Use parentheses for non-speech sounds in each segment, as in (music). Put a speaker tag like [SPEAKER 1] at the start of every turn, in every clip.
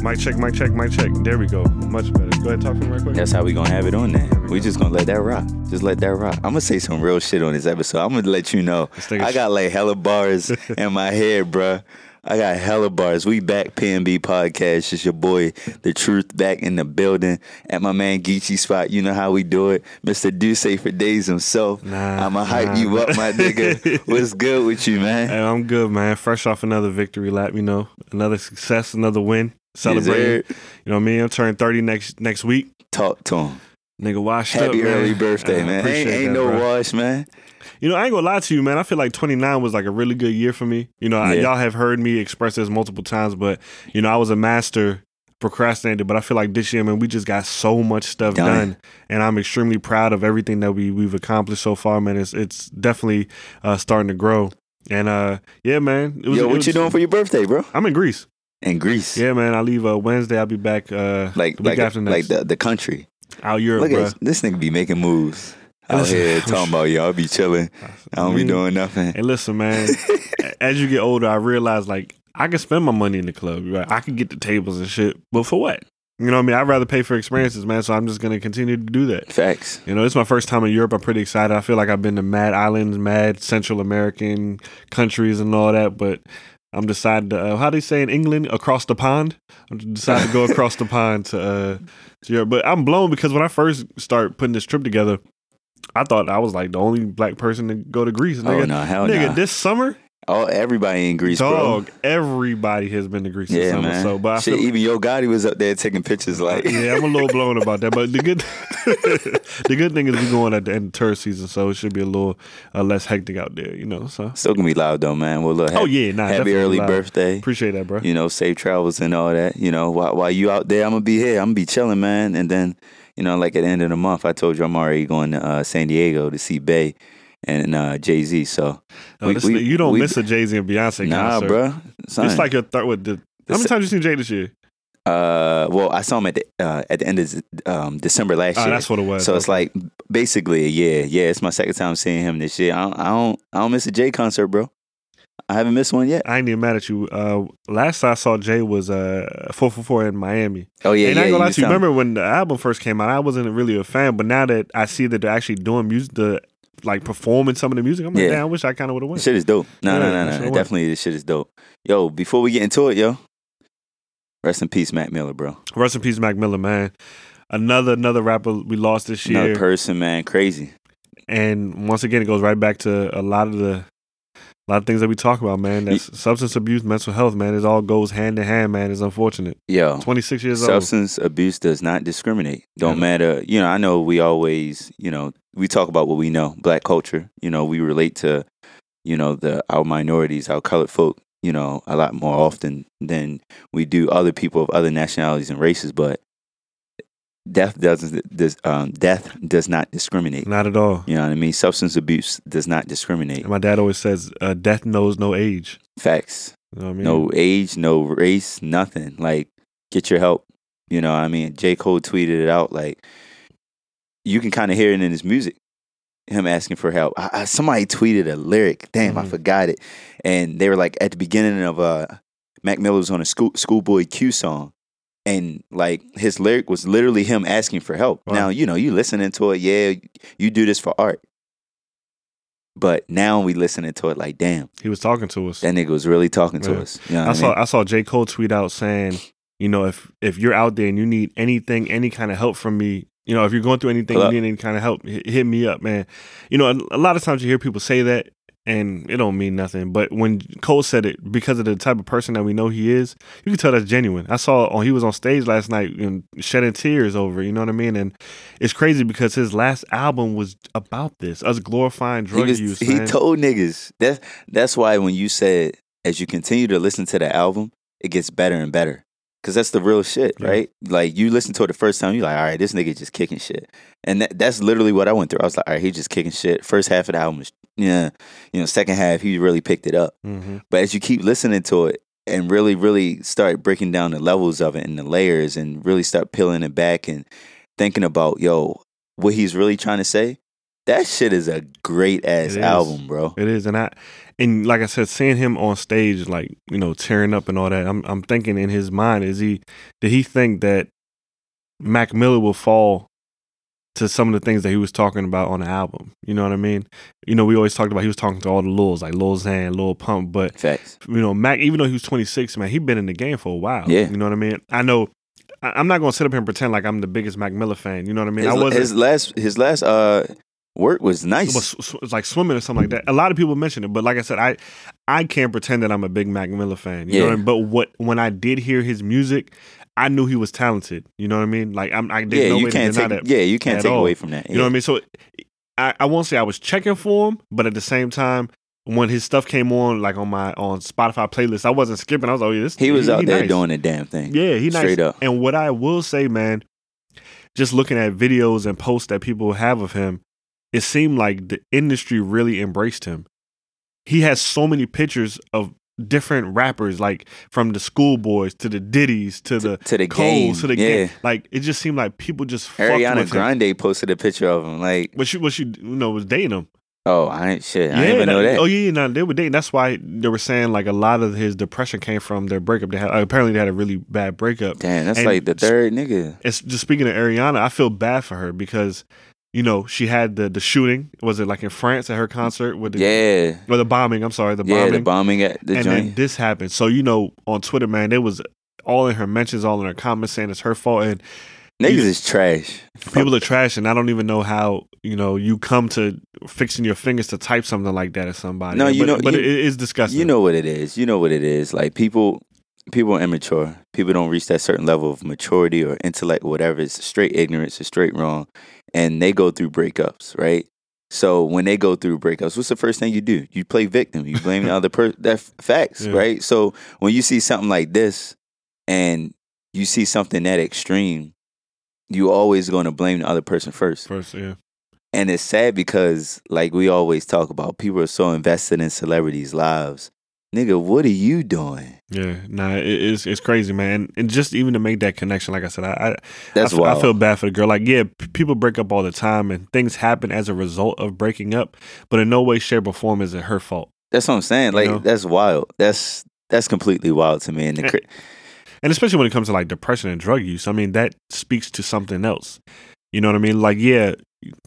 [SPEAKER 1] Mic check, mic check, mic check. There we go. Much better. Go ahead, talk to me right quick.
[SPEAKER 2] That's how we gonna have it on there. We just gonna let that rock. Just let that rock. I'm gonna say some real shit on this episode. I'm gonna let you know.
[SPEAKER 1] Let's take a
[SPEAKER 2] I got like hella bars (laughs) in my head, bruh. I got hella bars. We back PNB podcast. It's your boy, the truth, back in the building at my man Geechee spot. You know how we do it, Mr. D'USSÉ for days himself.
[SPEAKER 1] Nah,
[SPEAKER 2] I'ma hype
[SPEAKER 1] nah.
[SPEAKER 2] you up, my nigga. (laughs) What's good with you, man?
[SPEAKER 1] Hey, I'm good, man. Fresh off another victory lap, you know, another success, another win. Celebrating. you know what I mean? I'm turning 30 next next week.
[SPEAKER 2] Talk to him.
[SPEAKER 1] Nigga, washed up.
[SPEAKER 2] Happy
[SPEAKER 1] man.
[SPEAKER 2] early birthday, man. Ain't, ain't
[SPEAKER 1] that,
[SPEAKER 2] no
[SPEAKER 1] bro.
[SPEAKER 2] wash, man.
[SPEAKER 1] You know, I ain't gonna lie to you, man. I feel like 29 was like a really good year for me. You know, I- y'all have heard me express this multiple times, but you know, I was a master procrastinator. But I feel like this year, man, we just got so much stuff
[SPEAKER 2] Done.
[SPEAKER 1] done, and I'm extremely proud of everything that we we've accomplished so far, man. It's it's definitely uh, starting to grow, and uh, yeah, man. It was,
[SPEAKER 2] Yo, what
[SPEAKER 1] was-
[SPEAKER 2] you doing for your birthday, bro?
[SPEAKER 1] I'm in Greece.
[SPEAKER 2] In Greece.
[SPEAKER 1] Yeah, man. I leave uh, Wednesday. I'll be back uh,
[SPEAKER 2] Like
[SPEAKER 1] the week
[SPEAKER 2] like
[SPEAKER 1] after
[SPEAKER 2] like the, the country.
[SPEAKER 1] out Europe,
[SPEAKER 2] Look
[SPEAKER 1] bro.
[SPEAKER 2] at this nigga be making moves out here talking about y'all be chilling. I don't be doing nothing.
[SPEAKER 1] Hey, listen, man. (laughs) as you get older, I realize like I can spend my money in the club. Right? I can get the tables and shit, but for what? You know what I mean? I'd rather pay for experiences, man. So I'm just gonna continue to do that.
[SPEAKER 2] Facts.
[SPEAKER 1] You know, it's my first time in Europe. I'm pretty excited. I feel like I've been to mad islands, mad Central American countries, and all that. But I'm decided to uh, how do you say in England across the pond? I'm decided to go (laughs) across the pond to uh, to Europe. But I'm blown because when I first started putting this trip together, I thought I was like the only black person to go to Greece.
[SPEAKER 2] Oh
[SPEAKER 1] Nigga,
[SPEAKER 2] no, hell
[SPEAKER 1] nigga
[SPEAKER 2] no.
[SPEAKER 1] this summer,
[SPEAKER 2] oh, everybody in Greece, bro.
[SPEAKER 1] dog, everybody has been to Greece this
[SPEAKER 2] Yeah,
[SPEAKER 1] summer.
[SPEAKER 2] man.
[SPEAKER 1] So, but
[SPEAKER 2] Shit,
[SPEAKER 1] feel,
[SPEAKER 2] even Yo Gotti was up there taking pictures. Like,
[SPEAKER 1] yeah, I'm a little (laughs) blown about that. But the good, (laughs) the good thing is we're going at the end of tourist season, so it should be a little uh, less hectic out there. You know, so
[SPEAKER 2] still gonna be loud though, man. Well, look,
[SPEAKER 1] oh yeah, nah,
[SPEAKER 2] happy early
[SPEAKER 1] loud.
[SPEAKER 2] birthday.
[SPEAKER 1] Appreciate that, bro.
[SPEAKER 2] You know, safe travels and all that. You know, while while you out there, I'm gonna be here. I'm gonna be chilling, man. And then, you know, like at the end of the month, I told you I'm already going to uh, San Diego to see Bay and uh, Jay Z. So
[SPEAKER 1] Oh,
[SPEAKER 2] we-
[SPEAKER 1] this-
[SPEAKER 2] we-
[SPEAKER 1] you don't
[SPEAKER 2] we-
[SPEAKER 1] miss a Jay Z and Beyonce concert.
[SPEAKER 2] nah,
[SPEAKER 1] concert.
[SPEAKER 2] bro. Son.
[SPEAKER 1] It's like your third. What the? How many times you seen Jay this year?
[SPEAKER 2] Uh, well, I saw him at the uh, at the end of um, December last
[SPEAKER 1] Oh,
[SPEAKER 2] year.
[SPEAKER 1] that's what it was.
[SPEAKER 2] so it's like basically a year. Yeah, it's my second time seeing him this year. I don't, I don't, I don't miss a Jay concert, bro. I haven't missed one yet.
[SPEAKER 1] I ain't even mad at you. Uh, last I saw Jay was uh four for four in Miami.
[SPEAKER 2] Oh yeah,
[SPEAKER 1] and
[SPEAKER 2] yeah.
[SPEAKER 1] I ain't gonna lie to you. Remember when the album first came out? I wasn't really a fan, but now that I see that they're actually doing music, the like performing some of the music, I'm like,
[SPEAKER 2] Yeah.
[SPEAKER 1] damn, I wish I kind of would have went.
[SPEAKER 2] Shit is dope. No,
[SPEAKER 1] Yeah,
[SPEAKER 2] no, no, no.
[SPEAKER 1] what I want.
[SPEAKER 2] Definitely, this shit is dope. Yo, before we get into it, yo, rest in peace, Mac Miller, bro.
[SPEAKER 1] Rest in peace, Mac Miller, man. Another another rapper we lost this year,
[SPEAKER 2] Another person, man, crazy.
[SPEAKER 1] and once again, it goes right back to a lot of the. A lot of things that we talk about, man. That's substance abuse, mental health, man. It all goes hand in hand, man. It's unfortunate.
[SPEAKER 2] Yo,
[SPEAKER 1] 26 years old.
[SPEAKER 2] substance abuse does not discriminate. Don't
[SPEAKER 1] Yeah.
[SPEAKER 2] matter. You know, I know we always, you know, we talk about what we know, black culture. You know, we relate to, you know, the our minorities, our colored folk. You know, a lot more often than we do other people of other nationalities and races. But death doesn't. This um, death does not discriminate.
[SPEAKER 1] Not at all.
[SPEAKER 2] You know what I mean? Substance abuse does not discriminate.
[SPEAKER 1] And my dad always says, uh, "Death knows no age."
[SPEAKER 2] Facts.
[SPEAKER 1] You know what I mean?
[SPEAKER 2] No age, no race, nothing. Like, get your help. You know, what I mean, J. Cole tweeted it out. Like, you can kind of hear it in his music. Him asking for help. I, I, somebody tweeted a lyric. Damn, I
[SPEAKER 1] Mhm.
[SPEAKER 2] forgot it. And they were like at the beginning of uh, Mac Miller was on a school Schoolboy Q song, and like his lyric was literally him asking for help.
[SPEAKER 1] Wow.
[SPEAKER 2] Now you know you listening to it. Yeah, you do this for art. But now we listening to it like, damn,
[SPEAKER 1] He was talking to us.
[SPEAKER 2] that nigga was really talking to
[SPEAKER 1] Yeah.
[SPEAKER 2] us. You know
[SPEAKER 1] I
[SPEAKER 2] I
[SPEAKER 1] saw
[SPEAKER 2] mean?
[SPEAKER 1] I saw J Cole tweet out saying, you know, if if you're out there and you need anything, any kind of help from me, you know, if you're going through anything, you need any kind of help, hit, me up, man. You know, a lot of times you hear people say that. And it don't mean nothing, but when Cole said it, because of the type of person that we know he is, you can tell that's genuine. I saw oh, he was on stage last night and shedding tears over, it, you know what I mean? And it's crazy because his last album was about this, us glorifying
[SPEAKER 2] He, was,
[SPEAKER 1] use.
[SPEAKER 2] he
[SPEAKER 1] man.
[SPEAKER 2] told niggas. That's that's why when you said as you continue to listen to the album, it gets better and better. Cause that's the real shit,
[SPEAKER 1] Yeah.
[SPEAKER 2] right? Like you listen to it the first time, you're like, all right, this nigga just kicking shit. And that, that's literally what I went through. I was like, all right, he just kicking shit. First half of the album was yeah, you know, second half he really picked it up.
[SPEAKER 1] Mhm.
[SPEAKER 2] But as you keep listening to it and really, really start breaking down the levels of it and the layers and really start peeling it back and thinking about, yo, what he's really trying to say, that shit is a great ass album, bro.
[SPEAKER 1] It is, and I and like I said, seeing him on stage, like you know, tearing up and all that, I'm I'm thinking in his mind, is he did he think that Mac Miller will fall to some of the things that he was talking about on the album? You know what I mean? You know, we always talked about he was talking to all the Lils, like Lil Xan, Lil Pump, but
[SPEAKER 2] Facts.
[SPEAKER 1] you know, Mac, even though he was 26, man, he been in the game for a while.
[SPEAKER 2] Yeah.
[SPEAKER 1] you know what I mean. I know. I- I'm not gonna sit up here and pretend like I'm the biggest Mac Miller fan. You know what I mean?
[SPEAKER 2] his,
[SPEAKER 1] I wasn't.
[SPEAKER 2] his last his last uh work was nice.
[SPEAKER 1] it was, it was like swimming or something like that. A lot of people mention it, but like I said, I I can't pretend that I'm a big Mac Miller fan. You know
[SPEAKER 2] Yeah.
[SPEAKER 1] what I mean? But what when I did hear his music, I knew he was talented. You know what I mean? Like I'm I there's
[SPEAKER 2] yeah,
[SPEAKER 1] no
[SPEAKER 2] you can't take
[SPEAKER 1] that.
[SPEAKER 2] yeah, you can't take
[SPEAKER 1] all.
[SPEAKER 2] away from that.
[SPEAKER 1] You know what I mean? So I, I won't say I was checking for him, but at the same time, when his stuff came on, like on my on Spotify playlist, I wasn't skipping. I was like, oh, yeah, this
[SPEAKER 2] He was out there
[SPEAKER 1] nice.
[SPEAKER 2] doing a damn thing.
[SPEAKER 1] Yeah, he nice.
[SPEAKER 2] Straight up.
[SPEAKER 1] And what I will say, man, just looking at videos and posts that people have of him, it seemed like the industry really embraced him. He has so many pictures of different rappers, like from the schoolboys to the Diddies to the
[SPEAKER 2] to the game.
[SPEAKER 1] Coles to the
[SPEAKER 2] yeah.
[SPEAKER 1] game. Like it just seemed like people just fucked
[SPEAKER 2] Ariana
[SPEAKER 1] with him.
[SPEAKER 2] Grande posted a picture of him. Like,
[SPEAKER 1] But she, what she, you know, was dating him.
[SPEAKER 2] oh, I ain't shit. I didn't even know that.
[SPEAKER 1] Oh yeah, yeah, no, they were dating. That's why they were saying like a lot of his depression came from their breakup. They had apparently they had a really bad breakup.
[SPEAKER 2] Damn, that's
[SPEAKER 1] And
[SPEAKER 2] like the third nigga.
[SPEAKER 1] it's just speaking of Ariana, I feel bad for her because you know she had the the shooting. Was it like in France at her concert with the
[SPEAKER 2] Yeah.
[SPEAKER 1] or the bombing? I'm sorry, the
[SPEAKER 2] yeah,
[SPEAKER 1] bombing.
[SPEAKER 2] the bombing at the
[SPEAKER 1] and
[SPEAKER 2] joint.
[SPEAKER 1] then this happened. So you know on Twitter, man, it was all in her mentions, all in her comments saying it's her fault, and
[SPEAKER 2] Niggas
[SPEAKER 1] you-
[SPEAKER 2] is trash.
[SPEAKER 1] people are trash. And I don't even know how you know you come to fixing your fingers to type something like that at somebody.
[SPEAKER 2] No, you
[SPEAKER 1] but,
[SPEAKER 2] know-
[SPEAKER 1] but
[SPEAKER 2] you-
[SPEAKER 1] it is disgusting.
[SPEAKER 2] You know what it is. You know what it is. Like people people are immature. People don't reach that certain level of maturity or intellect or whatever. It's straight ignorance, it's straight wrong. And they go through breakups, right? So when they go through breakups, what's the first thing you do? You play victim. You blame the other person. That's facts,
[SPEAKER 1] Yeah.
[SPEAKER 2] right? So when you see something like this and you see something that extreme, you always going to blame the other person first.
[SPEAKER 1] first, yeah.
[SPEAKER 2] And it's sad because, like we always talk about, people are so invested in celebrities' lives. Nigga, what are you doing?
[SPEAKER 1] Yeah, nah, it, it's it's crazy, man. And just even to make that connection, like I said, I I,
[SPEAKER 2] That's
[SPEAKER 1] I, f- I
[SPEAKER 2] wild.
[SPEAKER 1] feel bad for the girl. Like, yeah, p- people break up all the time, and things happen as a result of breaking up. But in no way, shape, or form is it her fault.
[SPEAKER 2] That's what I'm saying.
[SPEAKER 1] You
[SPEAKER 2] Like
[SPEAKER 1] know?
[SPEAKER 2] that's wild. That's that's completely wild to me. And the cri-
[SPEAKER 1] And especially when it comes to like depression and drug use, I mean, that speaks to something else. You know what I mean? Like, yeah,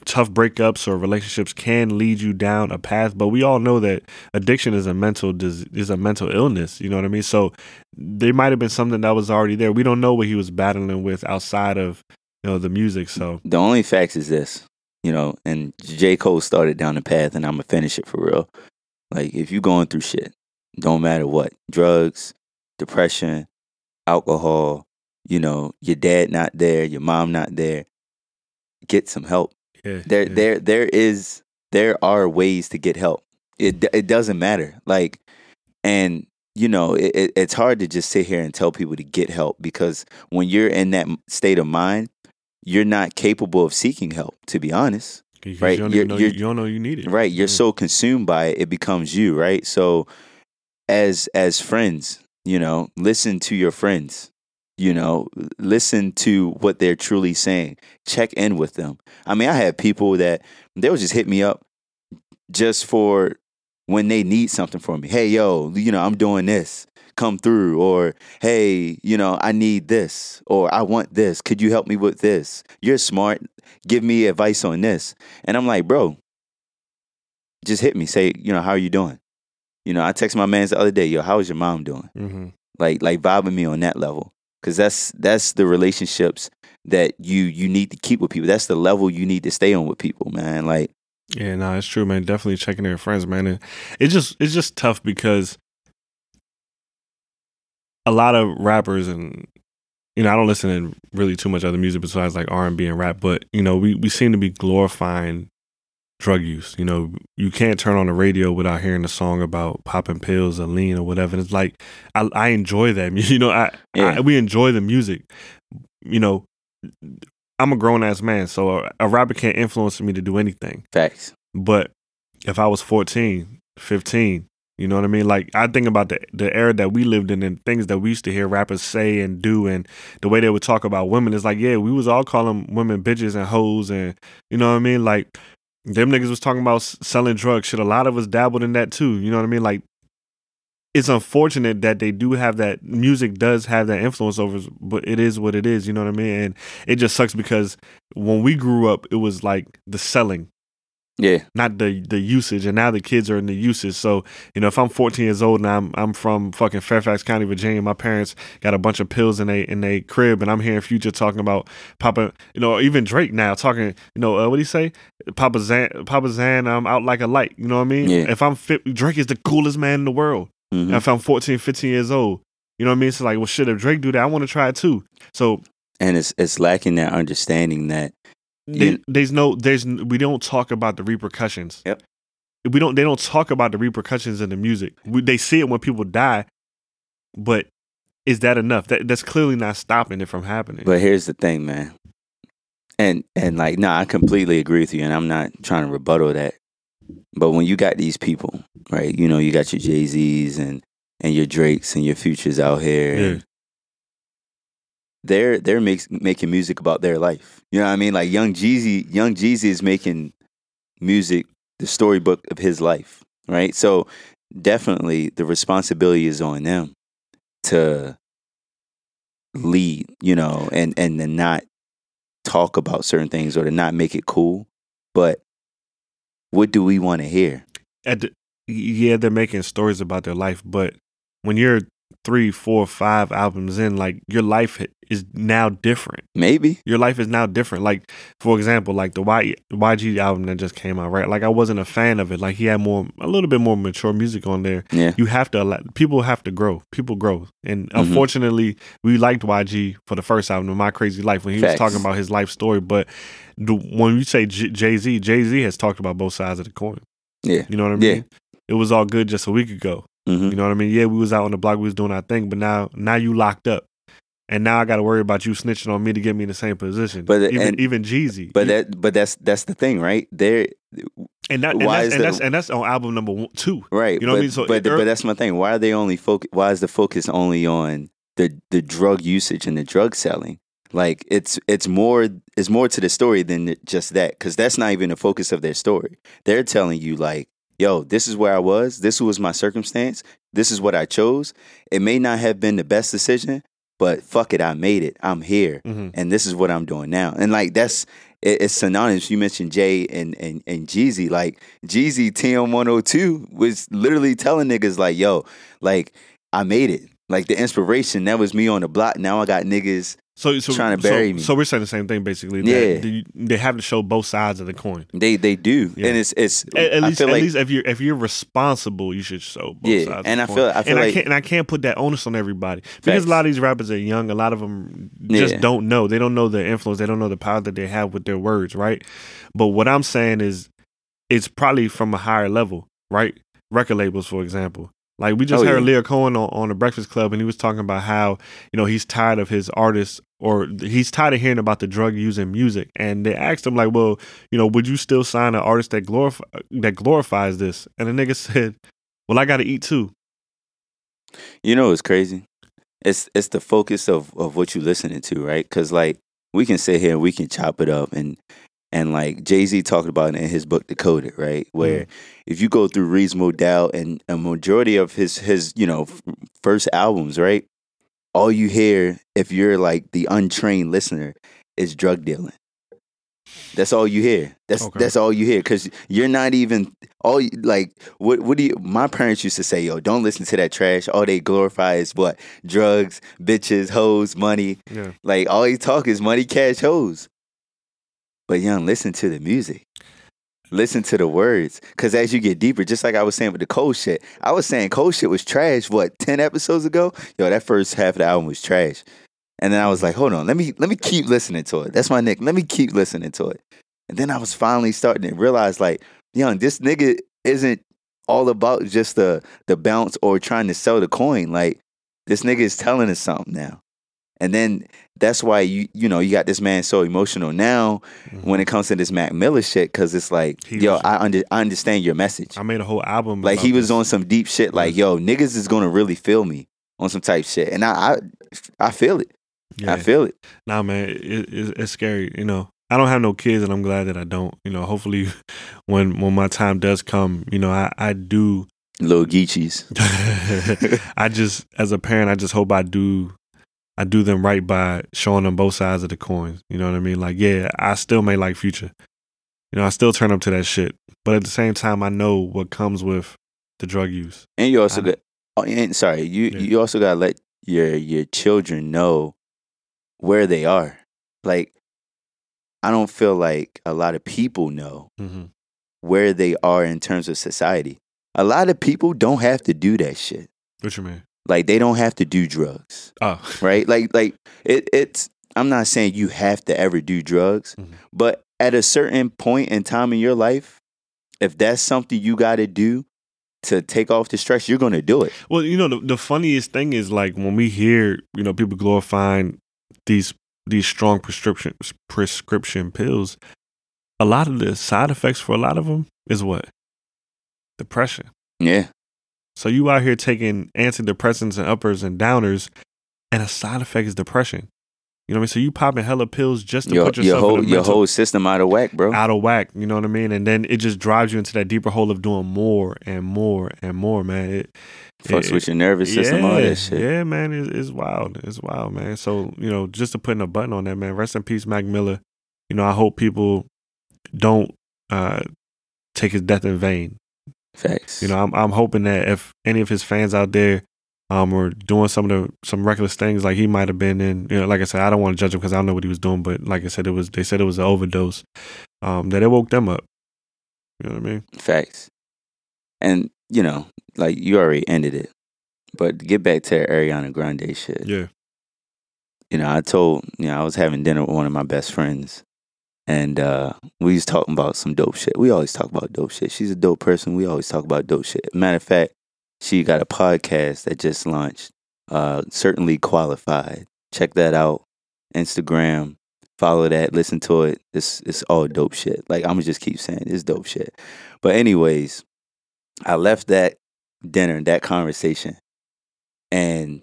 [SPEAKER 1] tough breakups or relationships can lead you down a path, but we all know that addiction is a mental is a mental illness. You know what I mean? So there might have been something that was already there. We don't know what he was battling with outside of you know the music. So
[SPEAKER 2] the only facts is this, you know. And J Cole started down the path, and I'm gonna finish it for real. Like if you're going through shit, don't matter what, drugs, depression, alcohol, you know, your dad not there, your mom not there, get some help.
[SPEAKER 1] Yeah,
[SPEAKER 2] there
[SPEAKER 1] yeah.
[SPEAKER 2] there there is there are ways to get help it it doesn't matter like and you know it, it, it's hard to just sit here and tell people to get help because when you're in that state of mind you're not capable of seeking help to be honest right,
[SPEAKER 1] You don't,
[SPEAKER 2] you're-
[SPEAKER 1] know,
[SPEAKER 2] you're-
[SPEAKER 1] you don't know you need it.
[SPEAKER 2] right you're
[SPEAKER 1] Yeah.
[SPEAKER 2] so consumed by it it becomes you right so as as friends you know listen to your friends you know listen to what they're truly saying. Check in with them. I mean i had people that they'll just hit me up just for when they need something from me. Hey yo you know i'm doing this. Come through or hey you know i need this or i want this. Could you help me with this? You're smart. Give me advice on this. And i'm like bro just hit me. Say you know how are you doing? You know i texted my man the other day yo how is your mom doing?
[SPEAKER 1] Hmm
[SPEAKER 2] like like vibing me on that level because that's that's the relationships that you you need to keep with people that's the level you need to stay on with people man like
[SPEAKER 1] Yeah, no, it's true, man. Definitely checking their friends, man. And it's just it's just tough because a lot of rappers and you know I don't listen to really too much other music besides like R and B and rap, but you know we we seem to be glorifying drug use. You know you can't turn on the radio without hearing a song about popping pills or lean or whatever. And it's like I I enjoy that. (laughs) You know I,
[SPEAKER 2] Yeah.
[SPEAKER 1] I we enjoy the music. You know. I'm a grown ass man, so a, a rapper can't influence me to do anything.
[SPEAKER 2] facts
[SPEAKER 1] But if I was 14, 15, you know what I mean? Like I think about the the era that we lived in and things that we used to hear rappers say and do and the way they would talk about women. It's like, yeah, we was all calling women bitches and hoes and you know what I mean? Like them niggas was talking about selling drugs. Shit, a lot of us dabbled in that too. You know what I mean? Like, it's unfortunate that they do have that music does have that influence over, us, but it is what it is. You know what I mean? And it just sucks because when we grew up, it was like the selling,
[SPEAKER 2] Yeah.
[SPEAKER 1] not the the usage. And now the kids are in the usage. So you know, if I'm 14 years old and I'm I'm from fucking Fairfax County, Virginia, my parents got a bunch of pills in a in a crib, and I'm hearing Future talking about Papa, you know, even Drake now talking, you know, uh, what do you say? Papa Zan, Papa Zan, I'm out like a light. You know what I mean?
[SPEAKER 2] Yeah.
[SPEAKER 1] If I'm fit, Drake is the coolest man in the world.
[SPEAKER 2] Mhm.
[SPEAKER 1] If I'm 14, 15 years old, you know what I mean? It's like, well, shit, if Drake do that, I want to try it too. So
[SPEAKER 2] And it's it's lacking that understanding that
[SPEAKER 1] they,
[SPEAKER 2] Yeah.
[SPEAKER 1] there's no, there's, we don't talk about the repercussions.
[SPEAKER 2] Yep.
[SPEAKER 1] We don't, they don't talk about the repercussions in the music. We, they see it when people die, but is that enough? That that's clearly not stopping it from happening.
[SPEAKER 2] But here's the thing, man. And and like, nah, I completely agree with you, and I'm not trying to rebuttal that. But when you got these people, right? You know, you got your Jay Z's and and your Drakes and your Futures out here.
[SPEAKER 1] Yeah.
[SPEAKER 2] and They're they're makes, making music about their life. You know what I mean? Like Young Jeezy, Young Jeezy is making music the storybook of his life, right? So definitely the responsibility is on them to lead, you know, and and to not talk about certain things or to not make it cool. But what do we want to hear?
[SPEAKER 1] The, yeah, they're making stories about their life, but when you're three, four, five albums in, like your life is now different.
[SPEAKER 2] Maybe.
[SPEAKER 1] your life is now different. Like, for example, like the y, YG album that just came out, right? Like, I wasn't a fan of it. Like, he had more, a little bit more mature music on there.
[SPEAKER 2] Yeah.
[SPEAKER 1] You have to allow, people have to grow. People grow. And
[SPEAKER 2] Mhm.
[SPEAKER 1] unfortunately, we liked YG for the first album, in My Krazy Life, when he
[SPEAKER 2] Facts.
[SPEAKER 1] was talking about his life story. But the, when you say Jay Z, Jay Z has talked about both sides of the coin.
[SPEAKER 2] Yeah.
[SPEAKER 1] You know what I mean. Yeah. It was all good just a week ago.
[SPEAKER 2] hmm
[SPEAKER 1] You know what I mean? Yeah, we was out on the block, we was doing our thing, but now now you locked up. And now I got to worry about you snitching on me to get me in the same position.
[SPEAKER 2] But-
[SPEAKER 1] even
[SPEAKER 2] and-
[SPEAKER 1] even Jeezy,
[SPEAKER 2] But that but that's that's the thing, right? There
[SPEAKER 1] and that and
[SPEAKER 2] why
[SPEAKER 1] that's,
[SPEAKER 2] is
[SPEAKER 1] and
[SPEAKER 2] the-
[SPEAKER 1] that's and that's on album number one, two.
[SPEAKER 2] right.
[SPEAKER 1] You know what I mean? So
[SPEAKER 2] but but er that's my thing. Why are they only focus why is the focus only on the the drug usage and the drug selling? Like it's it's more it's more to the story than just that cuz that's not even the focus of their story. They're telling you like, "Yo, this is where I was. This was my circumstance. This is what I chose. It may not have been the best decision, but fuck it, I made it. I'm here."
[SPEAKER 1] hmm
[SPEAKER 2] and this is what I'm doing now. And like that's it, it's synonymous. You mentioned Jay and and and Jeezy. Like Jeezy TM 102 was literally telling niggas like, yo, like I made it. Like the inspiration, that was me on the block. Now I got niggas.
[SPEAKER 1] So, so
[SPEAKER 2] Trying to bury
[SPEAKER 1] so,
[SPEAKER 2] me.
[SPEAKER 1] So we're saying the same thing basically. that
[SPEAKER 2] Yeah.
[SPEAKER 1] they, they have to show both sides of the coin.
[SPEAKER 2] They they do,
[SPEAKER 1] Yeah.
[SPEAKER 2] and it's it's.
[SPEAKER 1] At, at least, at
[SPEAKER 2] like
[SPEAKER 1] least if you're if you're responsible, you should show both
[SPEAKER 2] Yeah,
[SPEAKER 1] sides.
[SPEAKER 2] and
[SPEAKER 1] of the
[SPEAKER 2] I feel-
[SPEAKER 1] coin.
[SPEAKER 2] I feel
[SPEAKER 1] and I can't and I can't put that onus on everybody because
[SPEAKER 2] Facts.
[SPEAKER 1] a lot of these rappers are young. A lot of them just
[SPEAKER 2] Yeah.
[SPEAKER 1] don't know. They don't know the influence. They don't know the power that they have with their words, right? But what I'm saying is, it's probably from a higher level, right? Record labels, for example. Like we just
[SPEAKER 2] Oh,
[SPEAKER 1] heard
[SPEAKER 2] yeah.
[SPEAKER 1] Lyor Cohen on, on the Breakfast Club, and he was talking about how you know he's tired of his artists, or he's tired of hearing about the drug using music. And they asked him like, "Well, you know, would you still sign an artist that glorify that glorifies this?" And the nigga (laughs) said, "Well, I got to eat too."
[SPEAKER 2] You know it's crazy? It's it's the focus of of what you listening to, right? Because like we can sit here and we can chop it up and and like Jay Z talked about it in his book Decoded, right? Where mm. if you go through Reasonable Doubt and a majority of his his you know f- first albums, right? All you hear if you're like the untrained listener is drug dealing. That's all you hear. That's
[SPEAKER 1] Okay.
[SPEAKER 2] that's all you hear because you're not even all like what what do you? My parents used to say, "Yo, don't listen to that trash. All they glorify is what drugs, bitches, hoes, money.
[SPEAKER 1] Yeah,
[SPEAKER 2] Like all you talk is money, cash, hoes." But young, listen to the music. Listen to the words, because as you get deeper, just like I was saying with the cold shit, I was saying cold shit was trash. What ten episodes ago? Yo, that first half of the album was trash. And then I was like, hold on, let me let me keep listening to it. That's my nick. Let me keep listening to it. And then I was finally starting to realize, like, young, this nigga isn't all about just the the bounce or trying to sell the coin. Like, this nigga is telling us something now. And then that's why you you know you got this man so emotional now
[SPEAKER 1] Mhm.
[SPEAKER 2] when it comes to this Mac Miller shit because it's like,
[SPEAKER 1] He
[SPEAKER 2] yo,
[SPEAKER 1] was-
[SPEAKER 2] I under I understand your message.
[SPEAKER 1] I made a whole album.
[SPEAKER 2] Like he was
[SPEAKER 1] this.
[SPEAKER 2] on some deep shit. Like yo, niggas is gonna really feel me on some type shit, and I I, I feel it.
[SPEAKER 1] Yeah.
[SPEAKER 2] I feel it.
[SPEAKER 1] Nah, man, it, it, it's scary. You know, I don't have no kids, and I'm glad that I don't. You know, hopefully, (laughs) when when my time does come, you know, I I do.
[SPEAKER 2] Little Geechies. (laughs)
[SPEAKER 1] I just, as a parent, I just hope I do. I do them right by showing them both sides of the coin. You know what I mean? Like, yeah, I still may like Future. You know, I still turn up to that shit. But at the same time, I know what comes with the drug use.
[SPEAKER 2] And you also
[SPEAKER 1] I-
[SPEAKER 2] got. Oh, and sorry, you
[SPEAKER 1] Yeah.
[SPEAKER 2] you also gotta let your your children know where they are. Like, I don't feel like a lot of people know
[SPEAKER 1] Mm-hmm.
[SPEAKER 2] where they are in terms of society. A lot of people don't have to do that shit.
[SPEAKER 1] What you mean?
[SPEAKER 2] Like, they don't have to do drugs,
[SPEAKER 1] Oh,
[SPEAKER 2] right? Like, like it, it's. I'm not saying you have to ever do drugs,
[SPEAKER 1] Mhm.
[SPEAKER 2] but at a certain point in time in your life, if that's something you got to do to take off the stress, you're gonna do it.
[SPEAKER 1] Well, you know, the, the funniest thing is like when we hear, you know, people glorifying these these strong prescription prescription pills, a lot of the side effects for a lot of them is what depression.
[SPEAKER 2] Yeah.
[SPEAKER 1] So you out here taking antidepressants and uppers and downers, and a side effect is depression. You know what I mean? So you popping hella pills just to
[SPEAKER 2] your,
[SPEAKER 1] put
[SPEAKER 2] your
[SPEAKER 1] yourself
[SPEAKER 2] whole
[SPEAKER 1] in a
[SPEAKER 2] your whole system out of whack, bro.
[SPEAKER 1] out of whack. You know what I mean? And then it just drives you into that deeper hole of doing more and more and more, man. It,
[SPEAKER 2] Fucks
[SPEAKER 1] it-
[SPEAKER 2] with your nervous system, all that shit.
[SPEAKER 1] Yeah, man, it's, it's wild. It's wild, man. So, you know, just to put a button on that, man, rest in peace, Mac Miller. You know, I hope people don't uh, take his death in vain.
[SPEAKER 2] Facts.
[SPEAKER 1] You know, I'm I'm hoping that if any of his fans out there um were doing some of the some reckless things like he might have been in, you know, like I said, I don't want to judge him because I don't know what he was doing, but like I said, it was they said it was an overdose. Um, that it woke them up. You know what I mean?
[SPEAKER 2] Facts. And you know, like you already ended it, but get back to Ariana Grande shit.
[SPEAKER 1] Yeah.
[SPEAKER 2] You know, I told you know I was having dinner with one of my best friends, and uh, we was talking about some dope shit. We always talk about dope shit. She's a dope person. We always talk about dope shit. Matter of fact, she got a podcast that just launched. Uh, certainly qualified. Check that out. Instagram. Follow that. Listen to it. It's it's all dope shit. Like I'm gonna just keep saying it's dope shit. But anyways, I left that dinner, that conversation, and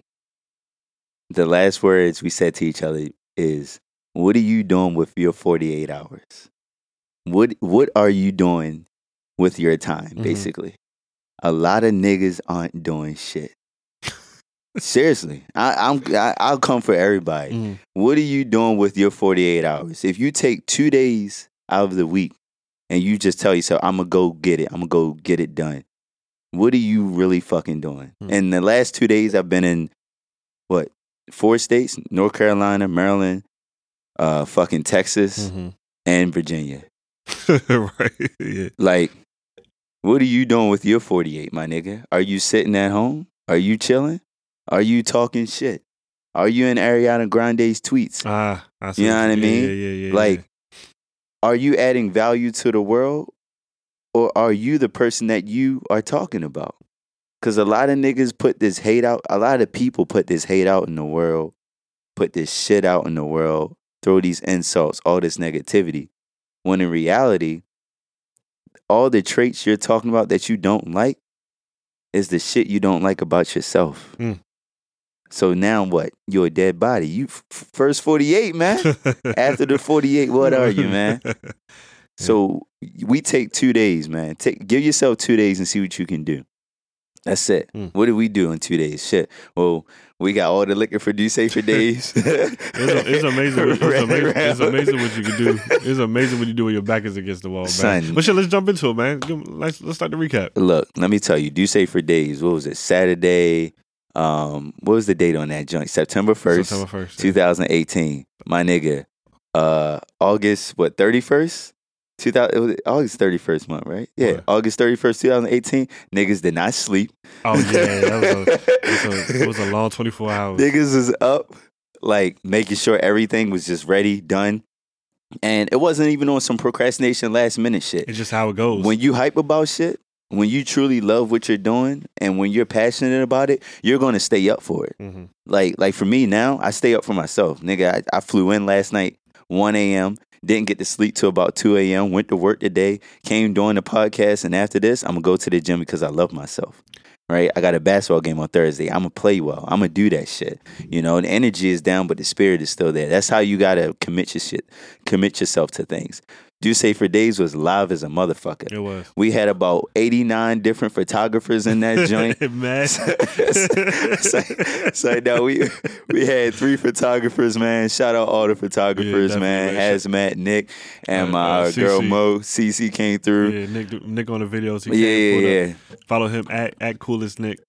[SPEAKER 2] the last words we said to each other is, "What are you doing with your 48 hours? What What are you doing with your time?"
[SPEAKER 1] Mhm.
[SPEAKER 2] Basically, a lot of niggas aren't doing shit. Seriously, I, I'm I, I'll come for everybody.
[SPEAKER 1] Mhm.
[SPEAKER 2] What are you doing with your 48 hours? If you take two days out of the week and you just tell yourself, I'm to go get it, I'm to go get it done, what are you really fucking doing? And the last two days, I've been in what, four states North Carolina, Maryland, uh, fucking Texas,
[SPEAKER 1] Mhm.
[SPEAKER 2] and Virginia. (laughs)
[SPEAKER 1] right. Yeah.
[SPEAKER 2] Like, what are you doing with your 48, my nigga? Are you sitting at home? Are you chilling? Are you talking shit? Are you in Ariana Grande's tweets?
[SPEAKER 1] Ah, I see
[SPEAKER 2] You know what I mean?
[SPEAKER 1] Yeah, yeah, yeah.
[SPEAKER 2] like, are you adding value to the world or are you the person that you are talking about? Because a lot of niggas put this hate out, a lot of people put this hate out in the world, put this shit out in the world, throw these insults, all this negativity. When in reality, all the traits you're talking about that you don't like is the shit you don't like about yourself.
[SPEAKER 1] Mm.
[SPEAKER 2] So now what? You're a dead body. You f- first 48, man. After the 48, what are you, man? (laughs) So we take two days, man. Take give yourself two days and see what you can do. That's it.
[SPEAKER 1] Mm.
[SPEAKER 2] What did we do in two days? Shit. Well, we got all the liquor for D'USSÉ for days. (laughs)
[SPEAKER 1] It's, it's amazing. It's amazing. It's amazing what you can do. It's amazing what you do when your back is against the wall, man.
[SPEAKER 2] Son.
[SPEAKER 1] But shit, let's jump into it, man. Let's let's start the recap.
[SPEAKER 2] Look, let me tell you, D'USSÉ for days. What was it? Saturday. Um, what was the date on that joint? September first,
[SPEAKER 1] September first.
[SPEAKER 2] 2018. My nigga. Uh August what, 31st? 2000 it was August 31st month, right? Yeah,
[SPEAKER 1] What?
[SPEAKER 2] August 31st, 2018. Niggas did not sleep.
[SPEAKER 1] Oh yeah, that was a, (laughs) it was a, it was a long twenty four hours.
[SPEAKER 2] Niggas is up, like making sure everything was just ready, done. And it wasn't even on some procrastination last minute shit.
[SPEAKER 1] It's just how it goes.
[SPEAKER 2] When you hype about shit, when you truly love what you're doing and when you're passionate about it, you're gonna stay up for it.
[SPEAKER 1] hmm
[SPEAKER 2] Like like for me now, I stay up for myself. Nigga, I, I flew in last night, 1 a.m., didn't get to sleep till about 2 a.m., went to work today, came doing the podcast, and after this, I'm gonna go to the gym because I love myself. right? I got a basketball game on Thursday. I'm gonna play well. I'm gonna do that shit. You know, the energy is down, but the spirit is still there. That's how you gotta commit your shit, commit yourself to things. D'USSÉ for Days was live as a motherfucker.
[SPEAKER 1] It was.
[SPEAKER 2] We had about 89 different photographers in that (laughs) joint.
[SPEAKER 1] man. (laughs)
[SPEAKER 2] so, so no, we we had three photographers, man. Shout out all the photographers,
[SPEAKER 1] definitely,
[SPEAKER 2] man. Hazmat, Nick, and
[SPEAKER 1] Uh,
[SPEAKER 2] my
[SPEAKER 1] uh,
[SPEAKER 2] girl Mo, CC came through.
[SPEAKER 1] yeah, Nick, Nick on the videos. He
[SPEAKER 2] Yeah, yeah, yeah.
[SPEAKER 1] Follow him at at coolest Nick.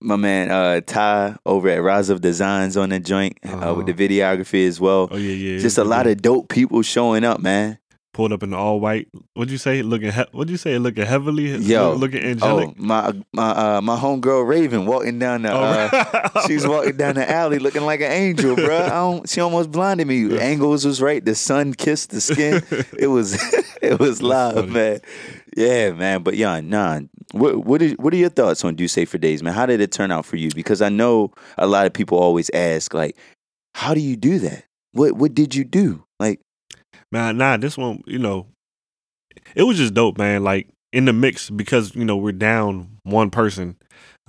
[SPEAKER 2] My man uh, Ty over at Rise of Designs on the joint uh
[SPEAKER 1] Uh-huh.
[SPEAKER 2] with the videography as well.
[SPEAKER 1] Oh yeah, yeah.
[SPEAKER 2] Just a lot of dope people showing up, man.
[SPEAKER 1] Pulled up in all white. What'd you say? Looking. He- what'd you say? Looking heavily.
[SPEAKER 2] Yo.
[SPEAKER 1] looking angelic.
[SPEAKER 2] Oh, my my uh, my homegirl Raven walking down the.
[SPEAKER 1] Oh,
[SPEAKER 2] Uh, (laughs) She was walking down the alley looking like an angel, bro. I don't, she almost blinded me. (laughs) Angles was right. The sun kissed the skin. It was (laughs) it was live, man. Yeah, man. But yeah, nah. What what are, what are your thoughts on D'USSÉ for Days, man? How did it turn out for you? Because I know a lot of people always ask, like, how do you do that? What what did you do? Like,
[SPEAKER 1] man, nah, this one, you know, it was just dope, man. Like in the mix because you know we're down one person.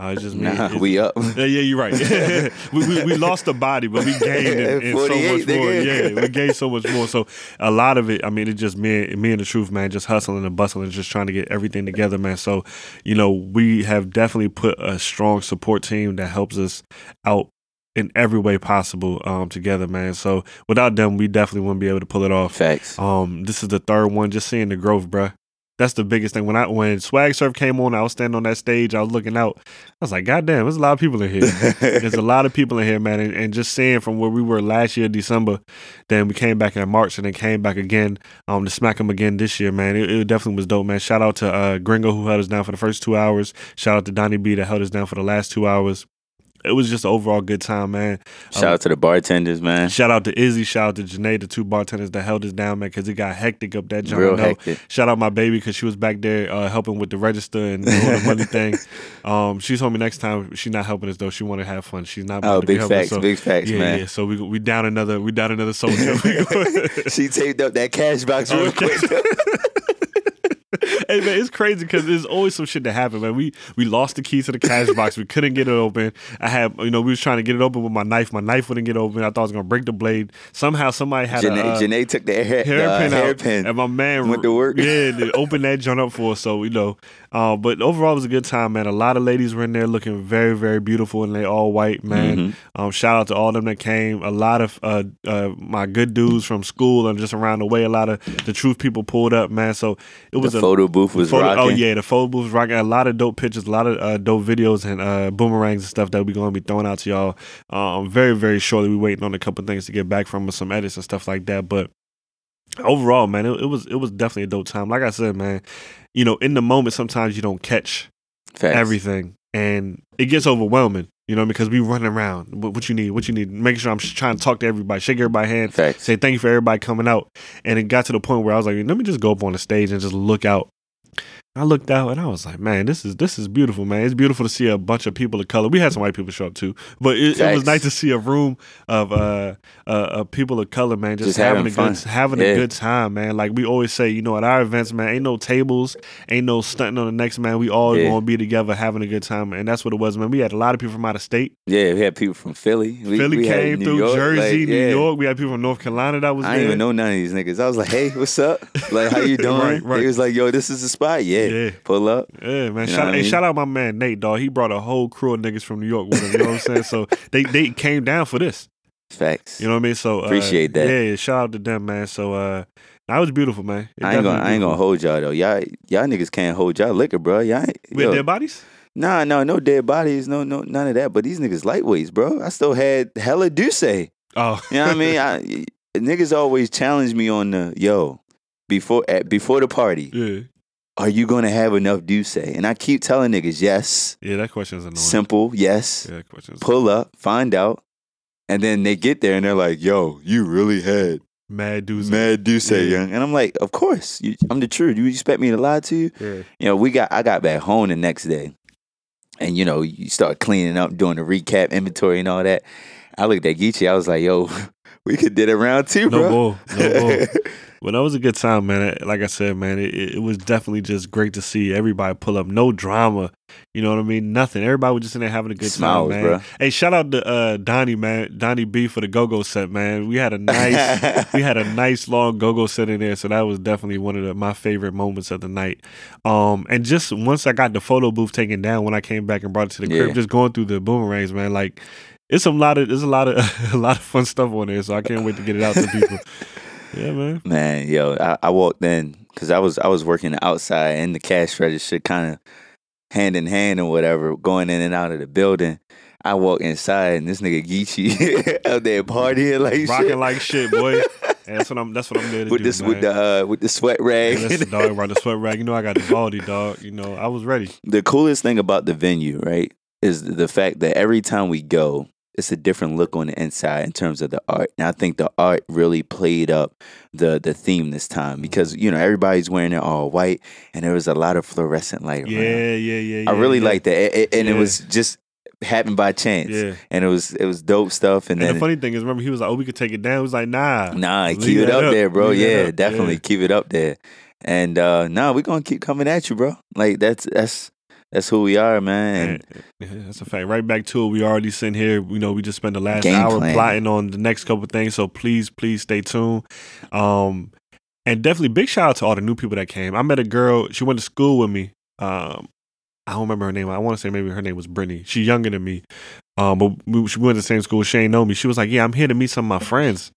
[SPEAKER 1] Uh, it's just me.
[SPEAKER 2] nah, we up.
[SPEAKER 1] Yeah, yeah, you're right. (laughs) we, we we lost the body, but we gained in, in so much more. Yeah, we gained so much more. So a lot of it, I mean, it's just me, me and the truth, man, just hustling and bustling, just trying to get everything together, man. So, you know, we have definitely put a strong support team that helps us out in every way possible um, together, man. So without them, we definitely wouldn't be able to pull it off.
[SPEAKER 2] Facts.
[SPEAKER 1] Um, this is the third one. Just seeing the growth, bruh. That's the biggest thing. When I when Swag Surf came on, I was standing on that stage. I was looking out. I was like, God damn, there's a lot of people in here. (laughs) there's a lot of people in here, man. And, and just seeing from where we were last year, December, then we came back in March, and then came back again um to smack them again this year, man. It, it definitely was dope, man. Shout out to uh, Gringo who held us down for the first two hours. Shout out to Donnie B that held us down for the last two hours. It was just overall good time, man.
[SPEAKER 2] Shout out to the bartenders, man.
[SPEAKER 1] Shout out to Izzy. Shout out to Janae, the two bartenders that held us down, man, because it got hectic up that joint.
[SPEAKER 2] Real hectic.
[SPEAKER 1] Shout out my baby because she was back there uh, helping with the register and doing the money (laughs) thing. Um, she told me next time she's not helping us though. She want to have fun. She's not.
[SPEAKER 2] Oh,
[SPEAKER 1] about to be
[SPEAKER 2] big facts,
[SPEAKER 1] so-
[SPEAKER 2] big facts,
[SPEAKER 1] yeah,
[SPEAKER 2] man.
[SPEAKER 1] yeah. So we we down another we down another (laughs) soldier. (laughs)
[SPEAKER 2] she taped up that cash box real
[SPEAKER 1] Okay.
[SPEAKER 2] quick.
[SPEAKER 1] Hey man, it's crazy because there's always some shit that happened, man. We we lost the keys to the cash box. We couldn't get it open. I had you know we was trying to get it open with my knife. My knife wouldn't get open. I thought I was gonna break the blade. Somehow somebody had
[SPEAKER 2] Janae,
[SPEAKER 1] a uh,
[SPEAKER 2] Janae took the hair, the, uh,
[SPEAKER 1] hairpin out,
[SPEAKER 2] hairpin.
[SPEAKER 1] and my man
[SPEAKER 2] went to work.
[SPEAKER 1] Yeah, they opened that joint up for us. So you know, uh, but overall it was a good time, man. A lot of ladies were in there looking very, very beautiful, and they all white, man.
[SPEAKER 2] Mhm.
[SPEAKER 1] Um, shout out to all them that came. A lot of uh, uh, my good dudes from school and just around the way. A lot of the truth people pulled up, man. So it was
[SPEAKER 2] the
[SPEAKER 1] a
[SPEAKER 2] photo booth was
[SPEAKER 1] photo-
[SPEAKER 2] rocking.
[SPEAKER 1] Oh yeah, the photo booth was rocking. A lot of dope pictures, a lot of uh, dope videos and uh, boomerangs and stuff that we're going to be throwing out to y'all. Um, very very shortly. We waiting on a couple things to get back from us, some edits and stuff like that. But overall, man, it, it was it was definitely a dope time. Like I said, man, you know, in the moment, sometimes you don't catch
[SPEAKER 2] Facts.
[SPEAKER 1] everything, and it gets overwhelming. You know, because we running around. What, what you need? What you need? Making sure I'm trying to talk to everybody, shake everybody's hand,
[SPEAKER 2] Facts.
[SPEAKER 1] say thank you for everybody coming out. And it got to the point where I was like, let me just go up on the stage and just look out. I looked out and I was like, man, this is this is beautiful, man. It's beautiful to see a bunch of people of color. We had some white people show up too, but it, it was nice to see a room of uh, uh, uh people of color, man, just,
[SPEAKER 2] Just
[SPEAKER 1] having,
[SPEAKER 2] having
[SPEAKER 1] a
[SPEAKER 2] fun.
[SPEAKER 1] good having
[SPEAKER 2] Yeah.
[SPEAKER 1] a good time, man. Like we always say, you know, at our events, man, ain't no tables, ain't no stunting on the next man. We all
[SPEAKER 2] Yeah.
[SPEAKER 1] gonna be together having a good time, and that's what it was, man. We had a lot of people from out of state.
[SPEAKER 2] Yeah, we had people from Philly. We,
[SPEAKER 1] Philly
[SPEAKER 2] we
[SPEAKER 1] came
[SPEAKER 2] New
[SPEAKER 1] through,
[SPEAKER 2] York,
[SPEAKER 1] Jersey,
[SPEAKER 2] like,
[SPEAKER 1] New. York. We had people from North Carolina that was
[SPEAKER 2] I didn't even know none of these niggas. I was like, hey, what's up? Like, how you (laughs) doing?
[SPEAKER 1] Right, right.
[SPEAKER 2] He was like, yo, this is the spot. Yeah.
[SPEAKER 1] Yeah.
[SPEAKER 2] Pull up.
[SPEAKER 1] Yeah, man.
[SPEAKER 2] You
[SPEAKER 1] Shout,
[SPEAKER 2] what I
[SPEAKER 1] hey,
[SPEAKER 2] mean?
[SPEAKER 1] shout out my man Nate, dog. He brought a whole crew of niggas from New York with him. You know what I'm saying? So (laughs) they they came down for this.
[SPEAKER 2] Facts.
[SPEAKER 1] You know what I mean? So uh,
[SPEAKER 2] Appreciate that.
[SPEAKER 1] Yeah, yeah, shout out to them, man. So uh, that was beautiful, man. It
[SPEAKER 2] I ain't gonna, I ain't gonna hold y'all though. Y'all, y'all niggas can't hold y'all liquor, bro. Y'all, ain't,
[SPEAKER 1] With
[SPEAKER 2] yo,
[SPEAKER 1] dead bodies.
[SPEAKER 2] nah, no, no dead bodies, no, no, none of that. But these niggas lightweights, bro. I still had hella D'USSÉ. You
[SPEAKER 1] Oh,
[SPEAKER 2] know what I mean? I, (laughs) niggas always challenge me on the yo before at before the party.
[SPEAKER 1] yeah,
[SPEAKER 2] Are you gonna have enough D'USSÉ? And I keep telling niggas, yes,
[SPEAKER 1] yeah. That question's annoying.
[SPEAKER 2] simple, yes.
[SPEAKER 1] Yeah, that question's
[SPEAKER 2] Pull up, find out, and then they get there and they're like, "Yo, you really had
[SPEAKER 1] mad dudes.
[SPEAKER 2] mad D'USSÉ,
[SPEAKER 1] Yeah.
[SPEAKER 2] young." And I'm like, "Of course, you, I'm the truth. You expect me to lie to you?"
[SPEAKER 1] Yeah,
[SPEAKER 2] You know, we got I got back home the next day, and you know, you start cleaning up, doing the recap, inventory, and all that. I looked at Geechee. I was like, "Yo, we could did it round two,
[SPEAKER 1] No
[SPEAKER 2] bro.
[SPEAKER 1] bull, no bull. Well, (laughs) that was a good time, man. Like I said, man, it, it was definitely just great to see everybody pull up. No drama, you know what I mean? Nothing. Everybody was just in there having a good
[SPEAKER 2] Smiles,
[SPEAKER 1] time, man.
[SPEAKER 2] bro.
[SPEAKER 1] Hey, shout out to uh, Donnie, man, Donnie B for the go go set, man. We had a nice, (laughs) we had a nice long go go set in there, so that was definitely one of the, my favorite moments of the night. Um, and just once I got the photo booth taken down, when I came back and brought it to the
[SPEAKER 2] Yeah.
[SPEAKER 1] crib, just going through the boomerangs, man, like. It's a lot of there's a lot of (laughs) a lot of fun stuff on there, so I can't wait to get it out to people. Yeah, man.
[SPEAKER 2] Man, yo, I, I walked in because I was I was working outside in the cash register, kind of hand in hand or whatever, going in and out of the building. I walk inside and this nigga Geechee (laughs) out there partying like
[SPEAKER 1] rocking
[SPEAKER 2] shit.
[SPEAKER 1] like shit, boy. That's what I'm. That's what I'm there to
[SPEAKER 2] with
[SPEAKER 1] do,
[SPEAKER 2] this
[SPEAKER 1] man.
[SPEAKER 2] with the uh, with the sweat rag.
[SPEAKER 1] Yeah, listen, (laughs) dog, the sweat rag. You know, I got the baldy, dog. You know, I was ready.
[SPEAKER 2] the coolest thing about the venue, right, is the fact that every time we go, it's a different look on the inside in terms of the art. And I think the art really played up the the theme this time because you know everybody's wearing it all white, and there was a lot of fluorescent light around.
[SPEAKER 1] Yeah, yeah, yeah.
[SPEAKER 2] I really
[SPEAKER 1] yeah.
[SPEAKER 2] liked that, It- it- and it was just happened by chance.
[SPEAKER 1] Yeah.
[SPEAKER 2] and it was it was dope stuff. And,
[SPEAKER 1] And
[SPEAKER 2] then
[SPEAKER 1] the funny thing is, remember, he was like, "Oh, we could take it down." He was like, "Nah,
[SPEAKER 2] Nah, keep it up,
[SPEAKER 1] up.
[SPEAKER 2] there, bro.
[SPEAKER 1] Leave
[SPEAKER 2] Yeah, definitely
[SPEAKER 1] Yeah.
[SPEAKER 2] keep it up there. And uh nah, we're gonna keep coming at you, bro. Like that's that's that's who we are, man.
[SPEAKER 1] Yeah, that's a fact. Right back to it. We already sitting here. You know, we just spent the last
[SPEAKER 2] Game
[SPEAKER 1] hour
[SPEAKER 2] plan.
[SPEAKER 1] plotting on the next couple things. So please, please stay tuned. Um, and definitely big shout out to all the new people that came. I met a girl. She went to school with me. Um, I don't remember her name. I want to say maybe her name was Brittany. She's younger than me. Um, but we, she went to the same school. She ain't know me. She was like, "Yeah, I'm here to meet some of my friends."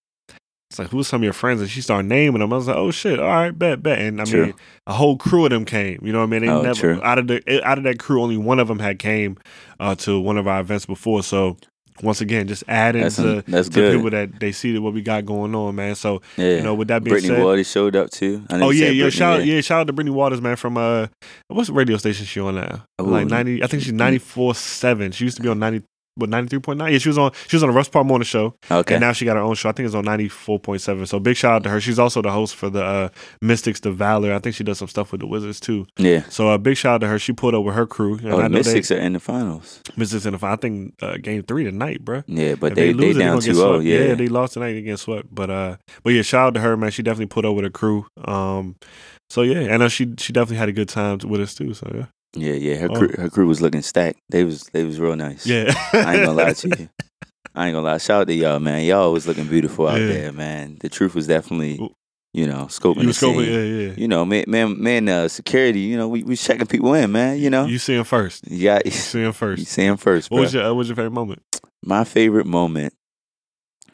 [SPEAKER 1] It's like, who's some of your friends? And she started naming them. I was like, oh shit, all right, bet, bet. And I
[SPEAKER 2] True.
[SPEAKER 1] mean, a whole crew of them came. You know what I mean? They
[SPEAKER 2] Oh,
[SPEAKER 1] never
[SPEAKER 2] true.
[SPEAKER 1] out of the out of that crew, only one of them had came uh, to one of our events before. So once again, just adding
[SPEAKER 2] that's
[SPEAKER 1] to,
[SPEAKER 2] that's
[SPEAKER 1] to
[SPEAKER 2] good.
[SPEAKER 1] people that they see that what we got going on, man. So
[SPEAKER 2] yeah.
[SPEAKER 1] you know, with that being
[SPEAKER 2] Brittany
[SPEAKER 1] said,
[SPEAKER 2] Waters showed up too. I
[SPEAKER 1] oh yeah, yeah,
[SPEAKER 2] Brittany,
[SPEAKER 1] shout yeah, shout out to Brittany Waters, man, from uh, what's the radio station she on now?
[SPEAKER 2] Ooh.
[SPEAKER 1] Like ninety, I think she's ninety four seven. She used to be on ninety. What ninety three point nine? Yeah, she was on. She was on the Russ Parr Morning Show,
[SPEAKER 2] Okay.
[SPEAKER 1] and now she got her own show. I think it's on ninety four point seven. So big shout out to her. She's also the host for the uh, Mystics, the Valor. I think she does some stuff with the Wizards too.
[SPEAKER 2] yeah.
[SPEAKER 1] So a uh, big shout out to her. She pulled up with her crew. And
[SPEAKER 2] Oh,
[SPEAKER 1] I
[SPEAKER 2] the Mystics
[SPEAKER 1] they,
[SPEAKER 2] are in the finals.
[SPEAKER 1] Mystics in the final. I think uh, game three tonight, bro.
[SPEAKER 2] Yeah, but
[SPEAKER 1] If
[SPEAKER 2] they they,
[SPEAKER 1] lose it,
[SPEAKER 2] down
[SPEAKER 1] gonna get
[SPEAKER 2] 2-0.
[SPEAKER 1] swept.
[SPEAKER 2] Yeah.
[SPEAKER 1] they lost tonight. They get swept. But uh, but yeah, shout out to her, man. She definitely put up with her crew. Um, so yeah, and uh, she she definitely had a good time with us too. So yeah,
[SPEAKER 2] yeah, yeah. Her
[SPEAKER 1] Oh.
[SPEAKER 2] crew, her crew was looking stacked. They was they was real nice.
[SPEAKER 1] yeah.
[SPEAKER 2] I ain't gonna lie to you. (laughs) I ain't gonna lie. Shout out to y'all, man. Y'all was looking beautiful out
[SPEAKER 1] Yeah.
[SPEAKER 2] there, man. The truth was definitely, you know, scoping
[SPEAKER 1] You
[SPEAKER 2] the
[SPEAKER 1] scoping, yeah, yeah.
[SPEAKER 2] You know, man, man, man. Uh, security. You know, we we checking people in, man. You know,
[SPEAKER 1] You see him first.
[SPEAKER 2] Yeah,
[SPEAKER 1] You see him (laughs)
[SPEAKER 2] you see him first,
[SPEAKER 1] What
[SPEAKER 2] bro.
[SPEAKER 1] was your What was your favorite moment?
[SPEAKER 2] My favorite moment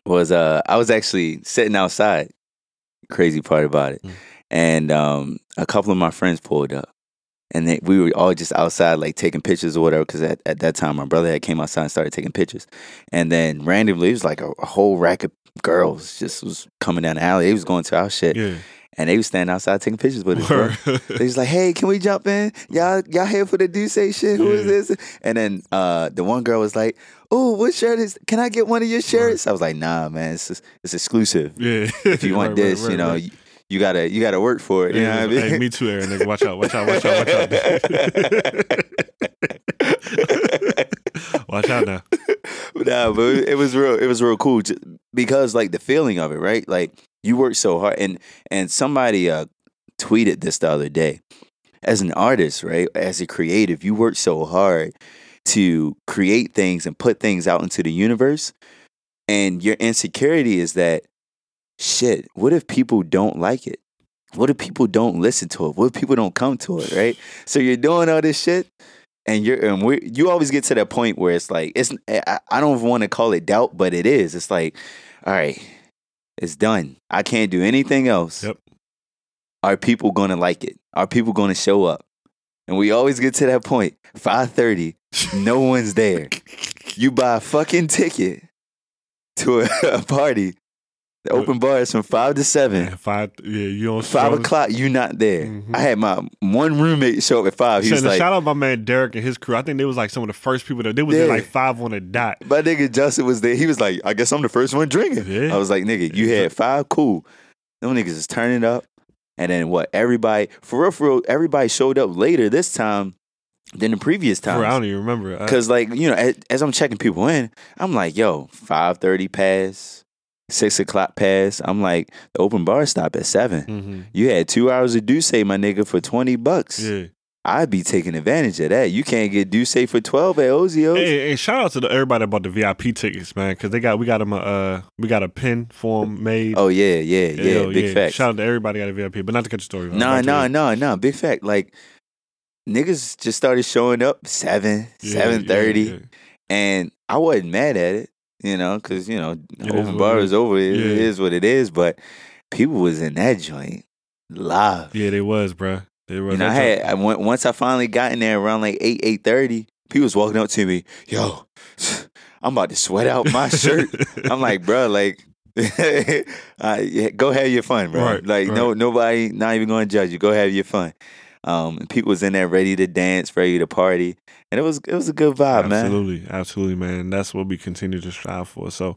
[SPEAKER 2] was uh I was actually sitting outside. Crazy part about it.
[SPEAKER 1] Mm.
[SPEAKER 2] And um a couple of my friends pulled up. And they, we were all just outside like taking pictures or whatever because at, at that time my brother had came outside and started taking pictures. And then randomly it was like a, a whole rack of girls just was coming down the alley. They was going to our shit.
[SPEAKER 1] Yeah.
[SPEAKER 2] And they was standing outside taking pictures with us. They was like, "Hey, can we jump in? Y'all, y'all here for the D'USSÉ shit? Who is
[SPEAKER 1] Yeah.
[SPEAKER 2] this?" And then uh, the one girl was like, "Oh, what shirt is? Can I get one of your shirts?" I was like, "Nah, man, it's it's exclusive.
[SPEAKER 1] yeah.
[SPEAKER 2] If you (laughs) want
[SPEAKER 1] Right,
[SPEAKER 2] this,
[SPEAKER 1] right,
[SPEAKER 2] you know,
[SPEAKER 1] right.
[SPEAKER 2] You, gotta you gotta work for it. You know
[SPEAKER 1] Yeah,
[SPEAKER 2] what I mean?
[SPEAKER 1] Hey, me too, Aaron. Nigga, watch out, watch out, watch out, watch out. (laughs) watch out now.
[SPEAKER 2] nah, but it was real. It was real cool because like the feeling of it, right? Like you work so hard, and and somebody uh tweeted this the other day. As an artist, right? As a creative, you work so hard to create things and put things out into the universe, and your insecurity is that shit. What if people don't like it? What if people don't listen to it? What if people don't come to it? Right? So you're doing all this shit, and you're and we you always get to that point where it's like it's I, I don't want to call it doubt, but it is. It's like, all right, it's done. I can't do anything else.
[SPEAKER 1] Yep.
[SPEAKER 2] Are people gonna like it? Are people gonna show up? And we always get to that point. Five thirty, no one's there. (laughs) You buy a fucking ticket to a, (laughs) a party. The open bar is from five to seven.
[SPEAKER 1] Five. Yeah, you don't.
[SPEAKER 2] Five o'clock, you not there.
[SPEAKER 1] Mhm.
[SPEAKER 2] I had my one roommate show up at five. He was like,
[SPEAKER 1] shout out my man Derek and his crew. I think they was like some of the first people that they was
[SPEAKER 2] Yeah.
[SPEAKER 1] there like five on a dot.
[SPEAKER 2] My nigga Justin was there. He was like, I guess I'm the first one drinking.
[SPEAKER 1] Yeah.
[SPEAKER 2] I was like, nigga, you had five, cool. Them niggas is turning up. And then what? Everybody, for real, for real, everybody showed up later this time than the previous
[SPEAKER 1] Bro, I
[SPEAKER 2] time.
[SPEAKER 1] don't even remember. I-
[SPEAKER 2] Cause like, you know, as, as I'm checking people in, I'm like, yo, 530 pass, Six o'clock pass. I'm like, the open bar stop at 7
[SPEAKER 1] hmm
[SPEAKER 2] You had two hours of D'USSÉ, my nigga, for twenty bucks.
[SPEAKER 1] Yeah.
[SPEAKER 2] I'd be taking advantage of that. You can't get D'USSÉ for twelve at Ozio.
[SPEAKER 1] Hey, hey, shout out to the, everybody about the VIP tickets, man, because they got we got them uh we got a pin form made.
[SPEAKER 2] Oh yeah, yeah, yeah.
[SPEAKER 1] Yo,
[SPEAKER 2] big fact.
[SPEAKER 1] Shout out to everybody got a VIP, but not to cut the story.
[SPEAKER 2] No, no, no, no. Big fact. Like niggas just started showing up seven,
[SPEAKER 1] Yeah,
[SPEAKER 2] seven thirty,
[SPEAKER 1] yeah, yeah.
[SPEAKER 2] and I wasn't mad at it, you know, because you know,
[SPEAKER 1] It
[SPEAKER 2] open bar is over. It, it
[SPEAKER 1] Yeah.
[SPEAKER 2] is what it is. But people was in that joint live.
[SPEAKER 1] Yeah, they was, bruh. They was.
[SPEAKER 2] You know, I had I went, once I finally got in there around like eight, eight thirty. People was walking up to me, yo, (sighs) I'm about to sweat out my shirt. (laughs) I'm like, bro, like, (laughs) uh, yeah, go have your fun, bro.
[SPEAKER 1] Right,
[SPEAKER 2] like, no, nobody, not even going to judge you. Go have your fun. Um, people was in there ready to dance, ready to party, and it was it was a good vibe, man.
[SPEAKER 1] absolutely, absolutely, man. That's what we continue to strive for. So,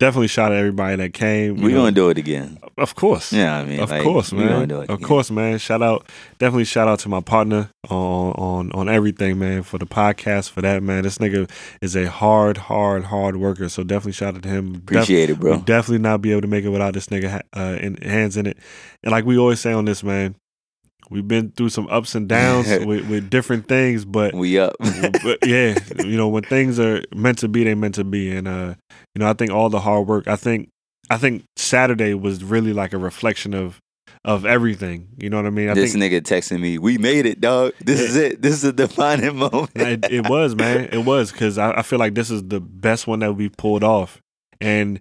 [SPEAKER 1] definitely shout out everybody that came.
[SPEAKER 2] We
[SPEAKER 1] you know.
[SPEAKER 2] gonna do it again.
[SPEAKER 1] Of course.
[SPEAKER 2] Yeah, I mean,
[SPEAKER 1] Of
[SPEAKER 2] like,
[SPEAKER 1] course, man.
[SPEAKER 2] do it
[SPEAKER 1] Of
[SPEAKER 2] again.
[SPEAKER 1] course, man. Shout out, definitely shout out to my partner on on on everything, man. For the podcast, for that, man. This nigga is a hard, hard, hard worker. So definitely shout out to him. Def-
[SPEAKER 2] Appreciate it, bro.
[SPEAKER 1] Definitely not be able to make it without this nigga uh, in, hands in it. And like we always say on this, man, we've been through some ups and downs (laughs) with, with different things, but
[SPEAKER 2] We up. (laughs)
[SPEAKER 1] but yeah, you know, when things are meant to be, they meant to be. And uh, you know, I think all the hard work, I think I think Saturday was really like a reflection of of everything. You know what I mean? I
[SPEAKER 2] this
[SPEAKER 1] think
[SPEAKER 2] nigga texting me, "We made it, dog. This is it. This is the defining (laughs) moment."
[SPEAKER 1] it, it was, man. It was because I, I feel like this is the best one that we pulled off. And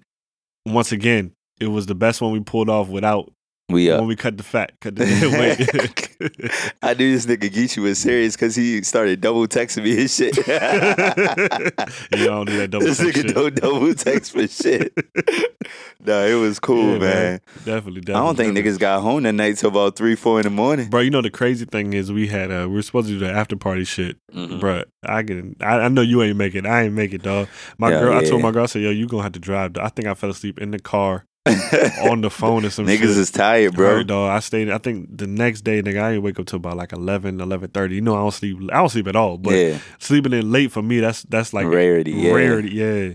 [SPEAKER 1] once again, it was the best one we pulled off without
[SPEAKER 2] we up.
[SPEAKER 1] when we cut the fat, cut the (laughs) weight. (laughs)
[SPEAKER 2] I knew this nigga Geechee was serious because he started double texting me his shit. (laughs)
[SPEAKER 1] you don't do that double
[SPEAKER 2] this
[SPEAKER 1] text
[SPEAKER 2] nigga
[SPEAKER 1] shit.
[SPEAKER 2] don't double text for shit. no, it was cool,
[SPEAKER 1] Yeah,
[SPEAKER 2] man.
[SPEAKER 1] Definitely, definitely.
[SPEAKER 2] I don't think
[SPEAKER 1] definitely.
[SPEAKER 2] niggas got home that night till about three, four in the morning.
[SPEAKER 1] Bro, you know the crazy thing is we had uh we were supposed to do the after party shit.
[SPEAKER 2] Mhm.
[SPEAKER 1] Bro, I can I, I know you ain't make it. I ain't make it, dog. My
[SPEAKER 2] Yeah,
[SPEAKER 1] girl I told my girl I said, Yo, you gonna have to drive. I think I fell asleep in the car (laughs) on the phone or some
[SPEAKER 2] niggas
[SPEAKER 1] shit.
[SPEAKER 2] is tired, bro.
[SPEAKER 1] Hurt, dog. I stayed I think the next day, nigga, I didn't wake up till about like 11, 11.30. You know I don't sleep I don't sleep at all. But
[SPEAKER 2] yeah,
[SPEAKER 1] sleeping in late for me, that's that's like
[SPEAKER 2] rarity. Yeah.
[SPEAKER 1] rarity, yeah.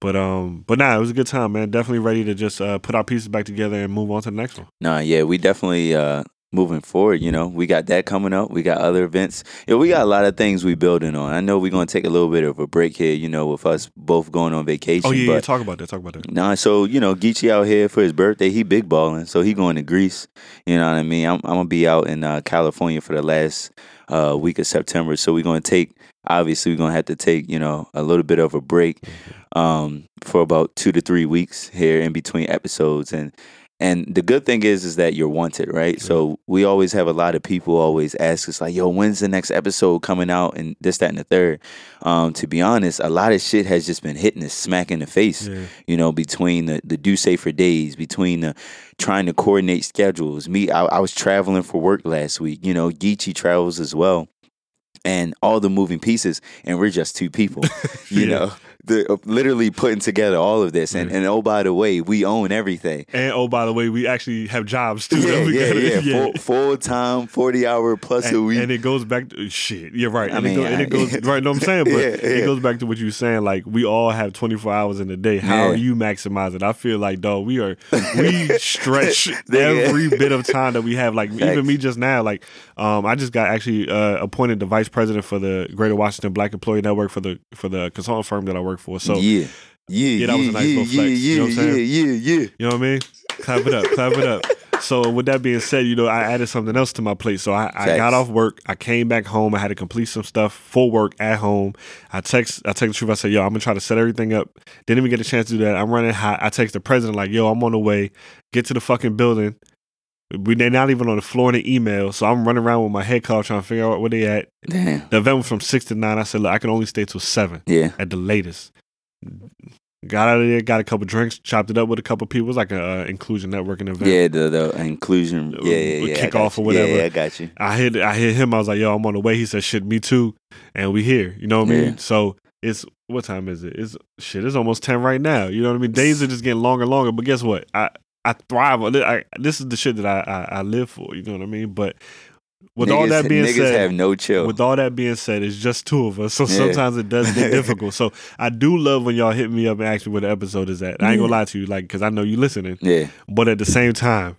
[SPEAKER 1] But um, but nah, it was a good time, man. Definitely ready to just uh, put our pieces back together and move on to the next one.
[SPEAKER 2] Nah, yeah, we definitely uh moving forward, you know. We got that coming up. We got other events. Yeah, we got a lot of things we building on. I know we're gonna take a little bit of a break here, you know, with us both going on vacation.
[SPEAKER 1] Oh yeah,
[SPEAKER 2] but
[SPEAKER 1] yeah, talk about that. Talk about that.
[SPEAKER 2] Nah, so you know, Geechee out here for his birthday. He big balling, so he going to Greece. You know what I mean? I'm, I'm gonna be out in uh, California for the last uh, week of September. So we're gonna take. Obviously, we're gonna have to take you know a little bit of a break um, for about two to three weeks here in between episodes. And and the good thing is is that you're wanted, right? So we always have a lot of people always ask us like, "Yo, when's the next episode coming out?" And this, that, and the third. Um, to be honest, a lot of shit has just been hitting us smack in the face
[SPEAKER 1] Yeah.
[SPEAKER 2] you know, between the, the do safer days, between the trying to coordinate schedules. Me, I, I was traveling for work last week. You know, Geechee travels as well. And all the moving pieces, and we're just two people, (laughs) you
[SPEAKER 1] Yeah.
[SPEAKER 2] know, the, uh, literally putting together all of this. And,
[SPEAKER 1] Yeah.
[SPEAKER 2] and oh, by the way, we own everything.
[SPEAKER 1] And oh, by the way, we actually have jobs too.
[SPEAKER 2] Yeah, yeah,
[SPEAKER 1] gotta- (laughs)
[SPEAKER 2] yeah. Full, full time, 40 hour plus
[SPEAKER 1] and,
[SPEAKER 2] a week.
[SPEAKER 1] and it goes back to shit. You're right.
[SPEAKER 2] I
[SPEAKER 1] And, it,
[SPEAKER 2] mean,
[SPEAKER 1] go, and it
[SPEAKER 2] I-
[SPEAKER 1] goes (laughs) right. Know what I'm saying? But
[SPEAKER 2] Yeah,
[SPEAKER 1] it goes back to what you were saying. Like we all have 24 hours in a day. How
[SPEAKER 2] Yeah.
[SPEAKER 1] are you maximizing? I feel like dog, we are we (laughs) stretch every bit of time that we have. Like even me just now. Like um, I just got actually uh, appointed the vice president for the Greater Washington Black Employee Network for the for the consulting firm that I work for. So
[SPEAKER 2] yeah. Yeah,
[SPEAKER 1] Yeah, that was a nice
[SPEAKER 2] yeah,
[SPEAKER 1] little flex,
[SPEAKER 2] yeah,
[SPEAKER 1] you know what I'm
[SPEAKER 2] yeah,
[SPEAKER 1] saying?
[SPEAKER 2] yeah, yeah,
[SPEAKER 1] You know what I mean? Clap it up, clap it up. (laughs) So with that being said, you know, I added something else to my plate. So I, I got off work, I came back home, I had to complete some stuff for work at home. I text I text the truth, I said, yo, I'm gonna try to set everything up. Didn't even get a chance to do that. I'm running hot. I text the president, like, yo, I'm on the way. Get to the fucking building. We they're not even on the floor in the email. So I'm running around with my head cut trying to figure out where they at.
[SPEAKER 2] Damn.
[SPEAKER 1] The event was from six to nine. I said, look, I can only stay till seven
[SPEAKER 2] Yeah.
[SPEAKER 1] at the latest. Got out of there, got a couple drinks, chopped it up with a couple people. It was like a uh, inclusion networking event.
[SPEAKER 2] Yeah, the the inclusion. Yeah, yeah, yeah.
[SPEAKER 1] Kick-off or whatever.
[SPEAKER 2] Yeah, I got you.
[SPEAKER 1] I hit I hit him. I was like, "Yo, I'm on the way." He said, "Shit, me too." And we here. You know what I
[SPEAKER 2] Yeah.
[SPEAKER 1] mean? So it's what time is it? It's shit. It's almost ten right now. You know what I mean? Days are just getting longer and longer. But guess what? I I thrive on it. This is the shit that I, I I live for. You know what I mean? But with
[SPEAKER 2] niggas,
[SPEAKER 1] all that being said,
[SPEAKER 2] have no chill.
[SPEAKER 1] with all that being said, it's just two of us, so
[SPEAKER 2] Yeah.
[SPEAKER 1] sometimes it does get (laughs) difficult. So I do love when y'all hit me up and ask me where the episode is at. I ain't gonna lie to you, like, because I know you listening,
[SPEAKER 2] yeah,
[SPEAKER 1] but at the same time,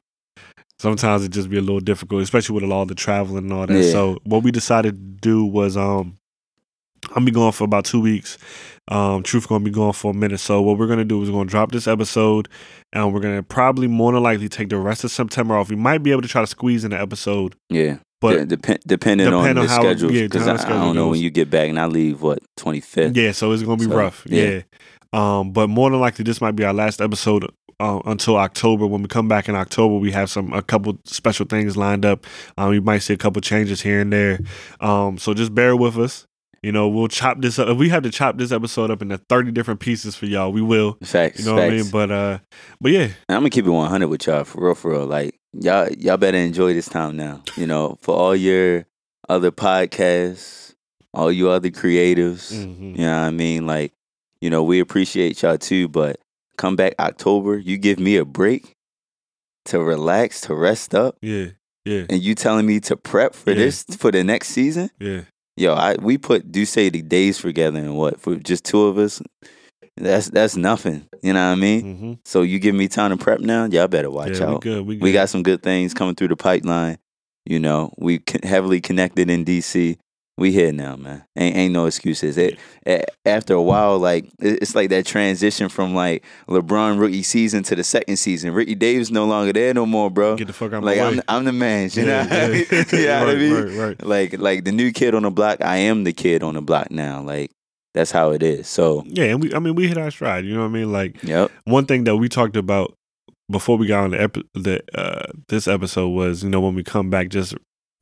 [SPEAKER 1] sometimes it just be a little difficult, especially with all the traveling and all that.
[SPEAKER 2] Yeah.
[SPEAKER 1] So what we decided to do was, um, I'm be going for about two weeks. Um, Truth gonna be going for a minute. So what we're gonna do is we're gonna drop this episode, and we're gonna probably more than likely take the rest of September off. We might be able to try to squeeze in an episode,
[SPEAKER 2] yeah.
[SPEAKER 1] but
[SPEAKER 2] De- depend, depending on
[SPEAKER 1] depend
[SPEAKER 2] the
[SPEAKER 1] how-
[SPEAKER 2] schedule,
[SPEAKER 1] yeah,
[SPEAKER 2] because
[SPEAKER 1] how
[SPEAKER 2] I, I don't know
[SPEAKER 1] goes.
[SPEAKER 2] when you get back, and I leave what twenty fifth.
[SPEAKER 1] Yeah, so it's gonna be
[SPEAKER 2] So,
[SPEAKER 1] rough. Yeah.
[SPEAKER 2] yeah.
[SPEAKER 1] Um, but more than likely, this might be our last episode uh, until October. When we come back in October, we have some a couple special things lined up. Um, we might see a couple changes here and there. Um, so just bear with us. You know, we'll chop this up. If we have to chop this episode up into thirty different pieces for y'all, we will.
[SPEAKER 2] Facts.
[SPEAKER 1] You know what I mean? But uh, but yeah,
[SPEAKER 2] I'm gonna keep it 100 with y'all for real, for real. Like y'all, y'all better enjoy this time now. You know, for all your other podcasts, all you other creatives.
[SPEAKER 1] Mhm.
[SPEAKER 2] You know what I mean? Like, you know, we appreciate y'all too. But come back October, you give me a break to relax, to rest up,
[SPEAKER 1] yeah, yeah,
[SPEAKER 2] and you telling me to prep for
[SPEAKER 1] Yeah.
[SPEAKER 2] this for the next season.
[SPEAKER 1] yeah.
[SPEAKER 2] Yo, I we put do say the days together and what for just two of us. That's that's nothing. You know what I mean?
[SPEAKER 1] Mm-hmm.
[SPEAKER 2] So you give me time to prep now. Y'all better watch
[SPEAKER 1] yeah, we
[SPEAKER 2] out.
[SPEAKER 1] good. We, good.
[SPEAKER 2] We got some good things coming through the pipeline. You know, we heavily connected in DC. We here now, man. Ain't ain't no excuses. It after a while, like it's like that transition from like LeBron rookie season to the second season. Ricky Davis no longer there no more, bro.
[SPEAKER 1] get the fuck out
[SPEAKER 2] Like
[SPEAKER 1] my
[SPEAKER 2] I'm the, I'm the man. You know,
[SPEAKER 1] Yeah,
[SPEAKER 2] I
[SPEAKER 1] yeah. (laughs)
[SPEAKER 2] you know (laughs) what I
[SPEAKER 1] Right,
[SPEAKER 2] mean?
[SPEAKER 1] right, right.
[SPEAKER 2] Like like the new kid on the block. I am the kid on the block now. Like that's how it is. So
[SPEAKER 1] Yeah, and we. I mean, we hit our stride. You know what I mean? Like
[SPEAKER 2] yep.
[SPEAKER 1] one thing that we talked about before we got on the, epi- the uh, this episode was you know when we come back just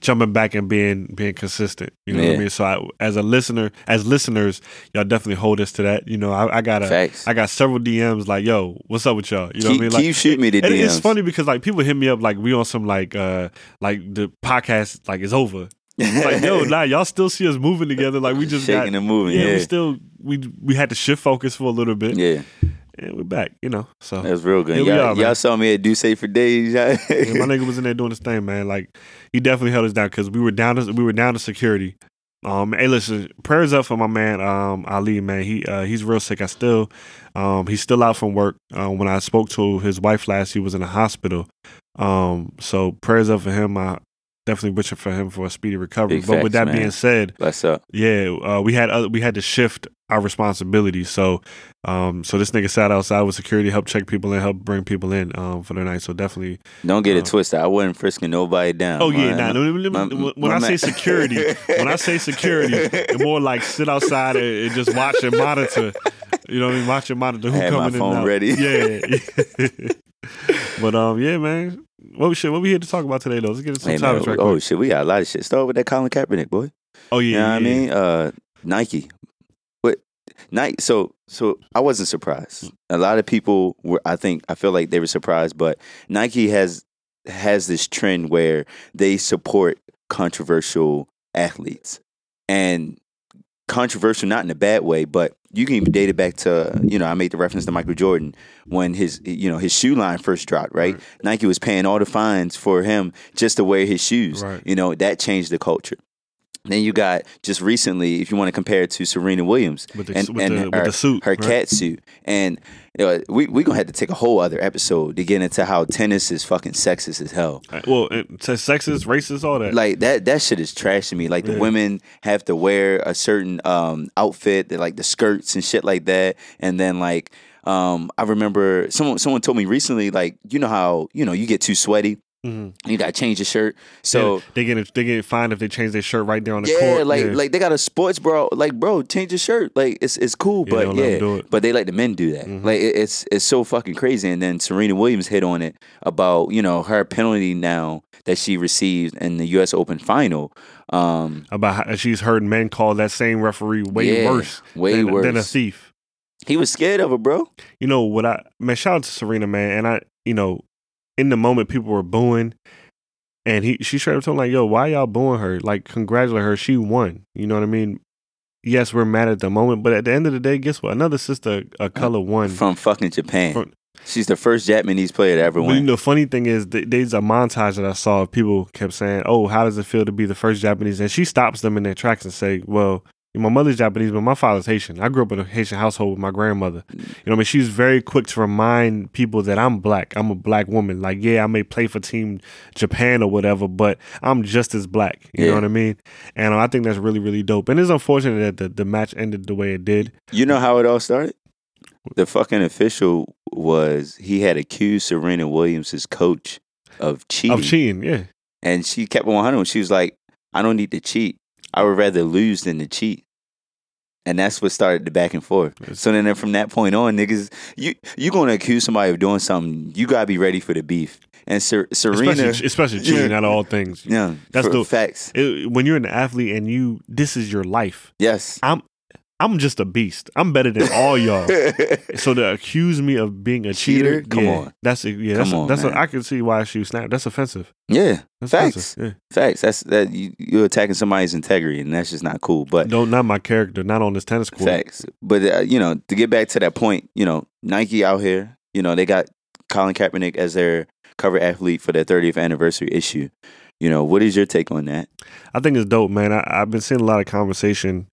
[SPEAKER 1] jumping back and being being consistent. You know what i mean? So I, as a listener as listeners y'all definitely hold us to that. You know i, I got a i got several dms like yo what's up with y'all? You know
[SPEAKER 2] keep,
[SPEAKER 1] what i mean? like
[SPEAKER 2] keep shooting me the
[SPEAKER 1] and
[SPEAKER 2] DMs.
[SPEAKER 1] it's funny because like people hit me up like we on some like uh like the podcast like it's over. Like yo (laughs) nah y'all still see us moving together. Like we just
[SPEAKER 2] shaking
[SPEAKER 1] got
[SPEAKER 2] and moving.
[SPEAKER 1] yeah,
[SPEAKER 2] Yeah,
[SPEAKER 1] we still we we had to shift focus for a little bit.
[SPEAKER 2] Yeah.
[SPEAKER 1] And we're back you know so
[SPEAKER 2] That's real good. Y'all,
[SPEAKER 1] are,
[SPEAKER 2] y'all saw me at Duce for days.
[SPEAKER 1] Yeah, my nigga was in there doing his thing, man. Like he definitely held us down because we were down to we were down to security. Um, hey, listen, prayers up for my man um Ali, man. He uh, he's real sick. I still, um, he's still out from work. Um, when I spoke to his wife last, he was in the hospital. Um, so prayers up for him. I definitely wishing for him for a speedy recovery.
[SPEAKER 2] Big
[SPEAKER 1] but with that
[SPEAKER 2] man.
[SPEAKER 1] being said,
[SPEAKER 2] What's up?
[SPEAKER 1] yeah, uh, we had other, we had to shift our responsibility. So, um, so this nigga sat outside with security, helped check people in, help bring people in, um, for the night. So definitely,
[SPEAKER 2] Don't get it
[SPEAKER 1] Uh,
[SPEAKER 2] twisted. I wasn't frisking nobody down.
[SPEAKER 1] Oh yeah, nah, no, no, no,
[SPEAKER 2] my-
[SPEAKER 1] when
[SPEAKER 2] my
[SPEAKER 1] I say
[SPEAKER 2] man-
[SPEAKER 1] security, when I say security, (laughs) more like sit outside and, and just watch and monitor. You know what I mean? Watch and monitor who
[SPEAKER 2] I had
[SPEAKER 1] coming in
[SPEAKER 2] phone
[SPEAKER 1] and out.
[SPEAKER 2] ready.
[SPEAKER 1] Yeah. (laughs) but um, yeah, man. What we shit? What we here to talk about today, though? Let's get into some
[SPEAKER 2] Hey, man,
[SPEAKER 1] right
[SPEAKER 2] oh
[SPEAKER 1] quick.
[SPEAKER 2] shit, we got a lot of shit. Start with that Colin Kaepernick boy.
[SPEAKER 1] Oh yeah,
[SPEAKER 2] You know what I mean? Uh, Nike. Nike. So so I wasn't surprised. A lot of people were. I think I feel like they were surprised, but Nike has has this trend where they support controversial athletes and controversial not in a bad way but you can even date it back to you know i made the reference to michael jordan when his you know his shoe line first dropped right,
[SPEAKER 1] Right.
[SPEAKER 2] nike was paying all the fines for him just to wear his shoes
[SPEAKER 1] Right.
[SPEAKER 2] you know that changed the culture then you got just recently if you want to compare it to serena williams
[SPEAKER 1] With the,
[SPEAKER 2] and,
[SPEAKER 1] with,
[SPEAKER 2] and
[SPEAKER 1] the,
[SPEAKER 2] her,
[SPEAKER 1] with the suit,
[SPEAKER 2] her
[SPEAKER 1] right?
[SPEAKER 2] cat suit and you know, we we gonna have to take a whole other episode to get into how tennis is fucking sexist as hell
[SPEAKER 1] Well, it says sexist, racist, all that.
[SPEAKER 2] like that that shit is trash to me. Like the
[SPEAKER 1] Yeah.
[SPEAKER 2] women have to wear a certain um outfit, like the skirts and shit like that. And then like um I remember someone someone told me recently, like, you know how, you know, you get too sweaty,
[SPEAKER 1] Mhm.
[SPEAKER 2] you gotta change your shirt. So
[SPEAKER 1] Yeah, they get they get fined if they change their shirt right there on the
[SPEAKER 2] yeah,
[SPEAKER 1] court.
[SPEAKER 2] like
[SPEAKER 1] yeah.
[SPEAKER 2] like like they got a sports bra. Like, bro, change your shirt. Like, it's it's cool,
[SPEAKER 1] Yeah,
[SPEAKER 2] but
[SPEAKER 1] don't let 'em
[SPEAKER 2] yeah, but they let the men do that.
[SPEAKER 1] Mhm.
[SPEAKER 2] Like, it, it's it's so fucking crazy. And then Serena Williams hit on it about you know her penalty now that she received in the U.S. Open final. Um,
[SPEAKER 1] about how she's heard men call that same referee way worse,
[SPEAKER 2] way
[SPEAKER 1] than,
[SPEAKER 2] worse.
[SPEAKER 1] than a thief.
[SPEAKER 2] he was scared of her, bro.
[SPEAKER 1] you know what I man, shout out to Serena, man. And I, you know, in the moment people were booing and he she straight up told him like, yo, why y'all booing her? Like congratulate her. She won. You know what I mean? Yes, we're mad at the moment, but at the end of the day, guess what? Another sister a color won.
[SPEAKER 2] From fucking Japan.
[SPEAKER 1] From-
[SPEAKER 2] She's the first Japanese player to ever
[SPEAKER 1] But you
[SPEAKER 2] win.
[SPEAKER 1] know, the funny thing is, th- there's a montage that I saw. of People kept saying, "Oh, how does it feel to be the first Japanese?" And she stops them in their tracks and say, "Well, my mother's Japanese, but my father's Haitian. I grew up in a Haitian household with my grandmother. You know, what I mean, she's very quick to remind people that I'm black. I'm a black woman. Like, yeah, I may play for Team Japan or whatever, but I'm just as black. You
[SPEAKER 2] Yeah.
[SPEAKER 1] know what I mean? And uh, I think that's really, really dope. And it's unfortunate that the, the match ended the way it did.
[SPEAKER 2] You know how it all started? The fucking official was he had accused Serena Williams' coach of cheating,
[SPEAKER 1] Of cheating, yeah.
[SPEAKER 2] and she kept it 100. She was like, "I don't need to cheat. I would rather lose than to cheat." And that's what started the back and forth. So then, from that point on, niggas, you you gonna accuse somebody of doing something, you gotta be ready for the beef. And Ser- Serena,
[SPEAKER 1] Especially, especially cheating
[SPEAKER 2] Yeah.
[SPEAKER 1] out of all things.
[SPEAKER 2] yeah,
[SPEAKER 1] That's the-
[SPEAKER 2] facts.
[SPEAKER 1] It- when you're an athlete and you, this is your life.
[SPEAKER 2] Yes.
[SPEAKER 1] I'm just a beast. I'm better than all y'all. (laughs) So to accuse me of being a cheater,
[SPEAKER 2] Cheater? Come
[SPEAKER 1] yeah,
[SPEAKER 2] on.
[SPEAKER 1] that's a, yeah, that's
[SPEAKER 2] Come
[SPEAKER 1] a,
[SPEAKER 2] on,
[SPEAKER 1] that's a. I can see why she snapped. That's offensive.
[SPEAKER 2] yeah,
[SPEAKER 1] That's
[SPEAKER 2] Facts.
[SPEAKER 1] offensive. Yeah.
[SPEAKER 2] facts. That's that you, you're attacking somebody's integrity, and that's just not cool. But
[SPEAKER 1] Don't not my character, not on this tennis court.
[SPEAKER 2] Facts. But uh, you know, to get back to that point, you know, Nike out here, you know, they got Colin Kaepernick as their cover athlete for their 30th anniversary issue. You know, what is your take on that?
[SPEAKER 1] I think it's dope, man. I, I've been seeing a lot of conversation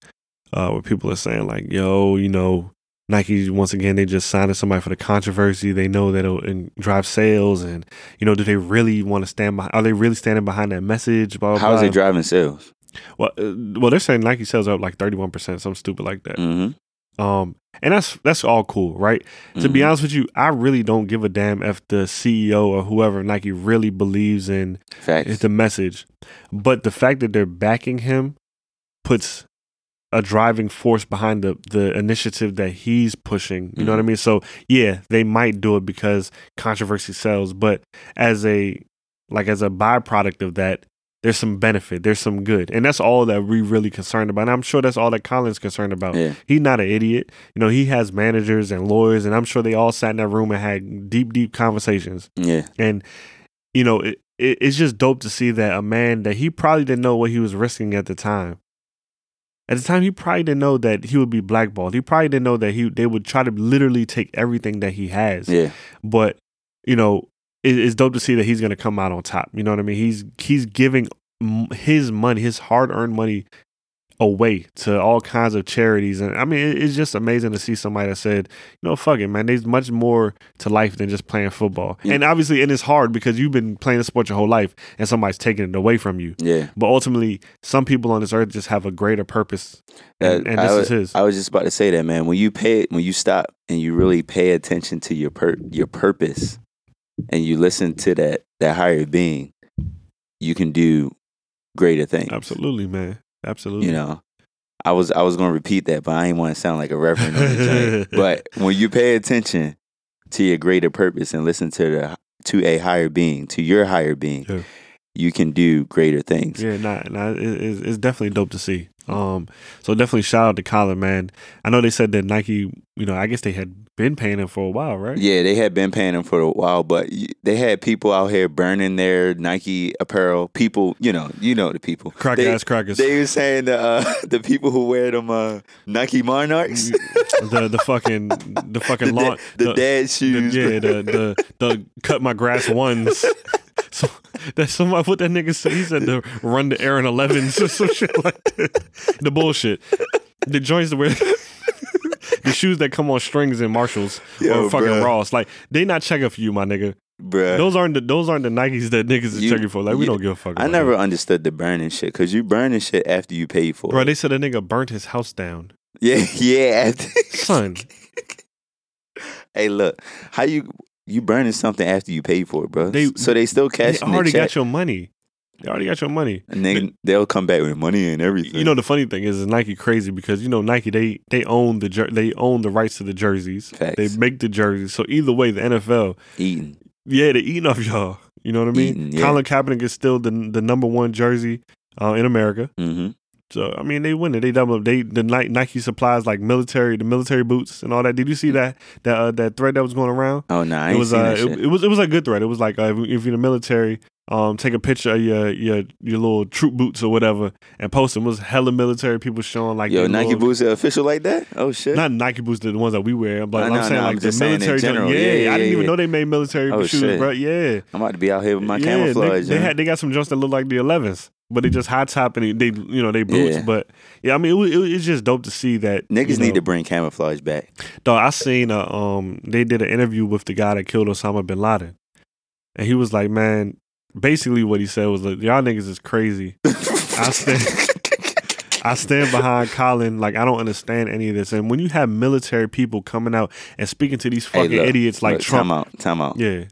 [SPEAKER 1] uh, where people are saying like, "Yo, you know, Nike once again they just signed somebody for the controversy. They know that it'll and drive sales, and you know, do they really want to stand behind? Are they really standing behind that message? Blah, blah,
[SPEAKER 2] How is it driving sales?
[SPEAKER 1] Well, uh, well, they're saying Nike sales are up like thirty one percent, something stupid like that.
[SPEAKER 2] Mm-hmm.
[SPEAKER 1] Um, and that's that's all cool, right? To be honest with you, I really don't give a damn if the CEO or whoever Nike really believes in
[SPEAKER 2] facts.
[SPEAKER 1] the message, but the fact that they're backing him puts a driving force behind the the initiative that he's pushing. You know what I mm-hmm. mean? So yeah, they might do it because controversy sells, but as a like as a byproduct of that, there's some benefit, there's some good, and that's all that we really concerned about. And I'm sure that's all that Colin's concerned about.
[SPEAKER 2] yeah,
[SPEAKER 1] He's not an idiot. You know, he has managers and lawyers, and I'm sure they all sat in that room and had deep, deep conversations.
[SPEAKER 2] yeah,
[SPEAKER 1] And you know, it, it, it's just dope to see that a man that he probably didn't know what he was risking at the time. At the time, he probably didn't know that he would be blackballed. He probably didn't know that he they would try to literally take everything that he has.
[SPEAKER 2] yeah.
[SPEAKER 1] But you know, it, it's dope to see that he's going to come out on top. You know what I mean? He's he's giving his money, his hard earned money, away to all kinds of charities, and I mean, it, it's just amazing to see somebody that said, you know, fuck it, man. There's much more to life than just playing football,
[SPEAKER 2] Yeah.
[SPEAKER 1] and obviously, and it's hard because you've been playing the sport your whole life, and somebody's taking it away from you.
[SPEAKER 2] Yeah,
[SPEAKER 1] But ultimately, some people on this earth just have a greater purpose, and,
[SPEAKER 2] Uh,
[SPEAKER 1] and this is his.
[SPEAKER 2] I was just about to say that, man. When you pay, when you stop and you really pay attention to your per- your purpose, and you listen to that that higher being, you can do greater things.
[SPEAKER 1] Absolutely, man. Absolutely.
[SPEAKER 2] You know, I was I was gonna repeat that, but I didn't want to sound like a reverend. on the joint. (laughs) but when you pay attention to your greater purpose and listen to the to a higher being, to your higher being,
[SPEAKER 1] Yeah.
[SPEAKER 2] you can do greater things.
[SPEAKER 1] Yeah, nah, nah, it, it's, it's definitely dope to see. Um, so definitely shout out to Colin, man. I know they said that Nike, you know, I guess they had been paying him for a while, right?
[SPEAKER 2] Yeah, they had been paying them for a while, but they had people out here burning their Nike apparel. People, you know, you know the people.
[SPEAKER 1] Crack
[SPEAKER 2] they,
[SPEAKER 1] ass crackers.
[SPEAKER 2] They were saying the uh, (laughs) the people who wear them uh, Nike Monarchs, (laughs)
[SPEAKER 1] the the fucking the (laughs) fucking
[SPEAKER 2] the,
[SPEAKER 1] lawn,
[SPEAKER 2] the,
[SPEAKER 1] the,
[SPEAKER 2] dad
[SPEAKER 1] the-
[SPEAKER 2] shoes.
[SPEAKER 1] yeah, the the the cut my grass ones. So that somebody what that nigga said. He said to run the Aaron Elevens or some shit like that. The bullshit. The joints that wear the shoes that come on strings in Marshalls
[SPEAKER 2] Yo,
[SPEAKER 1] or fucking
[SPEAKER 2] bruh.
[SPEAKER 1] Ross. Like they not checking for you, my nigga.
[SPEAKER 2] Bruh.
[SPEAKER 1] Those aren't the those aren't the Nikes that niggas is
[SPEAKER 2] You-
[SPEAKER 1] checking for. Like we
[SPEAKER 2] you-
[SPEAKER 1] don't give a fuck.
[SPEAKER 2] I never
[SPEAKER 1] that.
[SPEAKER 2] understood the burning shit because you burning shit after you pay for it.
[SPEAKER 1] Bro,
[SPEAKER 2] it.
[SPEAKER 1] they said a nigga burnt his house down.
[SPEAKER 2] Yeah, (laughs) yeah. (laughs)
[SPEAKER 1] Son. (laughs)
[SPEAKER 2] hey, look, how you you burning something after you pay for it, bro?
[SPEAKER 1] They-
[SPEAKER 2] so they still
[SPEAKER 1] They
[SPEAKER 2] cashing
[SPEAKER 1] already
[SPEAKER 2] the
[SPEAKER 1] got your money. They already got your money.
[SPEAKER 2] and then they'll come back with money and everything.
[SPEAKER 1] You know the funny thing is, is Nike crazy because you know Nike they they own the jer- they own the rights to the jerseys.
[SPEAKER 2] Facts.
[SPEAKER 1] They make the jerseys. So either way, the NFL,
[SPEAKER 2] eating.
[SPEAKER 1] yeah, they eating off y'all. You know what I mean?
[SPEAKER 2] Eating, yeah.
[SPEAKER 1] Colin Kaepernick is still the the number one jersey uh, in America.
[SPEAKER 2] hmm
[SPEAKER 1] So I mean, they win it. They double. Up. They the Ni- Nike supplies like military, the military boots and all that. Did you see that that uh, that thread that was going around?
[SPEAKER 2] Oh no, I
[SPEAKER 1] it was uh, it, it was it was a good thread. It was like uh, if, if you're in the military, um, take a picture of your your your little troop boots or whatever and post them. It was hella military people showing like
[SPEAKER 2] Yo, Nike
[SPEAKER 1] little-
[SPEAKER 2] boots are official like that? Oh shit.
[SPEAKER 1] Not Nike boots, the ones that we wear, but
[SPEAKER 2] I
[SPEAKER 1] I'm saying
[SPEAKER 2] no,
[SPEAKER 1] like
[SPEAKER 2] I'm
[SPEAKER 1] the military.
[SPEAKER 2] general.
[SPEAKER 1] Yeah,
[SPEAKER 2] Yeah, yeah,
[SPEAKER 1] I didn't even know they made military
[SPEAKER 2] Oh,
[SPEAKER 1] shoes,
[SPEAKER 2] shit.
[SPEAKER 1] bro. Yeah,
[SPEAKER 2] I'm about to be out here with my
[SPEAKER 1] they,
[SPEAKER 2] camouflage.
[SPEAKER 1] they
[SPEAKER 2] man.
[SPEAKER 1] had they got some joints that look like the 11s, but they just high top and they, they you know they boots.
[SPEAKER 2] Yeah.
[SPEAKER 1] But yeah, I mean it, it, it's just dope to see that
[SPEAKER 2] Niggas
[SPEAKER 1] you know,
[SPEAKER 2] need to bring camouflage back.
[SPEAKER 1] Dog, I seen a um they did an interview with the guy that killed Osama bin Laden. And he was like, Man, basically what he said was like, Y'all niggas is crazy. I stand I stand behind Colin, like I don't understand any of this. And when you have military people coming out and speaking to these
[SPEAKER 2] Hey,
[SPEAKER 1] fucking
[SPEAKER 2] look,
[SPEAKER 1] idiots like
[SPEAKER 2] Look,
[SPEAKER 1] Trump.
[SPEAKER 2] Time out. Time out.
[SPEAKER 1] Yeah,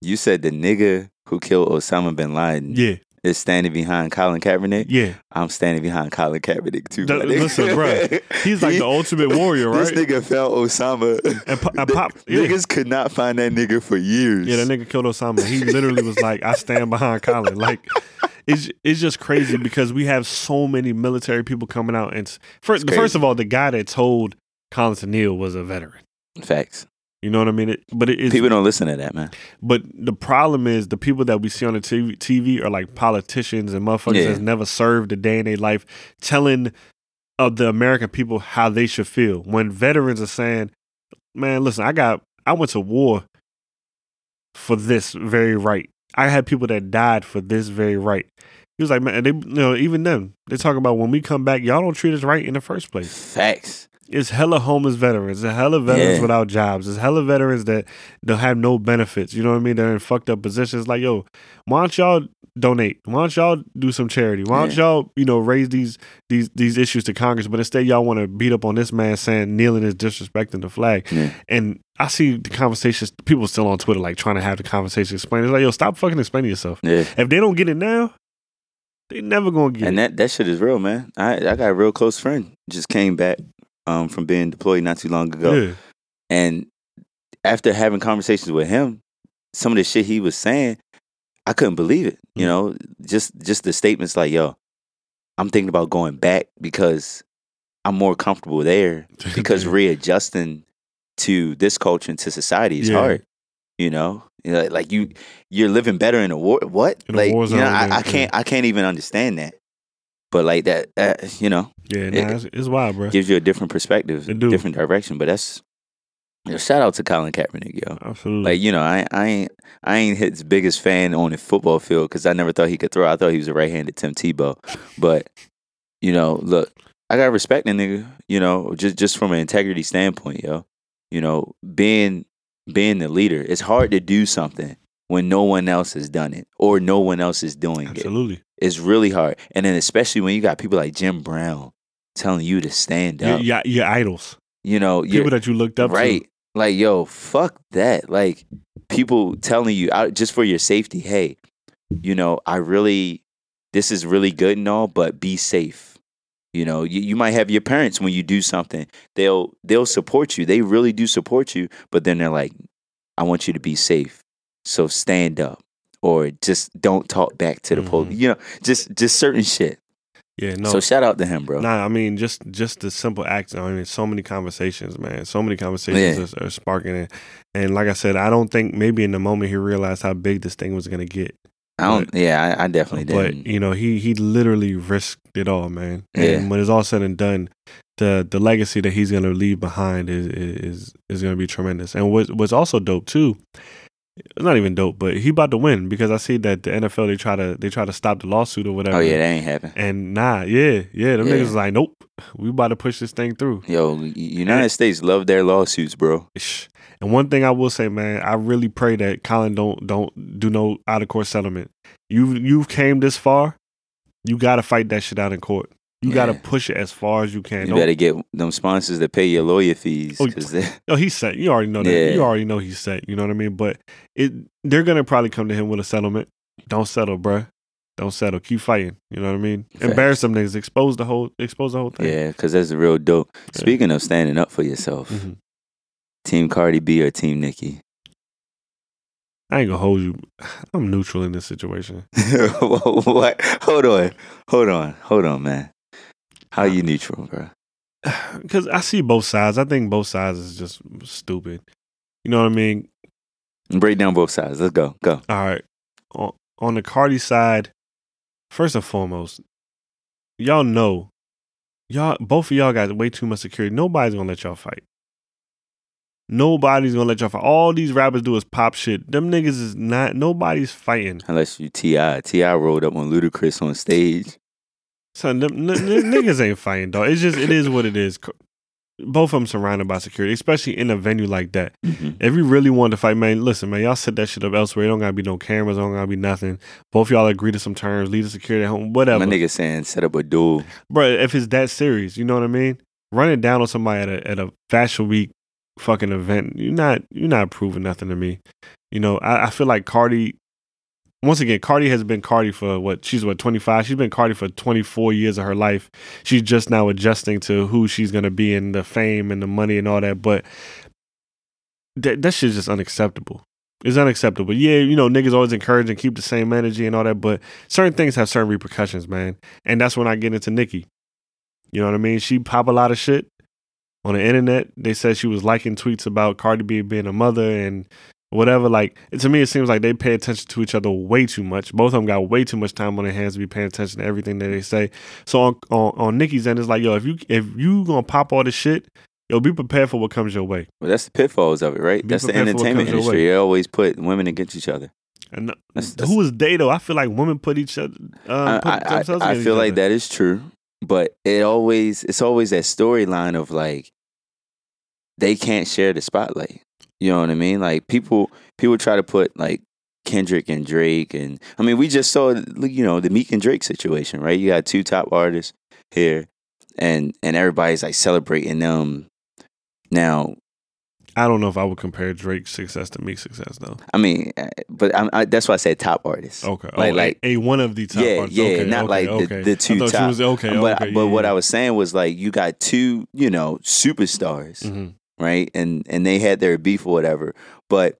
[SPEAKER 2] You said the nigga who killed Osama bin Laden
[SPEAKER 1] yeah,
[SPEAKER 2] is standing behind Colin Kaepernick.
[SPEAKER 1] yeah.
[SPEAKER 2] I'm standing behind Colin Kaepernick too. My
[SPEAKER 1] listen, bruh, He's like
[SPEAKER 2] He-
[SPEAKER 1] the ultimate warrior, right?
[SPEAKER 2] This nigga felt Osama.
[SPEAKER 1] And, po- and (laughs) pop, yeah.
[SPEAKER 2] Niggas could not find that nigga for years.
[SPEAKER 1] Yeah, that nigga killed Osama. He literally was like, "I stand behind Colin." Like, it's it's just crazy because we have so many military people coming out. And first, first of all, the guy that told Colin to kneel was a veteran.
[SPEAKER 2] Facts.
[SPEAKER 1] You know what I mean? It, but it is.
[SPEAKER 2] People don't listen to that, man.
[SPEAKER 1] but the problem is the people that we see on the TV, TV are like politicians and motherfuckers
[SPEAKER 2] Yeah.
[SPEAKER 1] that's never served a day in their life, telling of the American people how they should feel. When veterans are saying, "Man, listen, I got, I went to war for this very right. I had people that died for this very right." He was like, "Man, they, you know, even them, they talk about when we come back, y'all don't treat us right in the first place."
[SPEAKER 2] Facts.
[SPEAKER 1] It's hella homeless veterans. It's hella veterans
[SPEAKER 2] Yeah.
[SPEAKER 1] without jobs. It's hella veterans that don't have no benefits. You know what I mean? They're in fucked up positions. Like, yo, why don't y'all donate? Why don't y'all do some charity? Why don't
[SPEAKER 2] Yeah.
[SPEAKER 1] y'all, you know, raise these these these issues to Congress? But instead, y'all want to beat up on this man saying kneeling is disrespecting the flag.
[SPEAKER 2] Yeah.
[SPEAKER 1] And I see the conversations. People still on Twitter like trying to have the conversation explain. It's like, yo, stop fucking explaining yourself.
[SPEAKER 2] Yeah.
[SPEAKER 1] If they don't get it now, they never gonna get
[SPEAKER 2] And
[SPEAKER 1] it.
[SPEAKER 2] that, that shit is real, man. I I got a real close friend just came back um, from being deployed not too long ago,
[SPEAKER 1] yeah.
[SPEAKER 2] and after having conversations with him, some of the shit he was saying, I couldn't believe it. You
[SPEAKER 1] Mm.
[SPEAKER 2] know, just just the statements like, "Yo, I'm thinking about going back because I'm more comfortable there." (laughs) Because readjusting to this culture and to society is
[SPEAKER 1] Yeah.
[SPEAKER 2] hard. You know, You know, like you you're living better in a war. What?
[SPEAKER 1] In
[SPEAKER 2] like you know, I, I can't I can't even understand that. But like that, that you know,
[SPEAKER 1] yeah, nah, it's, it's wild, bro.
[SPEAKER 2] gives you a different perspective,
[SPEAKER 1] It
[SPEAKER 2] different direction. But that's you know, shout out to Colin Kaepernick, yo.
[SPEAKER 1] Absolutely.
[SPEAKER 2] Like you know, I I ain't I ain't his biggest fan on the football field because I never thought he could throw. I thought he was a right-handed Tim Tebow, but you know, look, I got respect the nigga. You know, just just from an integrity standpoint, yo. You know, being being the leader, it's hard to do something when no one else has done it or no one else is doing it.
[SPEAKER 1] Absolutely.
[SPEAKER 2] It's really hard, and then especially when you got people like Jim Brown telling you to stand up.
[SPEAKER 1] your, your idols,
[SPEAKER 2] You know,
[SPEAKER 1] people that you looked up to.
[SPEAKER 2] right.
[SPEAKER 1] to.
[SPEAKER 2] Like, yo, fuck that. Like, people telling you out just for your safety, hey, you know, I really, this is really good and all, but be safe. You know, you, you might have your parents when you do something, they'll they'll support you. They really do support you, but then they're like, I want you to be safe. So stand up. Or just don't talk back to the
[SPEAKER 1] Mhm.
[SPEAKER 2] police. You know, just just certain shit.
[SPEAKER 1] Yeah, no.
[SPEAKER 2] So shout out to him, bro.
[SPEAKER 1] Nah, I mean just just the simple acts. I mean, so many conversations, man. So many conversations are, are sparking it. And like I said, I don't think maybe in the moment he realized how big this thing was gonna get.
[SPEAKER 2] I don't yeah, I, I definitely
[SPEAKER 1] did.
[SPEAKER 2] But
[SPEAKER 1] you know, he he literally risked it all, man. And
[SPEAKER 2] Yeah.
[SPEAKER 1] when it's all said and done, the the legacy that he's gonna leave behind is is is gonna be tremendous. And what what's also dope too. It's not even dope, but he about to win because I see that the NFL they try to they try to stop the lawsuit or whatever.
[SPEAKER 2] oh yeah, that ain't happened.
[SPEAKER 1] And nah, yeah, yeah, them
[SPEAKER 2] Yeah.
[SPEAKER 1] niggas is like, nope, we about to push this thing through.
[SPEAKER 2] Yo, United States love their lawsuits, bro.
[SPEAKER 1] And one thing I will say, man, I really pray that Colin don't don't do no out of court settlement. You you've came this far, you got to fight that shit out in court. You got to push it as far as you can.
[SPEAKER 2] You
[SPEAKER 1] Don't-
[SPEAKER 2] better get them sponsors to pay your lawyer fees
[SPEAKER 1] Oh, (laughs) Oh, he's set. You already know that.
[SPEAKER 2] Yeah.
[SPEAKER 1] You already know he's set. You know what I mean? But it they're gonna probably come to him with a settlement. Don't settle, bruh. Don't settle. Keep fighting. You know what I mean?
[SPEAKER 2] Facts.
[SPEAKER 1] Embarrass them niggas. Expose the whole. Expose the whole thing.
[SPEAKER 2] yeah, because that's real dope.
[SPEAKER 1] Yeah.
[SPEAKER 2] Speaking of standing up for yourself,
[SPEAKER 1] Mhm.
[SPEAKER 2] Team Cardi B or Team Nicki?
[SPEAKER 1] I ain't gonna hold you. (sighs) I'm neutral in this situation. (laughs)
[SPEAKER 2] what? Hold on, hold on, hold on, man. How you neutral, bro? (sighs)
[SPEAKER 1] because I see both sides. I think both sides is just stupid. You know what I mean?
[SPEAKER 2] Break down both sides. Let's go. Go.
[SPEAKER 1] All right. On, on the Cardi side, first and foremost, y'all know, y'all both of y'all got way too much security. Nobody's gonna let y'all fight. Nobody's gonna let y'all fight. All these rappers do is pop shit. Them niggas is not. Nobody's fighting.
[SPEAKER 2] Unless you Ti. T.I. rolled up on Ludacris on stage.
[SPEAKER 1] Son, them, n- n- (laughs) niggas ain't fighting, dog. It's just it is what it is. Both of them surrounded by security, especially in a venue like that.
[SPEAKER 2] Mhm.
[SPEAKER 1] If you really want to fight, man, listen, man, y'all set that shit up elsewhere. It don't gotta be no cameras, it don't gotta be nothing. Both y'all agree to some terms, leave the security at home, whatever.
[SPEAKER 2] My nigga saying set up a duel.
[SPEAKER 1] Bro, if it's that serious, you know what I mean? Running down on somebody at a at a fashion week fucking event, you're not you're not proving nothing to me. You know, I, I feel like Cardi once again, Cardi has been Cardi for what she's what 25. She's been Cardi for 24 years of her life. She's just now adjusting to who she's gonna be and the fame and the money and all that. But that that shit's just unacceptable. It's unacceptable. Yeah, you know, niggas always encourage and keep the same energy and all that, but certain things have certain repercussions, man. And that's when I get into Nicki. You know what I mean? She pop a lot of shit on the internet. They said she was liking tweets about Cardi B being a mother and whatever. Like to me, it seems like they pay attention to each other way too much. Both of them got way too much time on their hands to be paying attention to everything that they say. So on on, on Nicki's end, it's like, yo, if you if you gonna pop all this shit, yo, be prepared for what comes your way.
[SPEAKER 2] Well, that's the pitfalls of it, right?
[SPEAKER 1] Be
[SPEAKER 2] that's the
[SPEAKER 1] prepared for what
[SPEAKER 2] entertainment industry. They always put women against each other.
[SPEAKER 1] And
[SPEAKER 2] That's- that's-
[SPEAKER 1] who is they though? I feel like women put each other. Uh, put
[SPEAKER 2] I, I, I
[SPEAKER 1] against
[SPEAKER 2] feel like that is true, but it always it's always that storyline of like they can't share the spotlight. You know what I mean? Like people people try to put like Kendrick and Drake and I mean we just saw you know the Meek and Drake situation, right? You got two top artists here and and everybody's like celebrating them. Now,
[SPEAKER 1] I don't know if I would compare Drake's success to Meek's success though.
[SPEAKER 2] I mean, uh, but I, I, that's why I said top artists.
[SPEAKER 1] Okay,
[SPEAKER 2] Like-
[SPEAKER 1] oh,
[SPEAKER 2] like-
[SPEAKER 1] a, a one of the top.
[SPEAKER 2] Yeah,
[SPEAKER 1] artists.
[SPEAKER 2] yeah,
[SPEAKER 1] okay,
[SPEAKER 2] not
[SPEAKER 1] okay,
[SPEAKER 2] like the-
[SPEAKER 1] okay.
[SPEAKER 2] the
[SPEAKER 1] I
[SPEAKER 2] two top.
[SPEAKER 1] was- okay,
[SPEAKER 2] but but
[SPEAKER 1] yeah,
[SPEAKER 2] what
[SPEAKER 1] yeah.
[SPEAKER 2] I was saying was like you got two, you know, superstars.
[SPEAKER 1] Mhm.
[SPEAKER 2] Right? And and they had their beef or whatever. But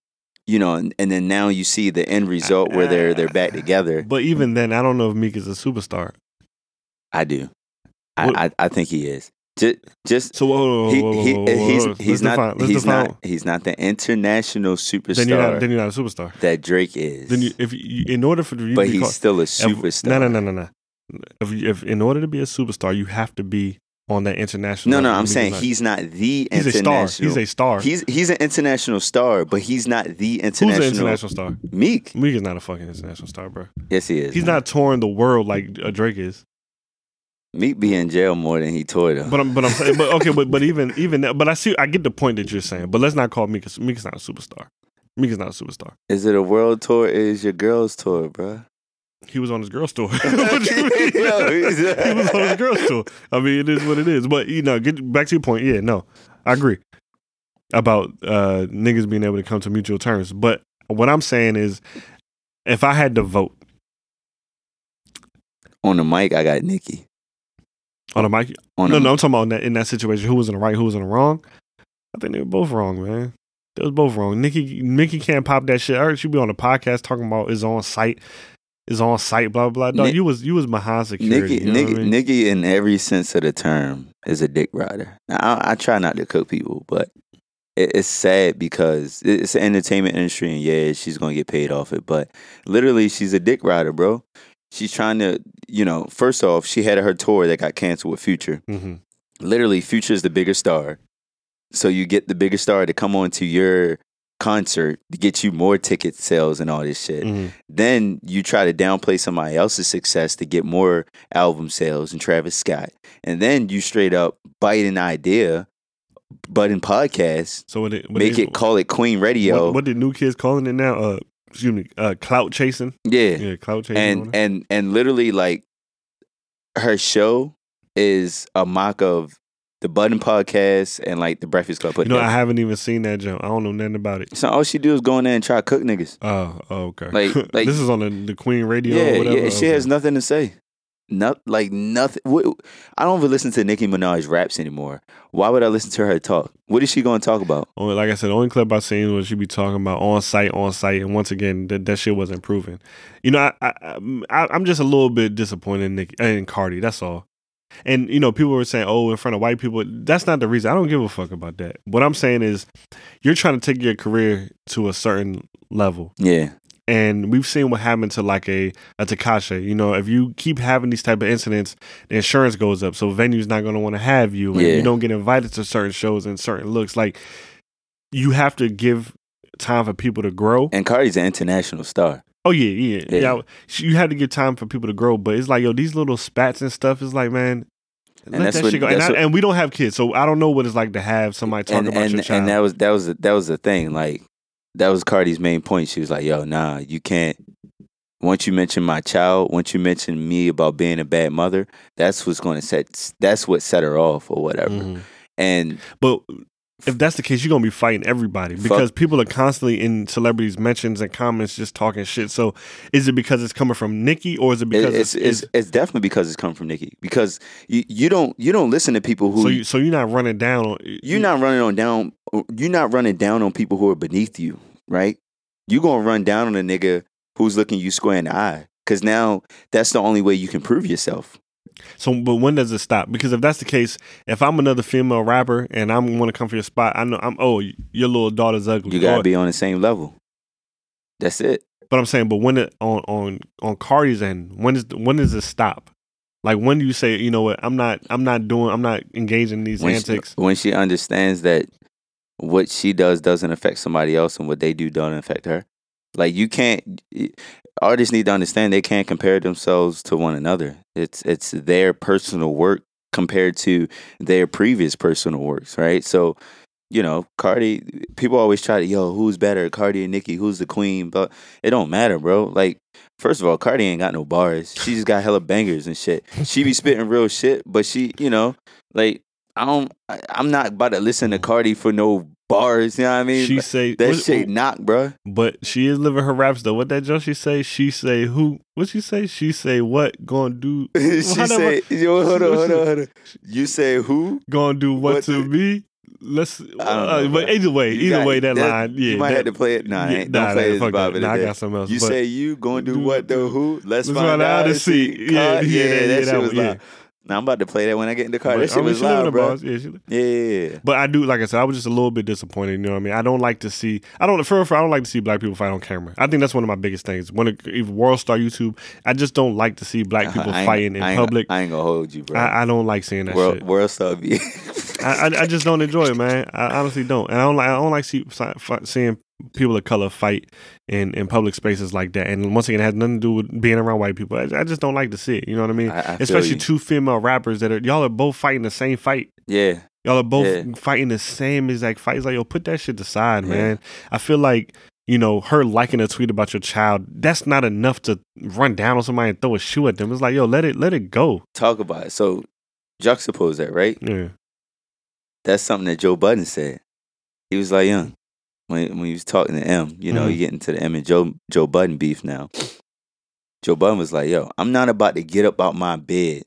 [SPEAKER 2] you know, and, and then now you see the end result where they're they're back together. (laughs)
[SPEAKER 1] But even then, I don't know if Meek is a superstar.
[SPEAKER 2] I do. I, I I think he is. Just just
[SPEAKER 1] So whoa, whoa,
[SPEAKER 2] he,
[SPEAKER 1] whoa,
[SPEAKER 2] he,
[SPEAKER 1] whoa,
[SPEAKER 2] he's he's
[SPEAKER 1] Let's
[SPEAKER 2] not he's
[SPEAKER 1] define-
[SPEAKER 2] not he's not the international superstar
[SPEAKER 1] Then you're not. Then you're not a superstar.
[SPEAKER 2] that Drake is.
[SPEAKER 1] Then you, if you, in order for you
[SPEAKER 2] but he's
[SPEAKER 1] called,
[SPEAKER 2] still a
[SPEAKER 1] if-
[SPEAKER 2] superstar.
[SPEAKER 1] No, no, no, no, no. If if in order to be a superstar, you have to be on that international.
[SPEAKER 2] No, no. I'm saying
[SPEAKER 1] not.
[SPEAKER 2] he's not the
[SPEAKER 1] he's a star. He's a star.
[SPEAKER 2] He's he's an international star, but he's not the international.
[SPEAKER 1] Who's an
[SPEAKER 2] international.
[SPEAKER 1] international star?
[SPEAKER 2] Meek.
[SPEAKER 1] Meek is not a fucking international star, bro.
[SPEAKER 2] Yes, he is.
[SPEAKER 1] He's not touring the world like uh, Drake is.
[SPEAKER 2] Meek be in jail more than he toured though.
[SPEAKER 1] But I'm, but I'm saying, but okay, but but (laughs) even even that, but I see, I get the point that you're saying. But let's not call Meek. Meek is not a superstar. Meek is not a superstar.
[SPEAKER 2] Is it a world tour? Or is your girls tour, bruh?
[SPEAKER 1] He was on his girl's (laughs) tour. What you mean? (laughs)
[SPEAKER 2] Yo, he's- (laughs)
[SPEAKER 1] he was on his girl's tour. I mean, it is what it is. But you know, get back to your point. Yeah, no, I agree about uh niggas being able to come to mutual terms. But what I'm saying is, if I had to vote
[SPEAKER 2] On the mic, I got Nicki.
[SPEAKER 1] on a mic,
[SPEAKER 2] On
[SPEAKER 1] no,
[SPEAKER 2] the,
[SPEAKER 1] no, I'm talking about in that, in that situation, who was in the right, who was in the wrong. I think they were both wrong, man. They was both wrong. Nicki, Nicki can't pop that shit. I heard she be on the podcast talking about is on site, is on site, blah blah. blah. Dog,
[SPEAKER 2] Nick-
[SPEAKER 1] you was you was behind security.
[SPEAKER 2] Nicki,
[SPEAKER 1] you know Nicki, I mean?
[SPEAKER 2] Nicki, in every sense of the term, is a dick rider. Now, I, I try not to cook people, but it, it's sad because it's an entertainment industry, and yeah, she's gonna get paid off it. But literally, she's a dick rider, bro. She's trying to, you know, first off, she had her tour that got canceled with Future.
[SPEAKER 1] Mhm.
[SPEAKER 2] literally Future is the bigger star. So you get the bigger star to come on to your concert to get you more ticket sales and all this shit.
[SPEAKER 1] Mhm.
[SPEAKER 2] Then you try to downplay somebody else's success to get more album sales and Travis Scott. And then you straight up bite an idea, but in podcast,
[SPEAKER 1] So what it, what
[SPEAKER 2] make
[SPEAKER 1] they-
[SPEAKER 2] it call it Queen Radio.
[SPEAKER 1] What, what did new kids calling it now? Uh, excuse me, uh, clout chasing.
[SPEAKER 2] yeah.
[SPEAKER 1] Yeah, clout chasing.
[SPEAKER 2] and and and literally like her show is a mock of the Budden podcast and like the Breakfast Club.
[SPEAKER 1] you
[SPEAKER 2] Put
[SPEAKER 1] know, I haven't even seen that jump. I don't know nothing about it.
[SPEAKER 2] So all she do is go in there and try to cook niggas.
[SPEAKER 1] Oh, oh, okay.
[SPEAKER 2] Like- (laughs) like-
[SPEAKER 1] this is on the, the Queen Radio.
[SPEAKER 2] yeah,
[SPEAKER 1] or whatever.
[SPEAKER 2] yeah. She
[SPEAKER 1] Okay.
[SPEAKER 2] has nothing to say. Not like nothing. I don't even listen to Nicki Minaj raps anymore. Why would I listen to her talk? What is she going to talk about?
[SPEAKER 1] Only, like I said, the only clip I seen was she be talking about on site, on site, and once again, that, that shit wasn't proven. You know, I, I, I I'm just a little bit disappointed in Nick in Cardi. That's all. And you know, people were saying, "Oh, in front of white people." That's not the reason. I don't give a fuck about that. What I'm saying is, you're trying to take your career to a certain level,
[SPEAKER 2] Yeah.
[SPEAKER 1] and we've seen what happened to like a a Tekashi. You know, if you keep having these type of incidents, the insurance goes up, so venues not going to want to have you, and
[SPEAKER 2] Yeah.
[SPEAKER 1] you don't get invited to certain shows and certain looks. Like, you have to give time for people to grow.
[SPEAKER 2] And Cardi's an international star.
[SPEAKER 1] Oh yeah, yeah,
[SPEAKER 2] Yeah.
[SPEAKER 1] yeah. You have to give time for people to grow, but it's like yo, these little spats and stuff is like, man. let
[SPEAKER 2] that's
[SPEAKER 1] that
[SPEAKER 2] what-
[SPEAKER 1] shit go. And, I,
[SPEAKER 2] what-
[SPEAKER 1] and we don't have kids, so I don't know what it's like to have somebody talk
[SPEAKER 2] and
[SPEAKER 1] about
[SPEAKER 2] and,
[SPEAKER 1] your child.
[SPEAKER 2] and that was that was the, that was the thing. Like that was Cardi's main point. She was like, "Yo, nah, you can't." Once you mention my child, once you mention me about being a bad mother, that's what's going to set. That's what set her off or whatever.
[SPEAKER 1] Mhm.
[SPEAKER 2] And
[SPEAKER 1] But if that's the case, you're gonna be fighting everybody because people are constantly in celebrities' mentions and comments just talking shit. So is it because it's coming from Nicki or is it because
[SPEAKER 2] it's, it's it's definitely because it's coming from Nicki. Because you, you don't you don't listen to people who
[SPEAKER 1] so you, so you're not running down on
[SPEAKER 2] you're not running on down you're not running down on people who are beneath you, right? You're gonna run down on a nigga who's looking you square in the eye. Cause now that's the only way you can prove yourself.
[SPEAKER 1] So, but when does it stop? Because if that's the case, if I'm another female rapper and I'm want to come for your spot, I know I'm. Oh, your little daughter's ugly.
[SPEAKER 2] You gotta be on the same level. That's it.
[SPEAKER 1] But I'm saying, but when it on on on Cardi's end, when is when does it stop? Like when do you say, you know what, I'm not I'm not doing I'm not engaging in these
[SPEAKER 2] When she,
[SPEAKER 1] antics.
[SPEAKER 2] when she understands that what she does doesn't affect somebody else and what they do doesn't affect her. Like you can't artists need to understand they can't compare themselves to one another. It's it's their personal work compared to their previous personal works, right? So, you know, Cardi people always try to, yo, who's better, Cardi and Nicki, who's the queen? But it don't matter, bro. Like First of all, Cardi ain't got no bars. She just got hella bangers and shit. She be spitting real shit, but she, you know, like I don't, I, I'm not about to listen to Cardi for no bars. You know what I mean?
[SPEAKER 1] She say
[SPEAKER 2] that
[SPEAKER 1] what-
[SPEAKER 2] shit knock, bro.
[SPEAKER 1] but she is living her raps though. What that Joe she say? She say who? What she say? She say what? Gonna do? (laughs)
[SPEAKER 2] she
[SPEAKER 1] that
[SPEAKER 2] "Yo, hold on, hold on, (laughs) hold on." You say who?
[SPEAKER 1] Gonna do what,
[SPEAKER 2] What
[SPEAKER 1] to
[SPEAKER 2] the-
[SPEAKER 1] me? Let's. Uh, but either way,
[SPEAKER 2] You
[SPEAKER 1] either way, that,
[SPEAKER 2] that-
[SPEAKER 1] line. Yeah,
[SPEAKER 2] you might
[SPEAKER 1] that,
[SPEAKER 2] have to play it. Nah,
[SPEAKER 1] yeah, nah,
[SPEAKER 2] don't play
[SPEAKER 1] nah,
[SPEAKER 2] this
[SPEAKER 1] fuck
[SPEAKER 2] Bob
[SPEAKER 1] that. Nah, I got something else.
[SPEAKER 2] You say you gonna do
[SPEAKER 1] do
[SPEAKER 2] what the who? Let's,
[SPEAKER 1] let's
[SPEAKER 2] find, out and see.
[SPEAKER 1] Yeah, yeah, yeah,
[SPEAKER 2] that
[SPEAKER 1] yeah,
[SPEAKER 2] shit
[SPEAKER 1] that
[SPEAKER 2] was
[SPEAKER 1] yeah.
[SPEAKER 2] Now I'm about to play that when I get in the car.
[SPEAKER 1] but,
[SPEAKER 2] that shit
[SPEAKER 1] I mean,
[SPEAKER 2] was loud, bro.
[SPEAKER 1] Yeah, she,
[SPEAKER 2] Yeah, yeah, yeah.
[SPEAKER 1] But I do, like I said, I was just a little bit disappointed. You know what I mean? I don't like to see. I don't. For, for I don't like to see black people fight on camera. I think that's one of my biggest things. When it, if World Star YouTube, I just don't like to see black people
[SPEAKER 2] ain't-
[SPEAKER 1] fighting in
[SPEAKER 2] I
[SPEAKER 1] public.
[SPEAKER 2] I ain't gonna hold you, bro.
[SPEAKER 1] I, I don't like seeing that
[SPEAKER 2] world,
[SPEAKER 1] shit.
[SPEAKER 2] world star.
[SPEAKER 1] I, I I just don't enjoy it, man. I honestly don't, and I don't like I don't like see, seeing people of color fight in, in public spaces like that. And once again, it has nothing to do with being around white people. I, I just don't like to see it. You know what I mean?
[SPEAKER 2] I- I
[SPEAKER 1] Especially two female rappers that are y'all are both fighting the same fight.
[SPEAKER 2] yeah,
[SPEAKER 1] Y'all are both
[SPEAKER 2] Yeah.
[SPEAKER 1] fighting the same exact fight. It's like, yo, put that shit aside,
[SPEAKER 2] Yeah.
[SPEAKER 1] man. I feel like, you know, her liking a tweet about your child, that's not enough to run down on somebody and throw a shoe at them. It's like, yo, let it let it go.
[SPEAKER 2] talk about it. So juxtapose that, right?
[SPEAKER 1] Yeah.
[SPEAKER 2] That's something that Joe Budden said. He was like, young, when when he was talking to M, you know,
[SPEAKER 1] Mhm.
[SPEAKER 2] you get into the M and Joe Joe Budden beef now. Joe Budden was like, yo, I'm not about to get up out my bed.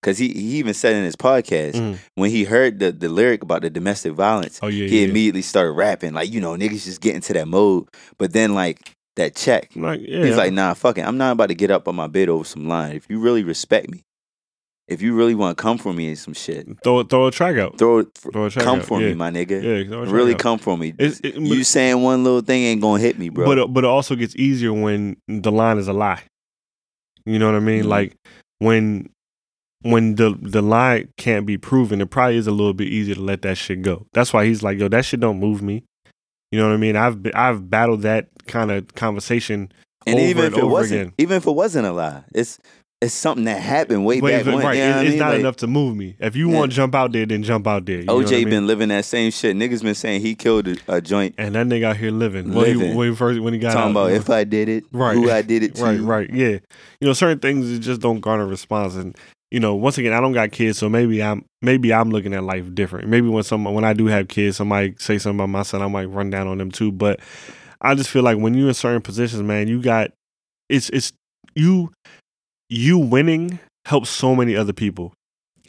[SPEAKER 2] Cause he, he even said in his podcast,
[SPEAKER 1] Mhm.
[SPEAKER 2] when he heard the, the lyric about the domestic violence,
[SPEAKER 1] Oh yeah.
[SPEAKER 2] he
[SPEAKER 1] yeah.
[SPEAKER 2] immediately started rapping. Like, you know, niggas just get into that mode. But then like that check,
[SPEAKER 1] Like, yeah.
[SPEAKER 2] He's like, nah, fuck it. I'm not about to get up on my bed over some line. If you really respect me, if you really want to come for me and some shit,
[SPEAKER 1] throw throw a track out.
[SPEAKER 2] throw it,
[SPEAKER 1] Throw a track
[SPEAKER 2] come
[SPEAKER 1] out.
[SPEAKER 2] for
[SPEAKER 1] yeah.
[SPEAKER 2] me, my nigga.
[SPEAKER 1] Yeah, throw a track
[SPEAKER 2] really
[SPEAKER 1] out.
[SPEAKER 2] come for me.
[SPEAKER 1] It-
[SPEAKER 2] you saying one little thing ain't gonna hit me, bro.
[SPEAKER 1] But it- but it also gets easier when the line is a lie. You know what I mean?
[SPEAKER 2] Mhm.
[SPEAKER 1] Like when when the the lie can't be proven, it probably is a little bit easier to let that shit go. That's why he's like, yo, that shit don't move me. You know what I mean? I've be- I've battled that kind of conversation
[SPEAKER 2] and
[SPEAKER 1] over
[SPEAKER 2] even
[SPEAKER 1] and
[SPEAKER 2] if it wasn't,
[SPEAKER 1] again.
[SPEAKER 2] even if it wasn't a lie, it's it's something that happened way
[SPEAKER 1] But
[SPEAKER 2] back when.
[SPEAKER 1] right,
[SPEAKER 2] you know
[SPEAKER 1] it- it's not
[SPEAKER 2] Like,
[SPEAKER 1] enough to move me. If you
[SPEAKER 2] Yeah.
[SPEAKER 1] want to jump out there, then jump out there. You know what
[SPEAKER 2] OJ
[SPEAKER 1] I mean?
[SPEAKER 2] been living that same shit. Niggas been saying he killed a, a joint.
[SPEAKER 1] and that nigga out here living. When he, when he first when he got
[SPEAKER 2] Talking
[SPEAKER 1] out,
[SPEAKER 2] about if I did it,
[SPEAKER 1] Right.
[SPEAKER 2] who I did it (laughs) to.
[SPEAKER 1] Right, right, yeah. You know, certain things just don't garner response, and you know, once again, I don't got kids, so maybe I'm maybe I'm looking at life different. Maybe when some when I do have kids, somebody say something about my son, I might run down on them too. But I just feel like when you're in certain positions, man, you got it's it's you you winning helps so many other people,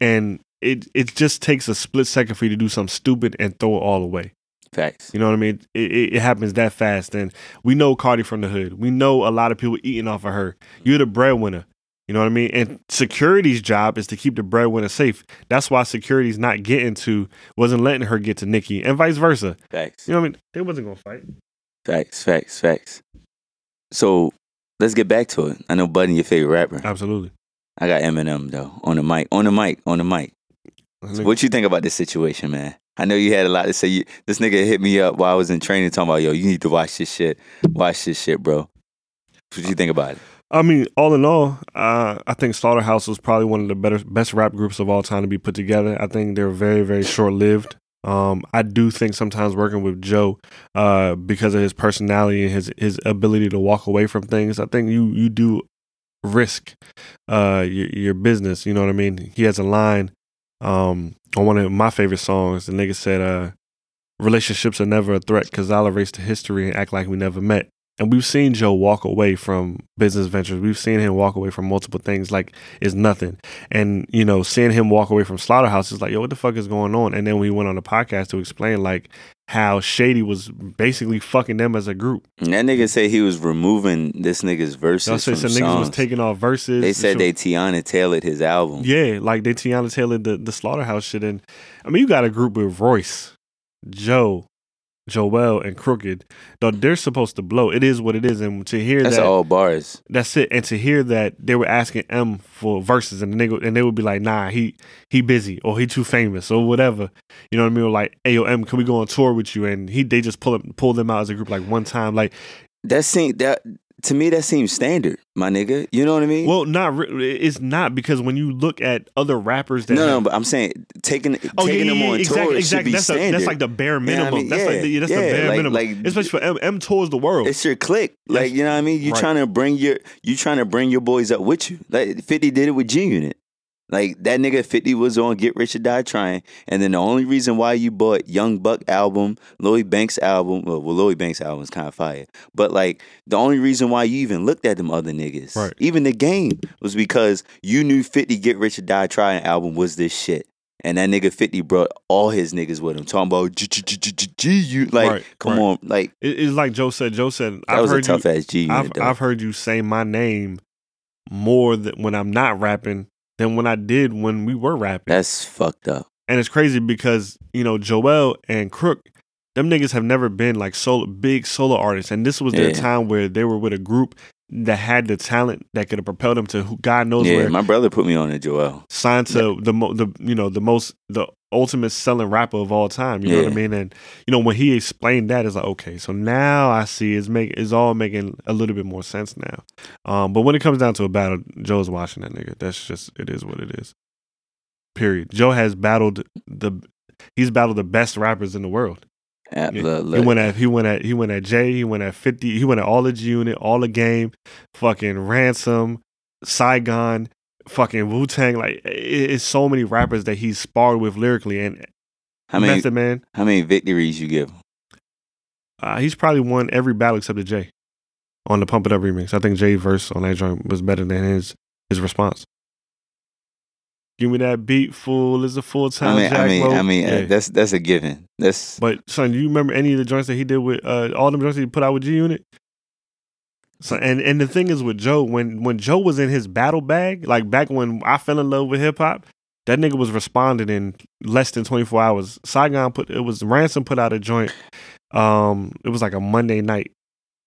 [SPEAKER 1] and it it just takes a split second for you to do something stupid and throw it all away.
[SPEAKER 2] Facts.
[SPEAKER 1] You know what I mean? It, it, it happens that fast. And we know Cardi from the hood. We know a lot of people eating off of her. You're the breadwinner. You know what I mean? And security's job is to keep the breadwinner safe. That's why security's not getting to, wasn't letting her get to Nicki, and vice versa.
[SPEAKER 2] Facts.
[SPEAKER 1] You know what I mean? They wasn't gonna fight.
[SPEAKER 2] Facts. Facts. Facts. So let's get back to it. I know Buddy your favorite rapper.
[SPEAKER 1] Absolutely.
[SPEAKER 2] I got Eminem though on the mic. On the mic. On the mic. So what you think about this situation, man? I know you had a lot to say. You, this nigga hit me up while I was in training, talking about yo, you need to watch this shit. Watch this shit, bro. What you think about it?
[SPEAKER 1] I mean, all in all, uh, I think Slaughterhouse was probably one of the better, best rap groups of all time to be put together. I think they're very, very short lived. Um, I do think sometimes working with Joe, uh, because of his personality and his his ability to walk away from things, I think you you do risk uh your, your business. You know what I mean? He has a line um on one of my favorite songs. The nigga said, uh, "Relationships are never a threat because I'll erase the history and act like we never met." And we've seen Joe walk away from business ventures. We've seen him walk away from multiple things like it's nothing. And, you know, seeing him walk away from Slaughterhouse is like, yo, what the fuck is going on? And then we went on the podcast to explain like how Shady was basically fucking them as a group.
[SPEAKER 2] And that nigga said he was removing this nigga's verses
[SPEAKER 1] Y'all said some niggas was taking off verses.
[SPEAKER 2] they said they Teyana Taylored his album.
[SPEAKER 1] Yeah, like they Teyana Taylor the, the Slaughterhouse shit. And I mean, you got a group with Royce, Joe, Joel, and Crooked. Though they're supposed to blow. It is what it is. And to hear
[SPEAKER 2] That's
[SPEAKER 1] that,
[SPEAKER 2] all bars.
[SPEAKER 1] that's it. And to hear that they were asking M for verses, and the nigga, and they would be like, "Nah, he he busy, or he too famous, or whatever." You know what I mean? Or like, "Aom, can we go on tour with you?" And he they just pull them pull them out as a group like one time. Like,
[SPEAKER 2] That seem that to me that seems standard, my nigga. You know what I mean?
[SPEAKER 1] well, not re- it's not because when you look at other rappers that
[SPEAKER 2] no, no, but I'm saying taking
[SPEAKER 1] Oh
[SPEAKER 2] taking
[SPEAKER 1] yeah,
[SPEAKER 2] them on
[SPEAKER 1] exactly,
[SPEAKER 2] tour
[SPEAKER 1] exactly.
[SPEAKER 2] should be
[SPEAKER 1] That's, the,
[SPEAKER 2] standard.
[SPEAKER 1] that's like the bare
[SPEAKER 2] You know I
[SPEAKER 1] minimum.
[SPEAKER 2] mean?
[SPEAKER 1] That's like the,
[SPEAKER 2] Yeah,
[SPEAKER 1] that's the
[SPEAKER 2] yeah,
[SPEAKER 1] bare
[SPEAKER 2] like-
[SPEAKER 1] minimum,
[SPEAKER 2] like-
[SPEAKER 1] especially for M. M tours the world.
[SPEAKER 2] it's your clique. Like, you know what I mean? You
[SPEAKER 1] Right.
[SPEAKER 2] trying to bring your you trying to bring your boys up with you. Like 50 did it with G Unit. Like that nigga 50 was on Get Rich or Die Trying. And then the only reason why you bought Young Buck album, Lloyd Banks album, well, well Lloyd Banks album is kind of fire. But like the only reason why you even looked at them other niggas,
[SPEAKER 1] Right.
[SPEAKER 2] even the game, was because you knew 50 Get Rich or Die Trying album was this shit. And that nigga 50 brought all his niggas with him, talking about G G G G G G you like
[SPEAKER 1] Right,
[SPEAKER 2] come
[SPEAKER 1] right.
[SPEAKER 2] on, like
[SPEAKER 1] It- it's like Joe said. Joe said,
[SPEAKER 2] that
[SPEAKER 1] "I've
[SPEAKER 2] was a tough
[SPEAKER 1] you.
[SPEAKER 2] ass G.
[SPEAKER 1] I've. I've heard you say my name more than when I'm not rapping than when I did when we were rapping."
[SPEAKER 2] That's fucked up.
[SPEAKER 1] and it's crazy because you know Joel and Crook, them niggas have never been like solo big solo artists, and this was their
[SPEAKER 2] Yeah.
[SPEAKER 1] time where they were with a group that had the talent that could have propelled them to who God knows
[SPEAKER 2] Yeah,
[SPEAKER 1] where.
[SPEAKER 2] my brother put me on it, Joel.
[SPEAKER 1] signed to the mo- the you know the most the ultimate selling rapper of all time. You know what I mean? And you know when he explained that, it's like okay, so now I see it's make it's all making a little bit more sense now. Um, but when it comes down to a battle, Joe's watching that nigga. That's just it is what it is. Period. Joe has battled the he's battled the best rappers in the world.
[SPEAKER 2] Absolutely.
[SPEAKER 1] He went at he went at he went at Jay, he went at fifty, he went at all the G unit, all the game, fucking ransom, Saigon, fucking Wu Tang. Like it, it's so many rappers that he's sparred with lyrically, and
[SPEAKER 2] how many
[SPEAKER 1] Method Man,
[SPEAKER 2] how many victories you give? him?
[SPEAKER 1] uh, he's probably won every battle except the Jay on the Pump It Up remix. I think Jay verse on that joint was better than his his response. Give me that beat, fool. Is a full time.
[SPEAKER 2] I mean, I mean, I mean, uh,
[SPEAKER 1] yeah.
[SPEAKER 2] that's that's a given. That's
[SPEAKER 1] But son, do you remember any of the joints that he did with uh, all them joints that he put out with G Unit? So and and the thing is with Joe, when when Joe was in his battle bag, like back when I fell in love with hip hop, that nigga was responding in less than twenty four hours. Saigon put it was Ransom put out a joint. Um, it was like a Monday night.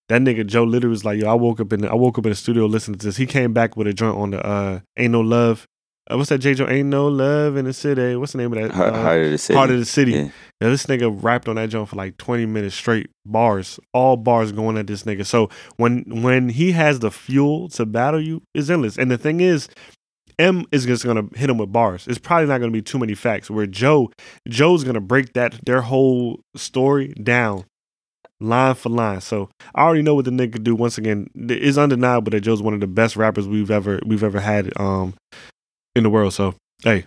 [SPEAKER 1] That nigga Joe literally was like, "Yo, I woke up in the, I woke up in the studio listening to this." He came back with a joint on the uh, "Ain't No Love." Uh, what's that? J. Joe "Ain't No Love in the City." What's the name of that?
[SPEAKER 2] heart,
[SPEAKER 1] uh,
[SPEAKER 2] heart of the city.
[SPEAKER 1] Heart of the City.
[SPEAKER 2] Yeah.
[SPEAKER 1] Now this nigga rapped on that joint for like 20 minutes straight, bars, all bars going at this nigga. So when when he has the fuel to battle you, it's endless. And the thing is, M is just gonna hit him with bars. It's probably not gonna be too many facts. Where Joe, Joe's gonna break that their whole story down. Line for line, so I already know what the nigga do. Once again, it's undeniable that Joe's one of the best rappers we've ever we've ever had um in the world. So hey,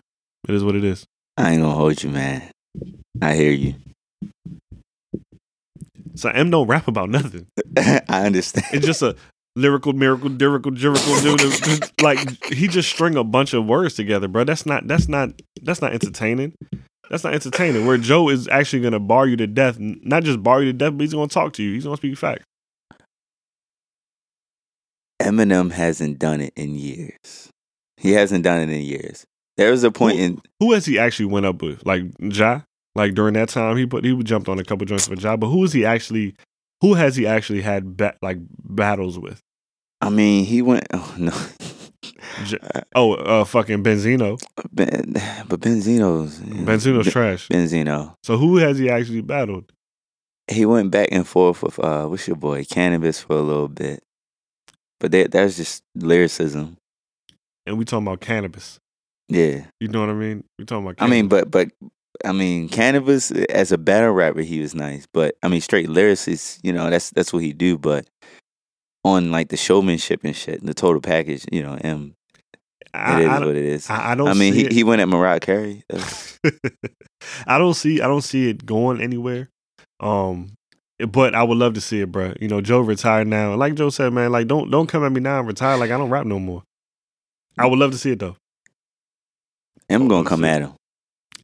[SPEAKER 1] it is what it is.
[SPEAKER 2] I ain't gonna hold you, man. I hear you.
[SPEAKER 1] So M don't rap about nothing. (laughs)
[SPEAKER 2] I understand.
[SPEAKER 1] It's just a lyrical, miracle, lyrical, lyrical, dude. (laughs) like he just string a bunch of words together, bro. That's not that's not that's not entertaining. That's not entertaining. Where Joe is actually gonna bar you to death, not just bar you to death, but he's gonna talk to you. He's gonna speak facts.
[SPEAKER 2] Eminem hasn't done it in years. He hasn't done it in years. There was a point in
[SPEAKER 1] Who has he actually went up with? Like Ja? Like during that time, he put he jumped on a couple joints with Ja, but who is he actually? Who has he actually had ba- like battles with?
[SPEAKER 2] I mean, he went. (laughs) Oh no,
[SPEAKER 1] J- (laughs) Oh, uh, fucking Benzino.
[SPEAKER 2] ben, but Benzino's
[SPEAKER 1] Benzino's trash.
[SPEAKER 2] Benzino.
[SPEAKER 1] So who has he actually battled?
[SPEAKER 2] He went back and forth with uh, what's your boy, Canibus for a little bit, but that that's just lyricism.
[SPEAKER 1] And we talking about Canibus.
[SPEAKER 2] Yeah,
[SPEAKER 1] You know what I mean? We talking about.
[SPEAKER 2] I mean, but but I mean, Canibus as a battle rapper, he was nice, but I mean, straight lyricist, you know, that's that's what he do. But on like the showmanship and shit, the total package, you know, M, it
[SPEAKER 1] I,
[SPEAKER 2] is
[SPEAKER 1] I,
[SPEAKER 2] what it is.
[SPEAKER 1] I, I don't.
[SPEAKER 2] I mean, he,
[SPEAKER 1] it.
[SPEAKER 2] he went at Mariah Carey. (laughs)
[SPEAKER 1] I don't see. I don't see it going anywhere. Um, but I would love to see it, bro. You know, Joe retired now. And Like Joe said, man, like don't don't come at me now. I'm retired. Like I don't rap no more. I would love to see it though.
[SPEAKER 2] M gonna come at him.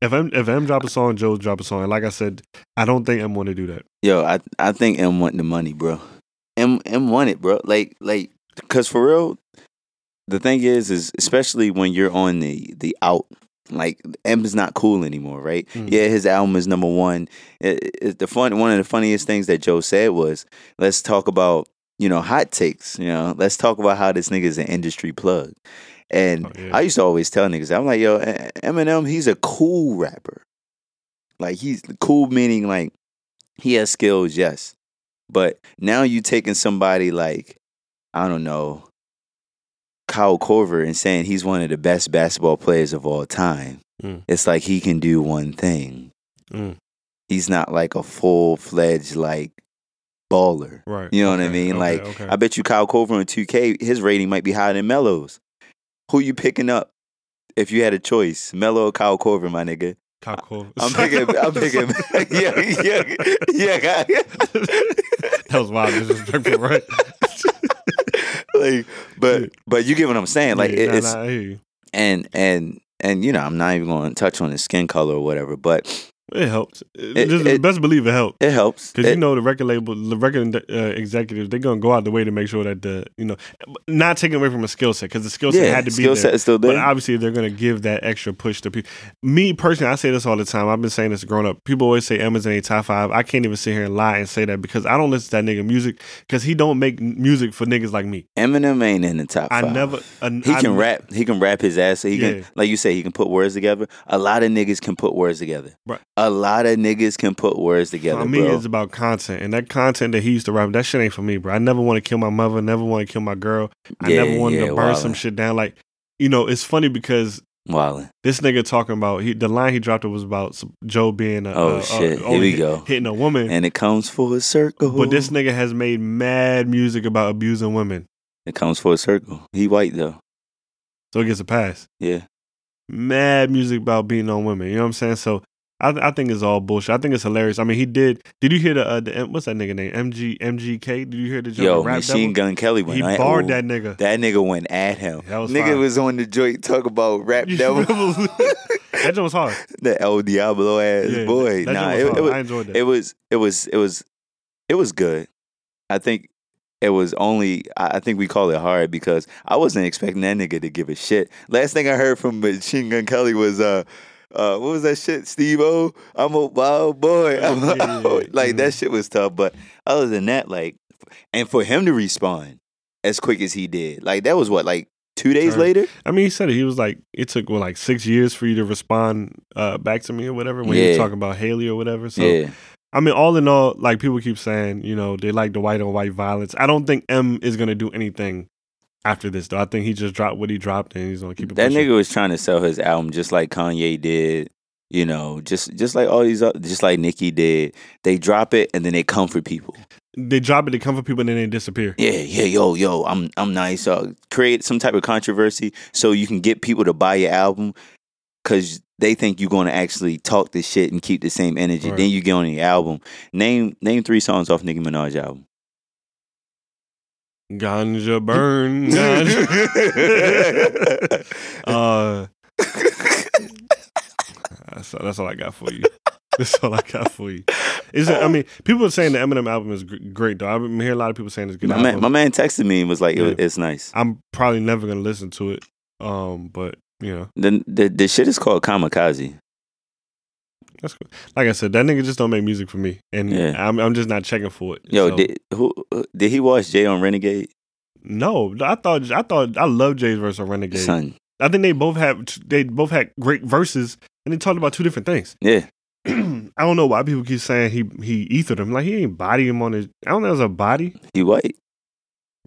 [SPEAKER 1] If M if M drop a song, Joe drop a song. And like I said, I don't think M want to do that.
[SPEAKER 2] Yo, I I think M want the money, bro. M M want it, bro. Like like, cause for real, the thing is, is especially when you're on the the out, like M is not cool anymore, right?
[SPEAKER 1] Mm.
[SPEAKER 2] Yeah, his album is number one. It, it, the fun one of the funniest things that Joe said was, let's talk about you know hot takes. You know, let's talk about how this nigga is an industry plug. And
[SPEAKER 1] Oh, yeah.
[SPEAKER 2] I used to always tell niggas, I'm like, yo, Eminem, he's a cool rapper. Like he's cool meaning like he has skills, yes. But now you taking somebody like, I don't know, Kyle Korver and saying he's one of the best basketball players of all time.
[SPEAKER 1] Mm.
[SPEAKER 2] It's like he can do one thing.
[SPEAKER 1] Mm.
[SPEAKER 2] He's not like a full fledged like baller.
[SPEAKER 1] Right.
[SPEAKER 2] You know what I mean?
[SPEAKER 1] okay,
[SPEAKER 2] like
[SPEAKER 1] okay.
[SPEAKER 2] I bet you Kyle Korver on 2K, his rating might be higher than Melo's. Who you picking up if you had a choice? Melo or Kyle Korver, my nigga?
[SPEAKER 1] Cock call.
[SPEAKER 2] I'm picking. I'm picking. (laughs) (laughs) yeah, yeah, yeah. (laughs)
[SPEAKER 1] that was wild disrespectful, right?
[SPEAKER 2] like, but but you get what I'm saying. Like,
[SPEAKER 1] Yeah,
[SPEAKER 2] it,
[SPEAKER 1] nah,
[SPEAKER 2] it's
[SPEAKER 1] nah, you.
[SPEAKER 2] and and and you know, I'm not even going to touch on his skin color or whatever, but
[SPEAKER 1] It helps.
[SPEAKER 2] It-
[SPEAKER 1] Just
[SPEAKER 2] it-
[SPEAKER 1] best believe it helps.
[SPEAKER 2] it helps.
[SPEAKER 1] Because you know the record label, the record uh, executives, they're gonna go out the way to make sure that the you know, not taking away from a skill set because the skill set
[SPEAKER 2] yeah,
[SPEAKER 1] had to be
[SPEAKER 2] skill set is still there.
[SPEAKER 1] But obviously, they're gonna give that extra push to people. Me personally, I say this all the time. I've been saying this growing up. People always say Emma's in a top five. I can't even sit here and lie and say that because I don't listen to that nigga music because he don't make music for niggas like me.
[SPEAKER 2] Eminem ain't in the top
[SPEAKER 1] I never. uh,
[SPEAKER 2] He
[SPEAKER 1] I-
[SPEAKER 2] can rap. He can rap his ass. He
[SPEAKER 1] Yeah.
[SPEAKER 2] can, like you say, he can put words together. A lot of niggas can put words together.
[SPEAKER 1] Right.
[SPEAKER 2] A lot of niggas can put words together,
[SPEAKER 1] For me,
[SPEAKER 2] bro.
[SPEAKER 1] it's about content, and that content that he used to rap, that shit ain't for me, bro. I never want to kill my mother, never want to kill my girl. I
[SPEAKER 2] Yeah,
[SPEAKER 1] never wanted
[SPEAKER 2] yeah,
[SPEAKER 1] to burn
[SPEAKER 2] wildin'.
[SPEAKER 1] some shit down. Like, you know, it's funny because
[SPEAKER 2] Wildin'.
[SPEAKER 1] this nigga talking about he, the line he dropped it was about Joe being a
[SPEAKER 2] Oh,
[SPEAKER 1] a- a-
[SPEAKER 2] shit. Here we go.
[SPEAKER 1] hitting a woman,
[SPEAKER 2] And it comes full circle.
[SPEAKER 1] but this nigga has made mad music about abusing women,
[SPEAKER 2] it comes full circle. He white though.
[SPEAKER 1] so it gets a pass.
[SPEAKER 2] Yeah.
[SPEAKER 1] Mad music about beating on women. You know what I'm saying? So. I, I think it's all bullshit. I think it's hilarious. I mean, he did. Did you hear the, uh, the what's that nigga name? MG MGK. Did you hear the joke?
[SPEAKER 2] Yo,
[SPEAKER 1] rap
[SPEAKER 2] Machine
[SPEAKER 1] devil?
[SPEAKER 2] Gun Kelly went.
[SPEAKER 1] He
[SPEAKER 2] I-
[SPEAKER 1] barred that nigga.
[SPEAKER 2] That nigga went at him.
[SPEAKER 1] That was
[SPEAKER 2] nigga
[SPEAKER 1] fire.
[SPEAKER 2] was on the joint talk about rap devil. (laughs)
[SPEAKER 1] that joke was hard.
[SPEAKER 2] the El Diablo ass
[SPEAKER 1] Yeah,
[SPEAKER 2] boy.
[SPEAKER 1] that
[SPEAKER 2] nah,
[SPEAKER 1] was
[SPEAKER 2] it, it was
[SPEAKER 1] I enjoyed that.
[SPEAKER 2] it was it was it was it was good. I think it was only I I think we call it hard because I wasn't expecting that nigga to give a shit. Last thing I heard from Machine Gun Kelly was uh uh what was that shit? Steve O, I'm a wild boy. I'm a-
[SPEAKER 1] Yeah, yeah, yeah. (laughs)
[SPEAKER 2] like that shit was tough. But other than that, like and for him to respond as quick as he did, like that was what, like two days later?
[SPEAKER 1] I mean, he said it. He was like, it took well, like six years for you to respond uh, back to me or whatever when you
[SPEAKER 2] Yeah.
[SPEAKER 1] were talking about Hailie or whatever. So,
[SPEAKER 2] yeah.
[SPEAKER 1] I mean, all in all, like people keep saying, you know, they like the white on white violence. I don't think M is gonna do anything after this though. I think he just dropped what he dropped and he's gonna keep it.
[SPEAKER 2] That
[SPEAKER 1] pushing.
[SPEAKER 2] nigga was trying to sell his album just like Kanye did. You know, just just like all these, other, just like Nicki did. They drop it and then they comfort people.
[SPEAKER 1] they drop it, they come for people, and then they disappear.
[SPEAKER 2] Yeah, yeah, yo, yo, I'm I'm nice. Uh, create some type of controversy so you can get people to buy your album because they think you're going to actually talk this shit and keep the same energy.
[SPEAKER 1] Right.
[SPEAKER 2] Then you get on the album. Name name three songs off Nicki Minaj album.
[SPEAKER 1] Ganja burn. Ganja. (laughs) uh, that's, that's all I got for you. That's all I got for you. Is it? I mean, people are saying the Eminem album is great though. I've been hearing a lot of people saying it's good.
[SPEAKER 2] My
[SPEAKER 1] album.
[SPEAKER 2] man, my man texted me and was like, it
[SPEAKER 1] Yeah.
[SPEAKER 2] "It's nice."
[SPEAKER 1] I'm probably never gonna listen to it. Um, but you know,
[SPEAKER 2] The, the the shit is called Kamikaze.
[SPEAKER 1] That's cool. Like I said, that nigga just don't make music for me, and
[SPEAKER 2] Yeah.
[SPEAKER 1] I'm I'm just not checking for it.
[SPEAKER 2] Yo,
[SPEAKER 1] So,
[SPEAKER 2] did who uh, did he watch Jay on Renegade?
[SPEAKER 1] no, I thought I thought I love Jay's verse on Renegade.
[SPEAKER 2] Son,
[SPEAKER 1] I think they both have they both had great verses, and they talked about two different things.
[SPEAKER 2] yeah, (clears throat)
[SPEAKER 1] I don't know why people keep saying he he ethered him. Like he ain't body him on his. I don't know. It was a body.
[SPEAKER 2] he white.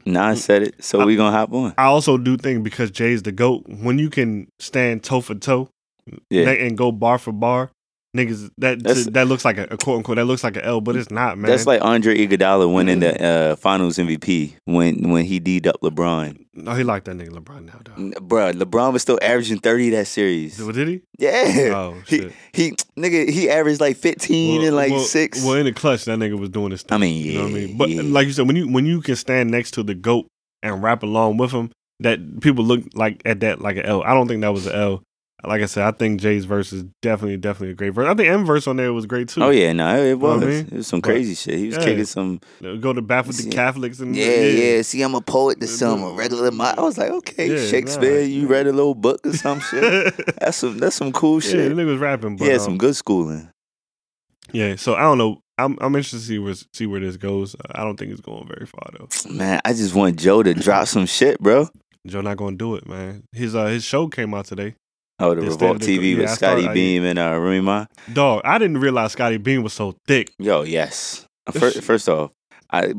[SPEAKER 2] Nah, I said it, so
[SPEAKER 1] I-
[SPEAKER 2] we gonna hop on.
[SPEAKER 1] I also do think because Jay's the goat, when you can stand toe for toe,
[SPEAKER 2] Yeah.
[SPEAKER 1] and go bar for bar, niggas that
[SPEAKER 2] That's-
[SPEAKER 1] that looks like a, a quote unquote that looks like an L, but it's not, man.
[SPEAKER 2] That's like Andre Iguodala winning the uh, Finals MVP when when he D'd up LeBron.
[SPEAKER 1] no, he like that nigga LeBron now, though.
[SPEAKER 2] Bruh, LeBron was still averaging thirty that series.
[SPEAKER 1] Did did he?
[SPEAKER 2] Yeah.
[SPEAKER 1] Oh (laughs)
[SPEAKER 2] He,
[SPEAKER 1] shit.
[SPEAKER 2] he nigga he averaged like fifteen
[SPEAKER 1] Well-
[SPEAKER 2] and like
[SPEAKER 1] well-
[SPEAKER 2] six.
[SPEAKER 1] Well, in the clutch, that nigga was doing his thing.
[SPEAKER 2] I mean,
[SPEAKER 1] You know what I mean? But
[SPEAKER 2] yeah.
[SPEAKER 1] like you said, when you when you can stand next to the goat and rap along with him, that people look like at that like an L. I don't think that was an L. Like I said, I think Jay's verse is definitely definitely a great verse. I think M verse on there was great too.
[SPEAKER 2] oh yeah, no, it
[SPEAKER 1] know what
[SPEAKER 2] was.
[SPEAKER 1] I mean?
[SPEAKER 2] It was some
[SPEAKER 1] But-
[SPEAKER 2] crazy shit. He was
[SPEAKER 1] Yeah.
[SPEAKER 2] kicking some.
[SPEAKER 1] Go to bat with the Catholics and
[SPEAKER 2] Yeah, yeah. yeah. See, I'm a poet to some, a
[SPEAKER 1] Yeah.
[SPEAKER 2] regular. Mi- I was like, okay,
[SPEAKER 1] Yeah,
[SPEAKER 2] Shakespeare.
[SPEAKER 1] nah.
[SPEAKER 2] You read a little book or some (laughs) shit. That's some. That's some cool
[SPEAKER 1] the
[SPEAKER 2] shit.
[SPEAKER 1] nigga was rapping, but
[SPEAKER 2] had
[SPEAKER 1] um,
[SPEAKER 2] some good schooling.
[SPEAKER 1] yeah. So I don't know. I'm I'm interested to see where see where this goes. I don't think it's going very far though. (sniffs)
[SPEAKER 2] Man, I just want Joe to drop some shit, bro.
[SPEAKER 1] Joe not gonna do it, man. His uh his show came out today.
[SPEAKER 2] Oh, the Revolt TV
[SPEAKER 1] yeah,
[SPEAKER 2] with
[SPEAKER 1] Scottie
[SPEAKER 2] Beam and uh, Remy Ma.
[SPEAKER 1] Dog, I didn't realize Scottie Beam was so thick.
[SPEAKER 2] Yo, yes. First, first off, I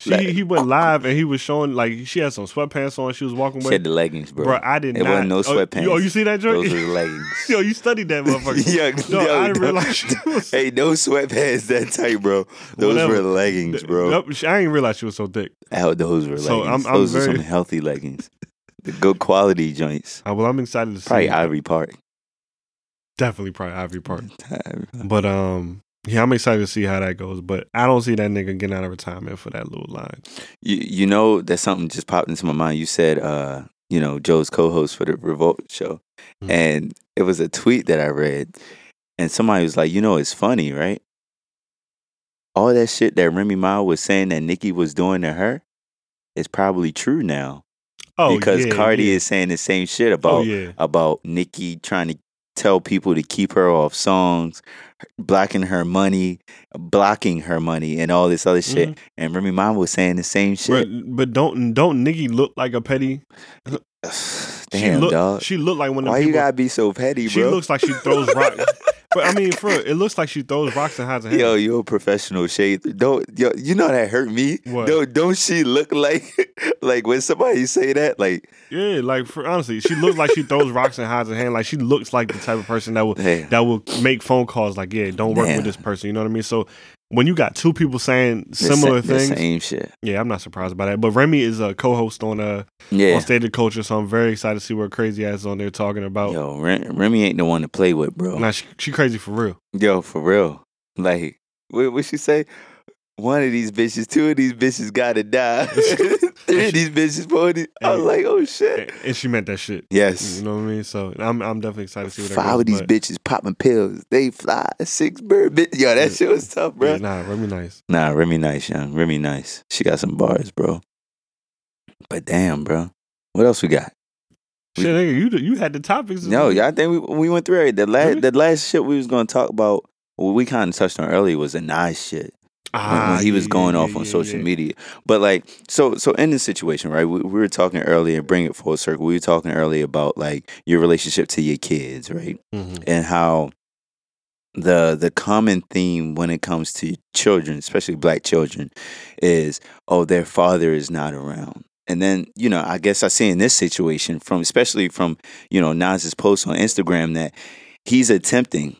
[SPEAKER 1] She
[SPEAKER 2] Like-
[SPEAKER 1] he went live and he was showing like she had some sweatpants on. She was walking
[SPEAKER 2] she
[SPEAKER 1] away.
[SPEAKER 2] had the leggings, bro.
[SPEAKER 1] Bro, I did
[SPEAKER 2] It
[SPEAKER 1] not.
[SPEAKER 2] It wasn't no
[SPEAKER 1] oh,
[SPEAKER 2] sweatpants.
[SPEAKER 1] you- Oh, you see that joint?
[SPEAKER 2] Those were (laughs) leggings.
[SPEAKER 1] Yo, you studied that (laughs) motherfucker.
[SPEAKER 2] Yo,
[SPEAKER 1] No,
[SPEAKER 2] yo,
[SPEAKER 1] I didn't
[SPEAKER 2] no.
[SPEAKER 1] realize she (laughs) was.
[SPEAKER 2] Hey, no sweatpants that tight, bro. Those
[SPEAKER 1] Whatever.
[SPEAKER 2] were leggings, bro.
[SPEAKER 1] Nope, she- I didn't realize she was so thick.
[SPEAKER 2] Hell, those were
[SPEAKER 1] So,
[SPEAKER 2] leggings.
[SPEAKER 1] I'm- I'm
[SPEAKER 2] those
[SPEAKER 1] very-
[SPEAKER 2] were some healthy leggings. The good quality joints.
[SPEAKER 1] Uh, well, I'm excited to see.
[SPEAKER 2] Probably Ivory Park.
[SPEAKER 1] Definitely probably (laughs) Ivory Park. But um, yeah, I'm excited to see how that goes. But I don't see that nigga getting out of retirement for that little line.
[SPEAKER 2] You, you know that something just popped into my mind. You said, uh, you know, Joe's co-host for the Revolt show,
[SPEAKER 1] Mhm.
[SPEAKER 2] and it was a tweet that I read, and somebody was like, you know, it's funny, right? All that shit that Remy Ma was saying that Nicki was doing to her is probably true now
[SPEAKER 1] Oh,
[SPEAKER 2] because
[SPEAKER 1] yeah,
[SPEAKER 2] Cardi
[SPEAKER 1] yeah.
[SPEAKER 2] is saying the same shit
[SPEAKER 1] Oh
[SPEAKER 2] about
[SPEAKER 1] yeah,
[SPEAKER 2] about Nicki trying to tell people to keep her off songs, blocking her money, blocking her money, and all this other shit.
[SPEAKER 1] Mhm.
[SPEAKER 2] And Remy Ma was saying the same shit.
[SPEAKER 1] But, but don't don't Nicki look like a petty?
[SPEAKER 2] Damn,
[SPEAKER 1] she look,
[SPEAKER 2] dog.
[SPEAKER 1] She look like one of
[SPEAKER 2] Why
[SPEAKER 1] the
[SPEAKER 2] you gotta be so petty,
[SPEAKER 1] she
[SPEAKER 2] bro?
[SPEAKER 1] She looks like she throws (laughs) rocks. but I mean, for it looks like she throws rocks and hides her hand.
[SPEAKER 2] Yo, you're a professional shade. Don't yo, you know that hurt me.
[SPEAKER 1] What?
[SPEAKER 2] Don't don't she look like (laughs) like when somebody say that like
[SPEAKER 1] Yeah, like for honestly, she looks like she throws rocks and hides her hand. Like she looks like the type of person that will
[SPEAKER 2] Damn.
[SPEAKER 1] that will make phone calls. Like, yeah, don't work
[SPEAKER 2] Damn.
[SPEAKER 1] with this person. You know what I mean? So when you got two people saying
[SPEAKER 2] the
[SPEAKER 1] similar
[SPEAKER 2] sa- the
[SPEAKER 1] things,
[SPEAKER 2] same shit.
[SPEAKER 1] yeah, I'm not surprised by that. But Remy is a co-host on uh
[SPEAKER 2] Yeah.
[SPEAKER 1] on State of Culture, so I'm very excited to see what crazy ass is on there talking about.
[SPEAKER 2] Yo, Rem- Remy ain't the one to play with, bro.
[SPEAKER 1] Nah, she, she crazy for real.
[SPEAKER 2] Yo, for real. Like, what what she say? One of these bitches, two of these bitches gotta die. (laughs) (laughs) Of these bitches, four. I was like, oh shit.
[SPEAKER 1] and she meant that shit.
[SPEAKER 2] Yes.
[SPEAKER 1] You know what I mean? So I'm I'm definitely excited to see what that
[SPEAKER 2] Five
[SPEAKER 1] goes,
[SPEAKER 2] of these
[SPEAKER 1] but-
[SPEAKER 2] bitches popping pills. They fly six bird. Bit. Yo, that shit was tough, bro.
[SPEAKER 1] Yeah, nah, Remy nice.
[SPEAKER 2] Nah, Remy nice, young. Remy nice. She got some bars, bro. But damn, bro. What else we got?
[SPEAKER 1] Shit, nigga, you you had the topics.
[SPEAKER 2] No, yeah, I think we we went through it. The last
[SPEAKER 1] Really?
[SPEAKER 2] the last shit we was gonna talk about, what we kind of touched on earlier was the nice shit.
[SPEAKER 1] Ah,
[SPEAKER 2] he was going
[SPEAKER 1] yeah,
[SPEAKER 2] off on
[SPEAKER 1] yeah,
[SPEAKER 2] social media. But like, so so in this situation, right? We, we were talking earlier, bring it full circle. We were talking earlier about like your relationship to your kids, right?
[SPEAKER 1] Mhm.
[SPEAKER 2] And how the the common theme when it comes to children, especially black children, is oh their father is not around. And then, you know, I guess I see in this situation from especially from, you know, Nas's post on Instagram that he's attempting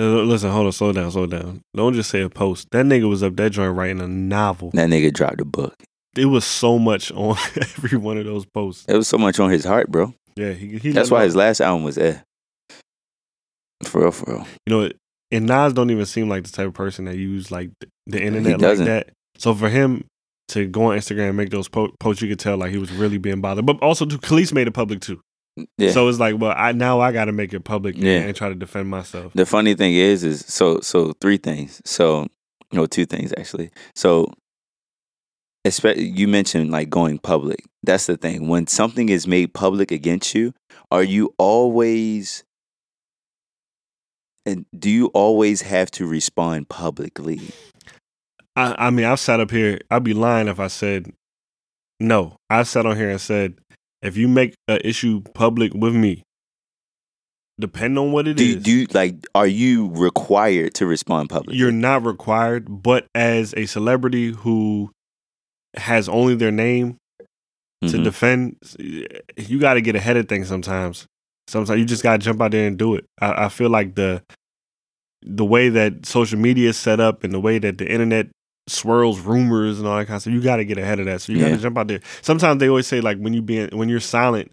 [SPEAKER 1] Listen, hold on, slow down, slow down. Don't just say a post. That nigga was up that joint writing a novel.
[SPEAKER 2] that nigga dropped a book.
[SPEAKER 1] It was so much on (laughs) every one of those posts.
[SPEAKER 2] It was so much on his heart, bro.
[SPEAKER 1] Yeah, he, he
[SPEAKER 2] That's why his last album was eh. For real, for real.
[SPEAKER 1] you know, and Nas don't even seem like the type of person that use like the, the internet like that. So for him to go on Instagram and make those po- posts, you could tell like he was really being bothered. But also, too, Kelis made it public too.
[SPEAKER 2] Yeah.
[SPEAKER 1] So it's like, well, I now I got to make it public and-
[SPEAKER 2] Yeah.
[SPEAKER 1] and try to defend myself.
[SPEAKER 2] The funny thing is, is so so three things. So no, two things actually. So, you mentioned like going public. That's the thing. When something is made public against you, are you always and do you always have to respond publicly?
[SPEAKER 1] I, I mean, I've sat up here. I'd be lying if I said no. I sat on here and said, if you make an issue public with me, depend on what it
[SPEAKER 2] Do
[SPEAKER 1] is,
[SPEAKER 2] do you like are you required to respond publicly?
[SPEAKER 1] you're not required. But as a celebrity who has only their name to
[SPEAKER 2] Mhm.
[SPEAKER 1] defend, you got to get ahead of things sometimes. Sometimes you just got to jump out there and do it. I, I feel like the the way that social media is set up and the way that the internet swirls rumors and all that kind of stuff, you got to get ahead of that. So you got to jump out there. Sometimes they always say like when you being when you're silent,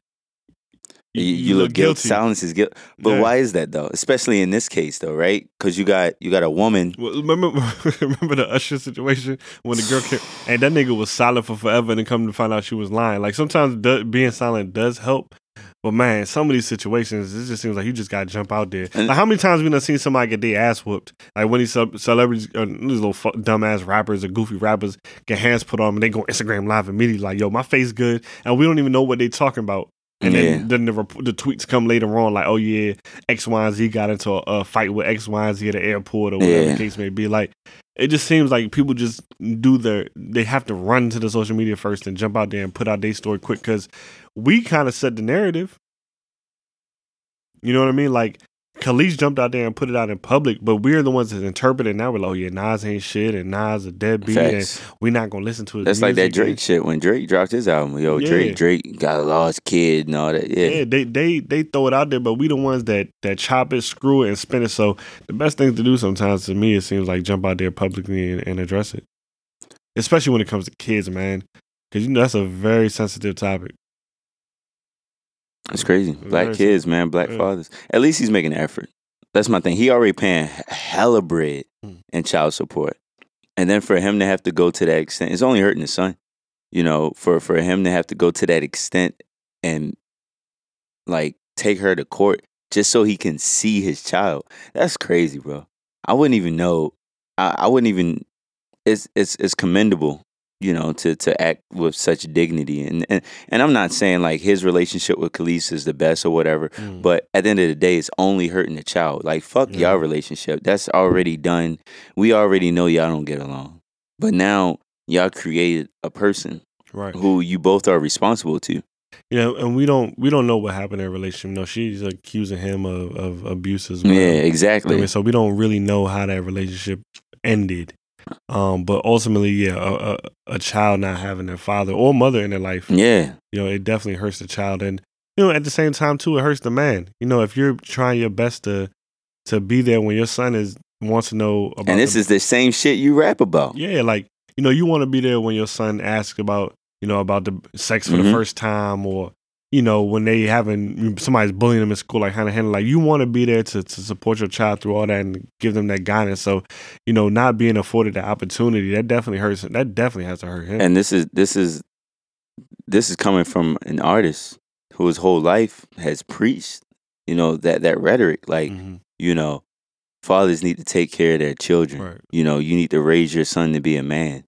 [SPEAKER 2] you, you look guilty. Silence is guilt. But
[SPEAKER 1] Yeah.
[SPEAKER 2] why is that though? Especially in this case though, right? Because you got you got a woman.
[SPEAKER 1] Well, remember, (laughs) remember the Usher situation when the girl came and that nigga was silent for forever, and then come to find out she was lying. Like sometimes do, being silent does help, but man, some of these situations, it just seems like you just gotta jump out there.
[SPEAKER 2] And-
[SPEAKER 1] like how many times we done seen somebody get their ass whooped? Like when these ce- celebrities, uh, these little dumbass rappers or goofy rappers get hands put on them, and they go Instagram live immediately, like, "Yo, my face good," and we don't even know what they talking about. And
[SPEAKER 2] Yeah.
[SPEAKER 1] then, then the, rep- the tweets come later on, like, oh yeah, X, Y, and Z got into a, a fight with X, Y, and Z at the airport or whatever
[SPEAKER 2] Yeah.
[SPEAKER 1] the case may be. Like, it just seems like people just do their, they have to run to the social media first and jump out there and put out their story quick because we kind of set the narrative. You know what I mean? Like, Kelis jumped out there and put it out in public, but we're the ones that interpret it. Now we're like, oh yeah, Nas ain't shit and Nas a deadbeat
[SPEAKER 2] Facts.
[SPEAKER 1] and we're not gonna listen to it.
[SPEAKER 2] That's like that Drake shit when Drake dropped his album. Yo,
[SPEAKER 1] Yeah.
[SPEAKER 2] Drake, Drake got a lost kid and all that. Yeah.
[SPEAKER 1] Yeah, they they they throw it out there, but we the ones that that chop it, screw it, and spin it. So the best thing to do sometimes to me, it seems like jump out there publicly and, and address it, especially when it comes to kids, man, because you know that's a very sensitive topic.
[SPEAKER 2] It's crazy. Black kids, man, black
[SPEAKER 1] Yeah.
[SPEAKER 2] fathers. At least he's making an effort. That's my thing. He already paying hella bread
[SPEAKER 1] Mm.
[SPEAKER 2] in child support. And then for him to have to go to that extent, it's only hurting his son. You know, for for him to have to go to that extent and like take her to court just so he can see his child. That's crazy, bro. I wouldn't even know. I, I wouldn't even. It's it's it's commendable, you know, to to act with such dignity. And and, and I'm not saying like his relationship with Kelis is the best or whatever. Mm. But at the end of the day, it's only hurting the child. Like fuck
[SPEAKER 1] Yeah.
[SPEAKER 2] y'all relationship. That's already done. We already know y'all don't get along. But now y'all created a person
[SPEAKER 1] right.
[SPEAKER 2] who you both are responsible to.
[SPEAKER 1] Yeah, and we don't we don't know what happened in their relationship. No, she's accusing him of, of abuse as well.
[SPEAKER 2] Yeah,
[SPEAKER 1] I
[SPEAKER 2] exactly.
[SPEAKER 1] mean, so we don't really know how that relationship ended. Um, but ultimately, yeah, a, a, a child not having their father or mother in their life,
[SPEAKER 2] Yeah.
[SPEAKER 1] you know, it definitely hurts the child, and you know, at the same time too, it hurts the man. You know, if you're trying your best to to be there when your son is wants to know about,
[SPEAKER 2] And this
[SPEAKER 1] the-
[SPEAKER 2] is the same shit you rap about.
[SPEAKER 1] yeah, like you know, you want to be there when your son asks about you know about the sex for the
[SPEAKER 2] Mhm.
[SPEAKER 1] first time, or you know when they having somebody's bullying them in school, like Hannah Hannah, like you want to be there to to support your child through all that and give them that guidance. So you know, not being afforded the opportunity that definitely hurts. That definitely has to hurt him.
[SPEAKER 2] And this is this is this is coming from an artist whose whole life has preached, you know, that that rhetoric. Like,
[SPEAKER 1] Mhm.
[SPEAKER 2] you know, fathers need to take care of their children.
[SPEAKER 1] Right.
[SPEAKER 2] You know, you need to raise your son to be a man.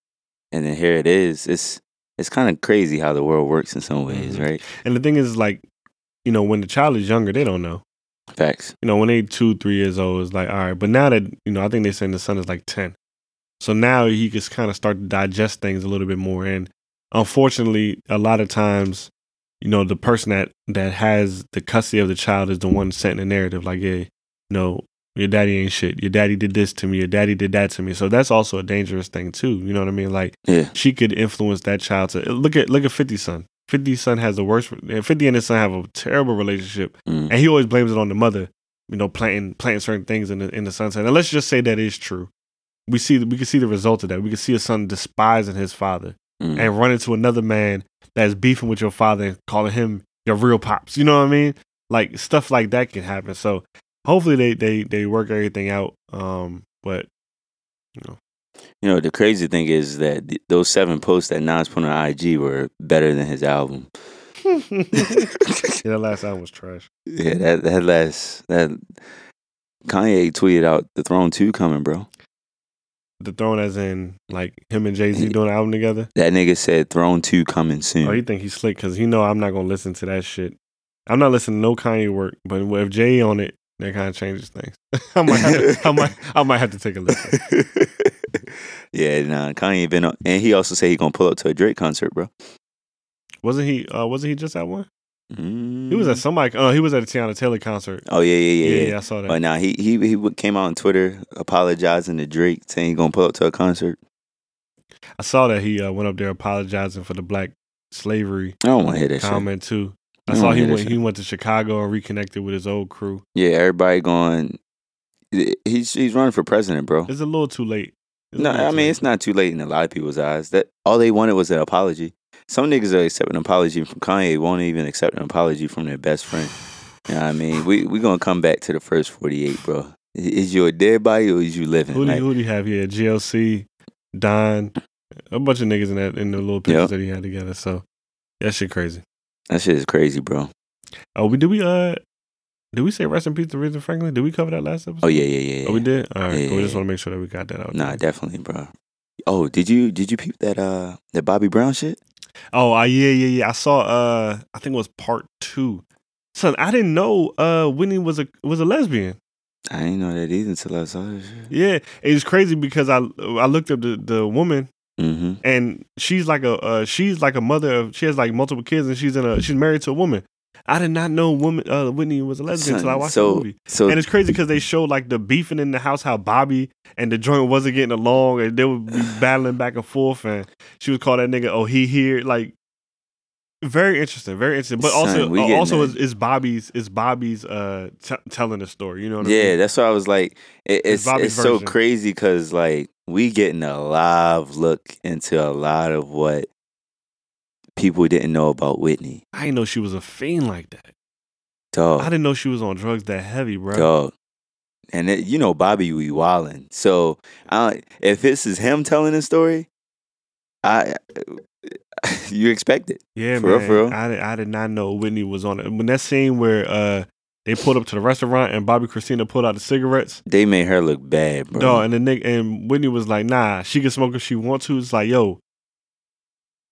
[SPEAKER 2] And then here it is. It's it's kind of crazy how the world works in some ways,
[SPEAKER 1] Mhm.
[SPEAKER 2] right?
[SPEAKER 1] And the thing is, like, you know, when the child is younger, they don't know.
[SPEAKER 2] Facts.
[SPEAKER 1] you know, when they two, three years old, it's like, all right. But now that, you know, I think they're saying the son is like 10. So now he can kind of start to digest things a little bit more. And unfortunately, a lot of times, you know, the person that, that has the custody of the child is the one setting the narrative. Like, yeah, no, your daddy ain't shit. Your daddy did this to me. Your daddy did that to me. So that's also a dangerous thing too. You know what I mean? Like,
[SPEAKER 2] Yeah.
[SPEAKER 1] she could influence that child to look at look at 50 son. 50 son has the worst. 50 and his son have a terrible relationship
[SPEAKER 2] Mm.
[SPEAKER 1] and he always blames it on the mother. You know, planting planting certain things in the in the sunset. And let's just say that is true. We see we can see the result of that. We can see a son despising his father
[SPEAKER 2] Mm.
[SPEAKER 1] and running to another man that's beefing with your father and calling him your real pops. You know what I mean? Like stuff like that can happen. So hopefully they they they work everything out. Um, but
[SPEAKER 2] You know, you know the crazy thing is that th- those seven posts that Nas put on IG were better than his album. (laughs)
[SPEAKER 1] yeah, that last album was trash.
[SPEAKER 2] Yeah, that that last that Kanye tweeted out the Throne Two coming, bro.
[SPEAKER 1] The throne, as in like him and Jay Z doing an album together.
[SPEAKER 2] That nigga said Throne Two coming soon.
[SPEAKER 1] Oh, you think he's slick because he know I'm not gonna listen to that shit. I'm not listening to no Kanye work, but if Jay on it, that kind of changes things. (laughs) I might, have to, I might, I might have to take a listen. (laughs)
[SPEAKER 2] yeah, nah, Kanye been on, and he also said he gonna pull up to a Drake concert, bro.
[SPEAKER 1] Wasn't he? Uh, wasn't he just at one?
[SPEAKER 2] Mm.
[SPEAKER 1] He was at somebody. Uh, he was at a Teyana Taylor concert.
[SPEAKER 2] Oh yeah, yeah, yeah,
[SPEAKER 1] Yeah,
[SPEAKER 2] yeah.
[SPEAKER 1] I saw that.
[SPEAKER 2] But now he he he came out on Twitter apologizing to Drake, saying he gonna pull up to a concert.
[SPEAKER 1] I saw that he uh, went up there apologizing for the black slavery
[SPEAKER 2] I don't want to hear that shit.
[SPEAKER 1] comment too. I saw he went. He went to Chicago and reconnected with his old crew.
[SPEAKER 2] Yeah, everybody going. He's he's running for president, bro.
[SPEAKER 1] It's a little too late. It's
[SPEAKER 2] No, I mean
[SPEAKER 1] late.
[SPEAKER 2] it's not too late in a lot of people's eyes. That all they wanted was an apology. Some niggas that accept an apology from Kanye won't even accept an apology from their best friend. You know what I mean? We we gonna come back to the first forty eight, bro. Is you a dead body or is you living?
[SPEAKER 1] Who do,
[SPEAKER 2] Like,
[SPEAKER 1] who do you have here? GLC, Don, a bunch of niggas in that in the little pictures
[SPEAKER 2] Yep.
[SPEAKER 1] that he had together. So that shit crazy.
[SPEAKER 2] That shit is crazy, bro.
[SPEAKER 1] Oh, we did we uh did we say rest in peace to Aretha Franklin? Did we cover that last episode?
[SPEAKER 2] Oh yeah, yeah, yeah.
[SPEAKER 1] Oh, we did. All right,
[SPEAKER 2] Yeah,
[SPEAKER 1] cool. we just want to make sure that we got that out.
[SPEAKER 2] Nah,
[SPEAKER 1] there.
[SPEAKER 2] definitely, bro. Oh, did you did you peep that uh that Bobby Brown shit?
[SPEAKER 1] Oh, uh, yeah, yeah, yeah. I saw. Uh, I think it was part two. Son, I didn't know. Uh, Whitney was a was a lesbian.
[SPEAKER 2] I didn't know that either until I saw that shit.
[SPEAKER 1] Yeah, it's crazy because I I looked up the the woman
[SPEAKER 2] Mm-hmm.
[SPEAKER 1] and she's like a uh, she's like a mother of she has like multiple kids and she's in a she's married to a woman. I did not know woman uh, Whitney was a lesbian until I watched
[SPEAKER 2] so,
[SPEAKER 1] the movie.
[SPEAKER 2] So
[SPEAKER 1] And it's crazy because they showed like the beefing in the house, how Bobby and the joint wasn't getting along, and they would be (sighs) battling back and forth. And she would call that nigga, "Oh, he here." Like, very interesting, very interesting. But also,
[SPEAKER 2] Son,
[SPEAKER 1] uh, also
[SPEAKER 2] that.
[SPEAKER 1] is, is Bobby's is Bobby's uh t- telling the story. You know what I mean?
[SPEAKER 2] yeah,
[SPEAKER 1] mean?
[SPEAKER 2] that's why I was like, it,
[SPEAKER 1] It's
[SPEAKER 2] it's it's so crazy because like we getting a live look into a lot of what people didn't know about Whitney.
[SPEAKER 1] I didn't know she was a fiend like that.
[SPEAKER 2] Dog.
[SPEAKER 1] I didn't know she was on drugs that heavy, bro.
[SPEAKER 2] dog, and it, you know Bobby we wildin'. So I, if this is him telling the story, I (laughs) you expect it.
[SPEAKER 1] Yeah,
[SPEAKER 2] For real, for real?
[SPEAKER 1] I I did not know Whitney was on it. When that scene where uh they pulled up to the restaurant and Bobbi Kristina pulled out the cigarettes.
[SPEAKER 2] They made her look bad, bro.
[SPEAKER 1] Dog, and the nigga and Whitney was like, "Nah, she can smoke if she wants to." It's like, yo,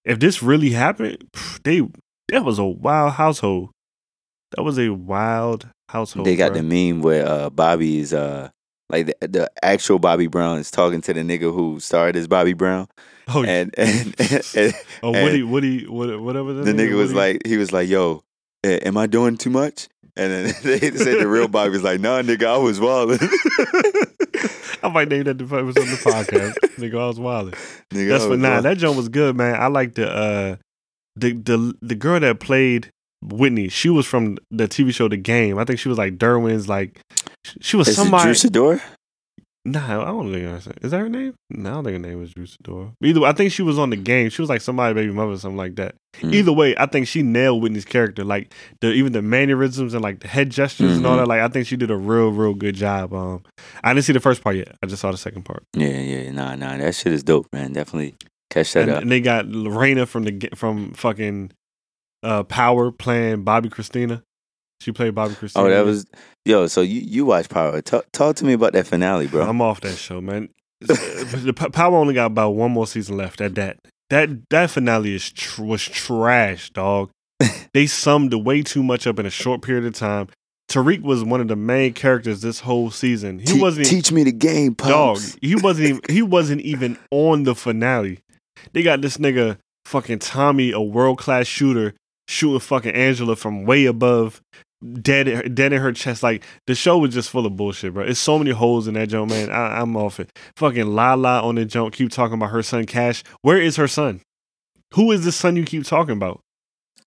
[SPEAKER 1] if this really happened, they that was a wild household. That was a wild household.
[SPEAKER 2] they got
[SPEAKER 1] bruh.
[SPEAKER 2] the meme where uh, Bobby is uh like the, the actual Bobby Brown is talking to the nigga who started as Bobby Brown,
[SPEAKER 1] Oh,
[SPEAKER 2] and and, and, (laughs) and
[SPEAKER 1] oh, Woody, Woody, what- whatever.
[SPEAKER 2] the nigga was like, he was like, "Yo, am I doing too much?" And then (laughs) they said the real Bobby was like, "Nah, nigga, I was wildin'. (laughs)
[SPEAKER 1] I might name that the was on the podcast. (laughs) nigga, I was wilding.
[SPEAKER 2] nigga,
[SPEAKER 1] That's
[SPEAKER 2] was
[SPEAKER 1] nah.
[SPEAKER 2] wildin'."
[SPEAKER 1] That joint was good, man. I like the uh the the the girl that played Whitney. She was from the TV show The Game. I think she was like Derwin's like she was
[SPEAKER 2] Is
[SPEAKER 1] somebody.
[SPEAKER 2] Drew Sidora?
[SPEAKER 1] Nah, I don't think that's Is that her name? No, I don't think her name was Drew Sidora. Either way, I think she was on the game. She was like somebody baby mother or something like that.
[SPEAKER 2] Hmm.
[SPEAKER 1] Either way, I think she nailed Whitney's character. Like the even the mannerisms and like the head gestures and all
[SPEAKER 2] Mhm.
[SPEAKER 1] that. Like I think she did a real, real good job. Um I didn't see the first part yet. I just saw the second part.
[SPEAKER 2] Yeah, yeah, nah, nah. That shit is dope, man. Definitely catch that
[SPEAKER 1] And,
[SPEAKER 2] up.
[SPEAKER 1] and they got Lorena from the from fucking uh Power playing Bobbi Kristina. She played Bobbi Kristina.
[SPEAKER 2] Oh, that was yo. So you you watch Power? Talk, talk to me about that finale, bro.
[SPEAKER 1] I'm off that show, man. (laughs) Uh, the Power only got about one more season left. At that, that that finale is tr- was trash, dog. (laughs) they summed the way too much up in a short period of time. Tariq was one of the main characters this whole season. He
[SPEAKER 2] Te-
[SPEAKER 1] wasn't
[SPEAKER 2] teach me the game,
[SPEAKER 1] dog. He (laughs) wasn't even he wasn't even on the finale. They got this nigga fucking Tommy, a world class shooter, shooting fucking Angela from way above, dead dead in her chest. Like the show was just full of bullshit, bro. It's so many holes in that joke, man. I, I'm off it. Fucking Lala on the joke. Keep talking about her son Cash. Where is her son? Who is the son you keep talking about?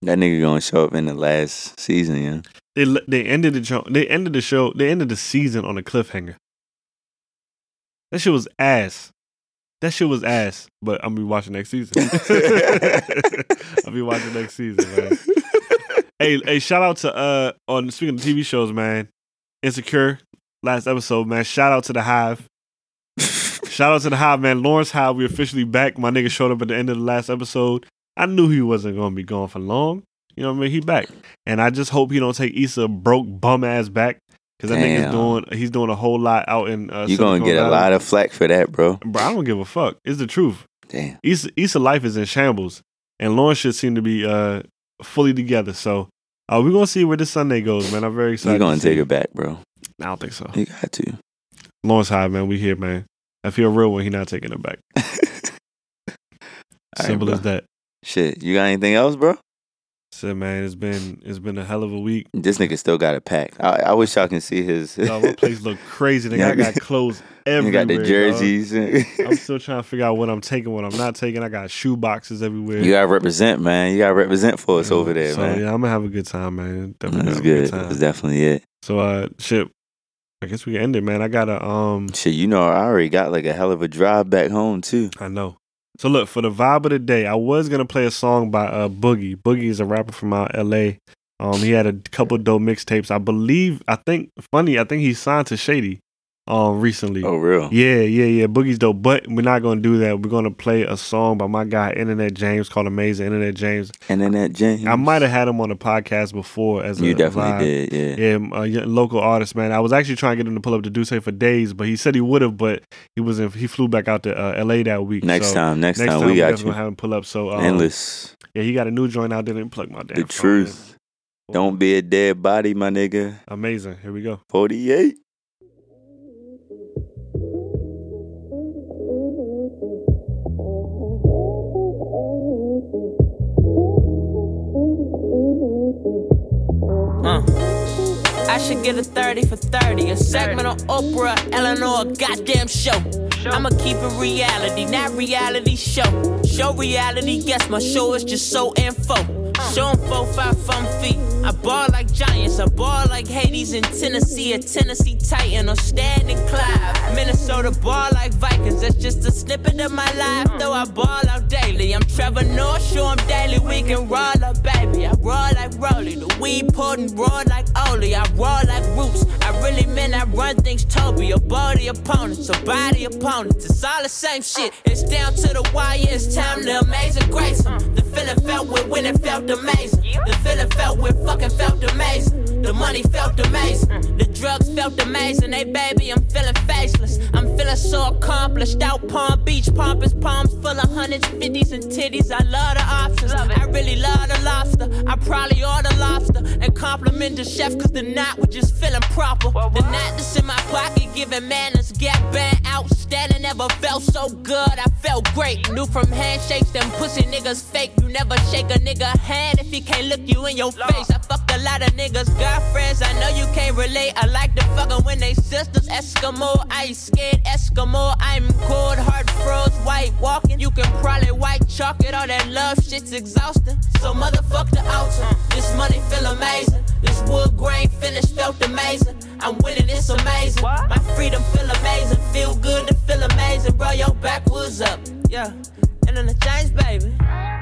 [SPEAKER 2] That nigga gonna show up in the last season, yeah.
[SPEAKER 1] They they ended the joint. They ended the show. They ended the season on a cliffhanger. That shit was ass. That shit was ass. But I'm gonna be watching next season. (laughs) I'll be watching next season, man. Hey, hey, shout out to uh on speaking of TV shows, man. Insecure, last episode, man. Shout out to the Hive. (laughs) Shout out to the Hive, man. Lawrence Hive, we officially back. My nigga showed up at the end of the last episode. I knew he wasn't gonna be gone for long. You know what I mean? He back, and I just hope he don't take Issa broke bum ass back because that nigga's
[SPEAKER 2] Damn.
[SPEAKER 1] doing he's doing a whole lot out in. Uh,
[SPEAKER 2] You gonna get a lot of flack for that, bro.
[SPEAKER 1] Bro, I don't give a fuck. It's the truth.
[SPEAKER 2] Damn.
[SPEAKER 1] Issa, Issa life is in shambles, and Lawrence should seem to be uh fully together. So. Uh, we're gonna see where this Sunday goes, man. I'm very excited.
[SPEAKER 2] You gonna
[SPEAKER 1] to
[SPEAKER 2] take it back, bro.
[SPEAKER 1] I don't think so.
[SPEAKER 2] You got to.
[SPEAKER 1] Lawrence Hive, man. We here, man. I feel real when he not taking it back. (laughs) Simple
[SPEAKER 2] bro.
[SPEAKER 1] as that.
[SPEAKER 2] Shit, you got anything else, bro?
[SPEAKER 1] So man, it's been it's been a hell of a week.
[SPEAKER 2] This nigga still got a pack. I, I wish y'all can see his.
[SPEAKER 1] Dog, my place look crazy. Nigga. I got (laughs) clothes
[SPEAKER 2] you
[SPEAKER 1] everywhere.
[SPEAKER 2] got the jerseys.
[SPEAKER 1] I'm still trying to figure out what I'm taking, what I'm not taking. I got shoe boxes everywhere.
[SPEAKER 2] you gotta represent, man. You gotta represent for us
[SPEAKER 1] Yeah,
[SPEAKER 2] over there,
[SPEAKER 1] so,
[SPEAKER 2] man.
[SPEAKER 1] yeah, I'm gonna have a good time, man. Definitely
[SPEAKER 2] That's
[SPEAKER 1] a
[SPEAKER 2] good.
[SPEAKER 1] good.
[SPEAKER 2] That's definitely it.
[SPEAKER 1] So uh, shit. I guess we can end it, man. I gotta um.
[SPEAKER 2] Shit, you know, I already got like a hell of a drive back home too.
[SPEAKER 1] I know. So look for the vibe of the day. I was gonna play a song by uh Boogie. Boogie is a rapper from out L.A. Um, he had a couple dope mixtapes. I believe. I think funny. I think he signed to Shady. Um, recently.
[SPEAKER 2] Oh, real?
[SPEAKER 1] Yeah, yeah, yeah. Boogie's dope, but we're not gonna do that. We're gonna play a song by my guy Internet James called Amazing Internet James.
[SPEAKER 2] That James.
[SPEAKER 1] I might have had him on the podcast before as
[SPEAKER 2] You
[SPEAKER 1] a
[SPEAKER 2] definitely did, yeah.
[SPEAKER 1] Yeah, a local artist, man. I was actually trying to get him to pull up to Duce for days, but he said he would have, but he was in, he flew back out to uh, L.A. that week.
[SPEAKER 2] Next
[SPEAKER 1] So
[SPEAKER 2] time, next,
[SPEAKER 1] next
[SPEAKER 2] time,
[SPEAKER 1] time
[SPEAKER 2] we got you.
[SPEAKER 1] gonna have him pull up. So um,
[SPEAKER 2] Endless.
[SPEAKER 1] Yeah, he got a new joint out there. Didn't plug my damn.
[SPEAKER 2] The
[SPEAKER 1] phone,
[SPEAKER 2] truth. Don't be a dead body, my nigga.
[SPEAKER 1] Amazing. Here we go.
[SPEAKER 2] 48.
[SPEAKER 3] I should get a 30 for 30. A segment on Oprah, Eleanor, a goddamn show. I'ma keep it reality, not reality show. Show reality, guess my show is just so info. Show 'em four, five, fun feet. I ball like giants, I ball like Hades in Tennessee, a Tennessee Titan or standing Clive. Minnesota ball like Vikings, that's just a snippet of my life. Though I ball out daily, I'm Trevor North, show 'em daily. We can roll up, baby. I roll like Rolly, the weed and roll like Oli. I roll like Roots. I really mean I run things Toby, a body opponents, a body opponents. It's all the same shit. It's down to the wire, it's time to amazing grace. The feeling felt with when it felt amazing. The feeling felt with fucking felt amazing. The money felt amazing. The drugs felt amazing. Hey baby, I'm feeling faceless. I'm feeling so accomplished. Out Palm Beach, pompous palms full of hundreds, fifties, and titties. I love the options. I really love the lobster. I probably order lobster and compliment the chef cause the night was just feeling proper. The night that's in my pocket giving manners. Gap band outstanding. Never felt so good. I felt great. Knew from handshakes, them pussy niggas fake. You never shake a nigga hand if he can't look you in your face. I fucked a lot of niggas, got friends, I know you can't relate. I like to fuck 'em when they sisters. Eskimo, ice scared Eskimo. I'm cold, heart froze, white walking. You can probably white chalk it. All that love shit's exhausting. So motherfuck the altar. This money feel amazing. This wood grain finish felt amazing. I'm winning, it's amazing. My freedom feel amazing. Feel good to feel amazing, bro. Your back was up. Yeah. And then the James, baby.